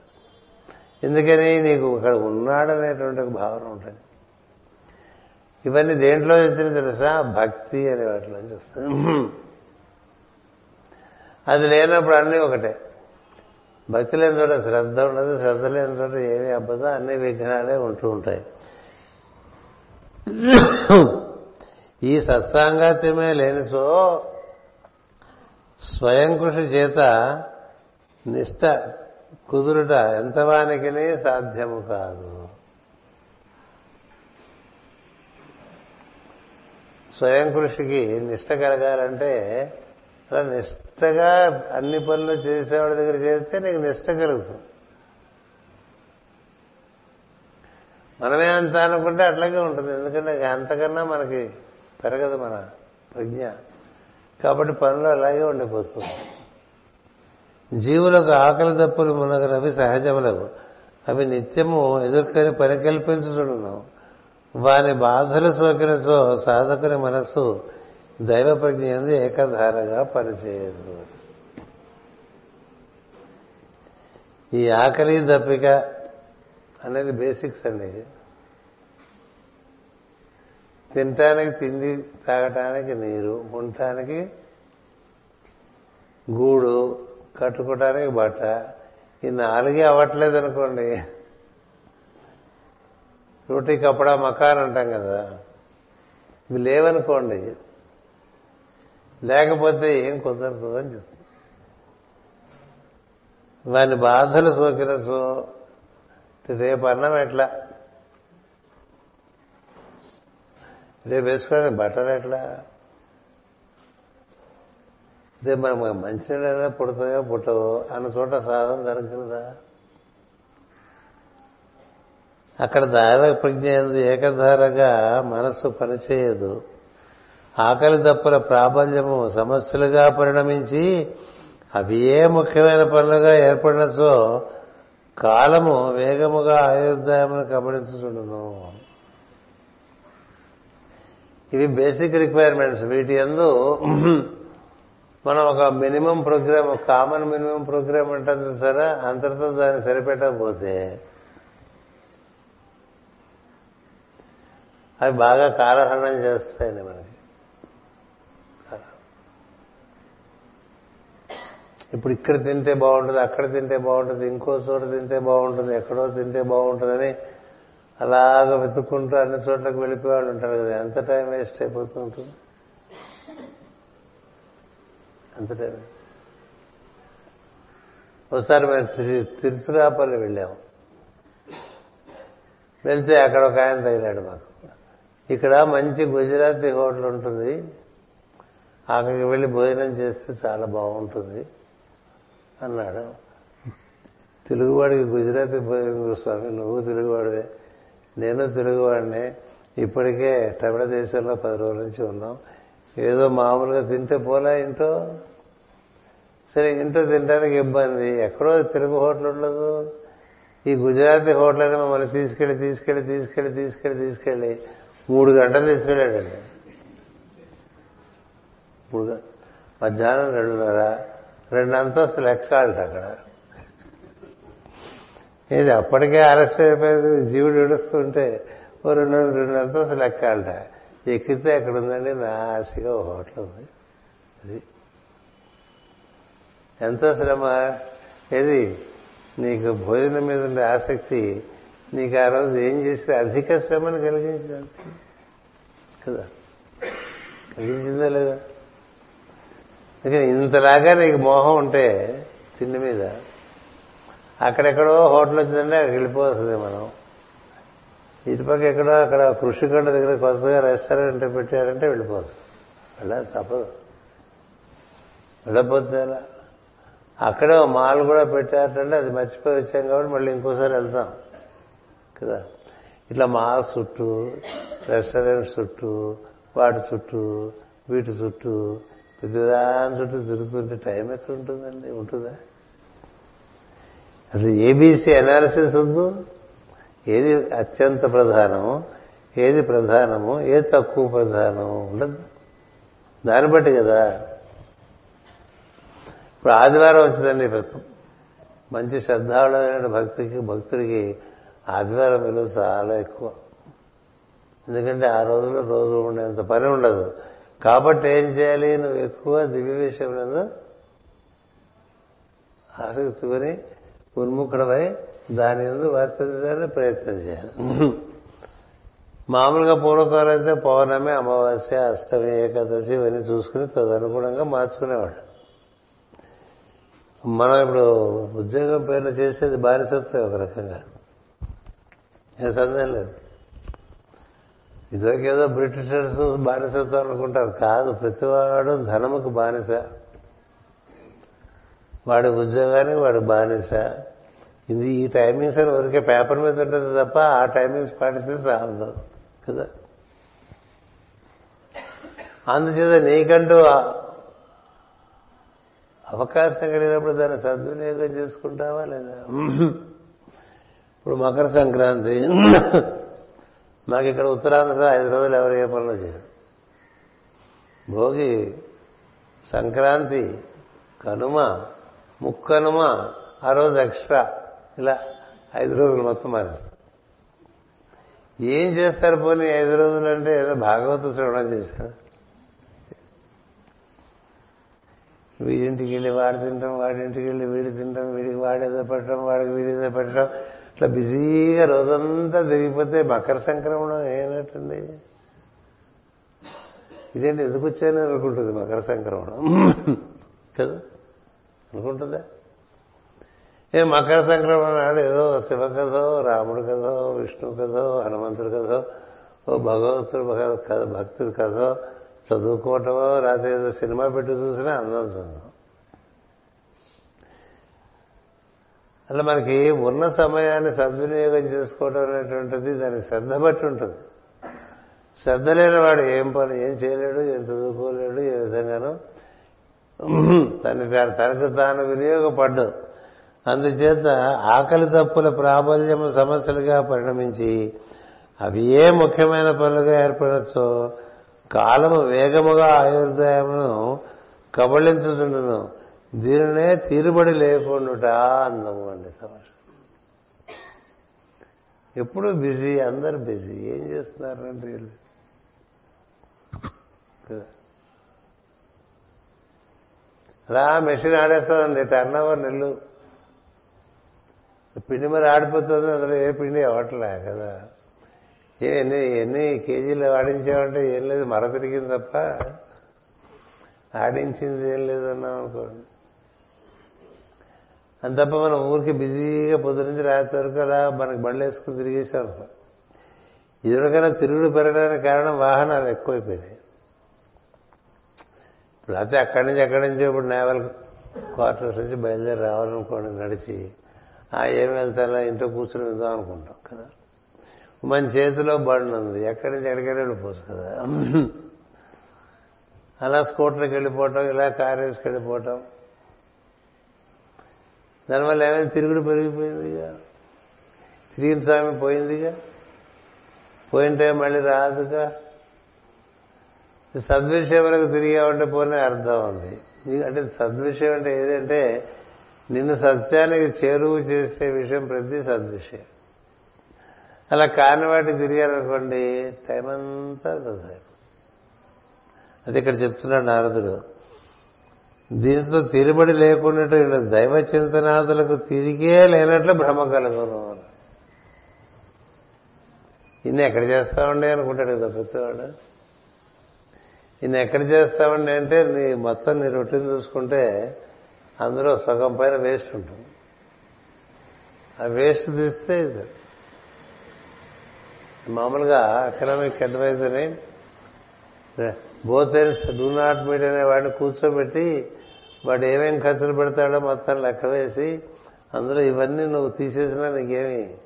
[SPEAKER 1] ఎందుకని నీకు ఇక్కడ ఉన్నాడనేటువంటి ఒక భావన ఉంటుంది. ఇవన్నీ దేంట్లో వచ్చింది తెలుసా? భక్తి అనే వాటిలో చూస్తాయి అది లేనప్పుడు అన్నీ ఒకటే. భక్తి లేని చోట శ్రద్ధ ఉండదు శ్రద్ధ లేని చోట ఏమీ అబ్బదో అన్ని విఘ్నాలే ఉంటూ ఉంటాయి. ఈ సత్సాంగాత్యమే లేనిచో స్వయం కృషి చేత నిష్ట కుదురుట ఎంతవానికి సాధ్యము కాదు. స్వయం కృషికి నిష్ట కలగాలంటే అలా నిష్టగా అన్ని పనులు చేసేవాడి దగ్గర చేస్తే నీకు నిష్ట కలుగుతుంది. మనమే అంత అనుకుంటే అట్లాగే ఉంటుంది. ఎందుకంటే అంతకన్నా మనకి పెరగదు మన ప్రజ్ఞ. కాబట్టి పనులు అలాగే ఉండిపోతుంది. జీవులకు ఆకలి దప్పులు మునగనవి సహజములకు అవి నిత్యము ఎదుర్కొని పని వారి బాధలు బాధలు సోకినచో సాధకుని మనస్సు దైవ ప్రజ్ఞ ఎందు ఏకధారగా పనిచేయదు. ఈ ఆకలి దప్పిక అనేది బేసిక్స్ అండి. తినటానికి తిండి తాగటానికి నీరు ఉండటానికి గూడు కట్టుకోవటానికి బట్ట ఈ నాలుగే అవ్వట్లేదు అనుకోండి రోటీ కప్పడా మకాన్ అంటాం కదా. ఇవి లేవనుకోండి. లేకపోతే ఏం కుదరదు అని చెప్తుంది వాని బాధలు సోకిన సో రేపు అన్నం ఎట్లా? రేపు వేసుకోవడానికి బట్టలు ఎట్లా? అదే మనం మంచినీళ్ళైనా పుడతాయో పుట్టవో అన్న చోట సాధన జరగదా అక్కడ దార ప్రజ్ఞ ఎందు ఏకధారగా మనస్సు పనిచేయదు. ఆకలి దప్పుల ప్రాబల్యము సమస్యలుగా పరిణమించి అవి ఏ ముఖ్యమైన పనులుగా ఏర్పడినచో కాలము వేగముగా ఆయుర్దాయమును గమనించుచుండును. ఇవి బేసిక్ రిక్వైర్మెంట్స్ వీటి ఎందు మనం ఒక minimum programme common minimum programme ఉంటుంది చూసారా అంతటితో దాన్ని సరిపెట్టకపోతే అవి బాగా కాలహరణం చేస్తాయండి మనకి. ఇప్పుడు ఇక్కడ తింటే బాగుంటుంది అక్కడ తింటే బాగుంటుంది ఇంకో చోట తింటే బాగుంటుంది ఎక్కడో తింటే బాగుంటుందని అలాగ వెతుక్కుంటూ అన్ని చోట్లకు వెళ్ళిపోయేవాళ్ళు ఉంటారు కదా ఎంత టైం వేస్ట్ అయిపోతూ ఉంటుంది. అంతటే ఒకసారి మేము తిరుచురాపల్లి వెళ్ళాము. వెళ్తే అక్కడ ఒక ఆయన తగిలాడు మాకు. ఇక్కడ మంచి గుజరాతీ హోటల్ ఉంటుంది. అక్కడికి వెళ్ళి భోజనం చేస్తే చాలా బాగుంటుంది అన్నాడు. తెలుగువాడికి గుజరాతీ భోజనం స్వామి నువ్వు తెలుగువాడివే. నేను తెలుగువాడిని. ఇప్పటికే తమిళ దేశంలో పది రోజుల నుంచి ఉన్నాం. ఏదో మామూలుగా తింటే పోలా ఇంటో సరే ఇంట్లో తినడానికి ఇబ్బంది. ఎక్కడో తెలుగు హోటల్ ఉండదు. ఈ గుజరాతీ హోటల్ అని మమ్మల్ని తీసుకెళ్ళి తీసుకెళ్ళి తీసుకెళ్ళి తీసుకెళ్ళి తీసుకెళ్ళి మూడు గంటలు తీసుకెళ్ళాడండి. మూడు మధ్యాహ్నం రెండున్నర రెండు అంతస్తు లెక్కాలట అక్కడ. ఇది అప్పటికే ఆలస్యం అయిపోయింది జీవుడు ఏడుస్తుంటే ఓ రెండు రెండు అంతస్తు లెక్కాలట ఎక్కితే అక్కడ ఉందండి నాసిగా ఓ హోటల్ ఉంది. అది. ఎంతో శ్రమ? ఏది? నీకు భోజనం మీద ఉండే ఆసక్తి నీకు ఆ రోజు ఏం చేస్తే అధిక శ్రమను కలిగించింది? కదా. కలిగించిందా లేదా? అందుకని ఇంతలాగా నీకు మోహం ఉంటే తిండి మీద అక్కడెక్కడో హోటల్ వచ్చిందంటే అక్కడికి వెళ్ళిపోతుంది మనం. ఇటుపక్క ఎక్కడో అక్కడ కృషికొండ దగ్గర కొత్తగా రెస్టారెంట్ పెట్టారంటే వెళ్ళిపోతుంది వెళ్ళాలి తప్పదు. వెళ్ళకపోతే ఎలా? అక్కడే మాల్ కూడా పెట్టారంటే అది మర్చిపోయి వచ్చాం కాబట్టి మళ్ళీ ఇంకోసారి వెళ్తాం. కదా? ఇట్లా మాల్ చుట్టూ రెస్టారెంట్ చుట్టూ వాటి చుట్టూ వీటి చుట్టూ ప్రతిదాని చుట్టూ తిరుగుతుంటే టైం ఎక్కడ ఉంటుందండి? ఉంటుందా? అసలు ఏబీసీ అనాలిసిస్ ఉందో ఏది అత్యంత ప్రధానము ఏది ప్రధానము ఏది తక్కువ ప్రధానం ఉండదు. దాన్ని బట్టి కదా. ఇప్పుడు ఆదివారం వచ్చిందండి మంచి శ్రద్ధాళుడైన భక్తికి భక్తుడికి ఆదివారం విలువ చాలా ఎక్కువ. ఎందుకంటే ఆ రోజుల్లో రోజు ఉండేంత పని ఉండదు. కాబట్టి ఏం చేయాలి? నువ్వు ఎక్కువ దివ్య విషయం ఆసక్తి కొని ఉన్ముఖుడమై దాని ఎందుకు వర్తించడానికి ప్రయత్నం చేయాలి. మామూలుగా పూర్వకాలం అయితే పౌర్ణమి అమావాస్య అష్టమి ఏకాదశి ఇవన్నీ చూసుకుని తదనుగుణంగా మార్చుకునేవాడు మనం ఇప్పుడు ఉద్యోగం పేర్లు చేసేది బానిసత్వం ఒక రకంగా. ఏ సందేహం లేదు. ఇదివరకేదో బ్రిటిషర్స్ బానిసత్వం అనుకుంటారు. కాదు ప్రతివాడు ధనముకు బానిస. వాడి ఉద్యోగానికి వాడు బానిస. ఇది ఈ టైమింగ్స్ అని ఊరికే పేపర్ మీద ఉంటుంది తప్ప ఆ టైమింగ్స్ పాటిస్తే చాలదు కదా? అందుచేత నీకంటూ అవకాశం కలిగినప్పుడు దాన్ని సద్వినియోగం చేసుకుంటావా లేదా? ఇప్పుడు మకర సంక్రాంతి మాకు ఇక్కడ ఉత్తరాంధ్రలో ఐదు రోజులు ఎవరు ఏ పనులు చేయరు. భోగి సంక్రాంతి కనుమ ముక్కనుమ ఆ రోజు ఎక్స్ట్రా. ఇలా ఐదు రోజులు మొత్తం మారేస్తారు ఏం చేస్తారు పోనీ ఐదు రోజులు అంటే ఏదో భాగవత శ్రవణం చేశారు? వీడింటికి వెళ్ళి వాడు తింటాం వాడింటికి వెళ్ళి వీడి తింటాం వీడికి వాడేదో పెట్టడం వాడికి వీడేదో పెట్టడం. ఇట్లా బిజీగా రోజంతా తిరిగిపోతే మకర సంక్రమణం ఏనట్టండి ఇదేంటి ఎందుకు వచ్చాను అనుకుంటుంది మకర సంక్రమణం? కదా? అనుకుంటుందా? ఏ మకర సంక్రమణ నాడు ఏదో శివ కథో రాముడు కథో విష్ణు కథో హనుమంతుడు కథో ఓ భగవంతుడు కథ భక్తుడి కథో చదువుకోవటమో రాత్రి ఏదో సినిమా పెట్టి చూసినా అందం చదువు. అలా మనకి ఉన్న సమయాన్ని సద్వినియోగం చేసుకోవడం అనేటువంటిది దాని శ్రద్ధ బట్టి ఉంటుంది. శ్రద్ధ లేని వాడు ఏం పని ఏం చేయలేడు ఏం చదువుకోలేడు ఏ విధంగానో తన తనకు తాను వినియోగపడ్డాడు అందుచేత ఆకలి తప్పుల ప్రాబల్యము సమస్యలుగా పరిణమించి అవి ఏ ముఖ్యమైన పనులుగా ఏర్పడచ్చో కాలము వేగముగా ఆయుర్దాయమును కబళించుతుండను దీనినే తీరుబడి లేకుండుట అందము అండి సమస్య ఎప్పుడు బిజీ అందరు బిజీ. ఏం చేస్తున్నారంటే వీళ్ళు? అలా మెషిన్ ఆడేస్తుందండి టర్న్ ఓవర్ నెల్లు. పిండి మరి ఆడిపోతుంది అందులో ఏ పిండి అవ్వట్లే కదా. ఏ ఎన్ని ఎన్ని కేజీలు ఆడించామంటే ఏం లేదు మర తిరిగింది తప్ప ఆడించింది ఏం లేదన్నాం అనుకోండి. అంతప్ప మనం ఊరికి బిజీగా పొద్దు నుంచి రాత్రి వరకు అలా మనకి బండ్లు వేసుకుని తిరిగేసాం ఇదివరకైనా తిరుగుడు పెరగడానికి కారణం వాహనాలు ఎక్కువైపోయినాయి. ఇప్పుడు అయితే అక్కడి నుంచి అక్కడి నుంచి ఇప్పుడు నేవల్ క్వార్టర్స్ నుంచి బయలుదేరి రావాలనుకోండి నడిచి ఆ ఏం వెళ్తానో ఇంట్లో కూర్చుని వెళ్దాం అనుకుంటాం కదా. మన చేతిలో బండి ఉంది ఎక్కడి నుంచి ఎక్కడికైనా వెళ్ళిపోవచ్చు కదా. అలా స్కూటర్కి వెళ్ళిపోవటం ఇలా కార్ వేసుకు వెళ్ళిపోవటం. దానివల్ల ఏమైనా తిరుగుడు పెరిగిపోయిందిగా. తిరిగిన స్వామి పోయిందిగా పోయింటే మళ్ళీ రాదుగా. సద్విషయములకు తిరిగామంటే పోనే అర్థం ఉంది. అంటే సద్విషయం అంటే ఏదంటే నిన్ను సత్యానికి చేరువు చేసే విషయం ప్రతి సద్విషయం అలా కాని వాటికి తిరిగారనుకోండి టైం అంతా అది ఇక్కడ చెప్తున్నాడు నారదుడు. దీంతో తిరుబడి లేకుండా దైవ చింతనాదులకు తిరిగే లేనట్లు భ్రమ కలుగును. ఇన్ని ఎక్కడ చేస్తామండి అనుకుంటాడు కదా ప్రతివాడు. ఇన్ని ఎక్కడ చేస్తామండి అంటే నీ మొత్తం నీ రొటీన్ చూసుకుంటే అందులో సగం పైన వేస్ట్ ఉంటుంది. ఆ వేస్ట్ తీస్తే ఇది. మామూలుగా economic అడ్వైజర్ని both ends do not meet అనే వాడిని కూర్చోబెట్టి వాడు ఏమేం ఖర్చులు పెడతాడో మొత్తం లెక్క వేసి అందులో ఇవన్నీ నువ్వు తీసేసినా నీకేమి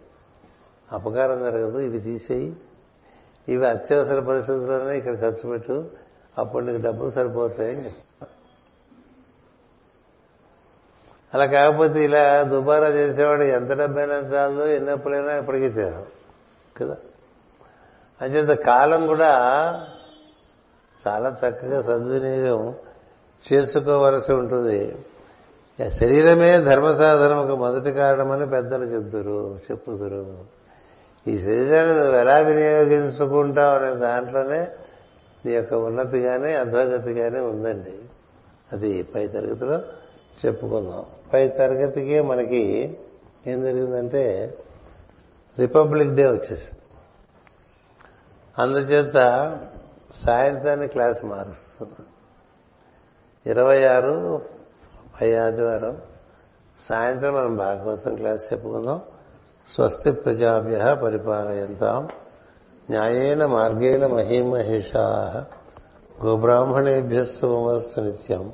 [SPEAKER 1] అపకారం జరగదు. ఇవి తీసేయి. ఇవి అత్యవసర పరిస్థితుల్లోనే ఇక్కడ ఖర్చు పెట్టు. అప్పుడు నీకు డబ్బులు సరిపోతాయి అలా కాకపోతే ఇలా దుబారా చేసేవాడు ఎంత డబ్బైనా చాలు ఎన్నప్పుడైనా ఎప్పటికీ తీరు కదా? అంచేత కాలం కూడా చాలా చక్కగా సద్వినియోగం చేసుకోవలసి ఉంటుంది. శరీరమే ధర్మ సాధనకు మొదటి కారణమని పెద్దలు చెప్తురు చెప్పుతురు. ఈ శరీరాన్ని నువ్వు ఎలా వినియోగించుకుంటావు అనే దాంట్లోనే నీ యొక్క ఉన్నతి కానీ అధోగతి కానీ ఉందండి. అది పై తరగతిలో చెప్పుకుందాం. పై తరగతికి మనకి ఏం జరిగిందంటే రిపబ్లిక్ డే వచ్చేసింది. అందుచేత సాయంత్రాన్ని క్లాస్ మారుస్తున్నాం ఇరవై ఆరు పై ఆదివారం సాయంత్రం మనం భాగవతం క్లాస్ చెప్పుకుందాం. స్వస్తి ప్రజాభ్య పరిపాలయంతాం. న్యాయేన మార్గేణ మహీమహిషా గోబ్రాహ్మణేభ్య శుభమస్తు నిత్యం.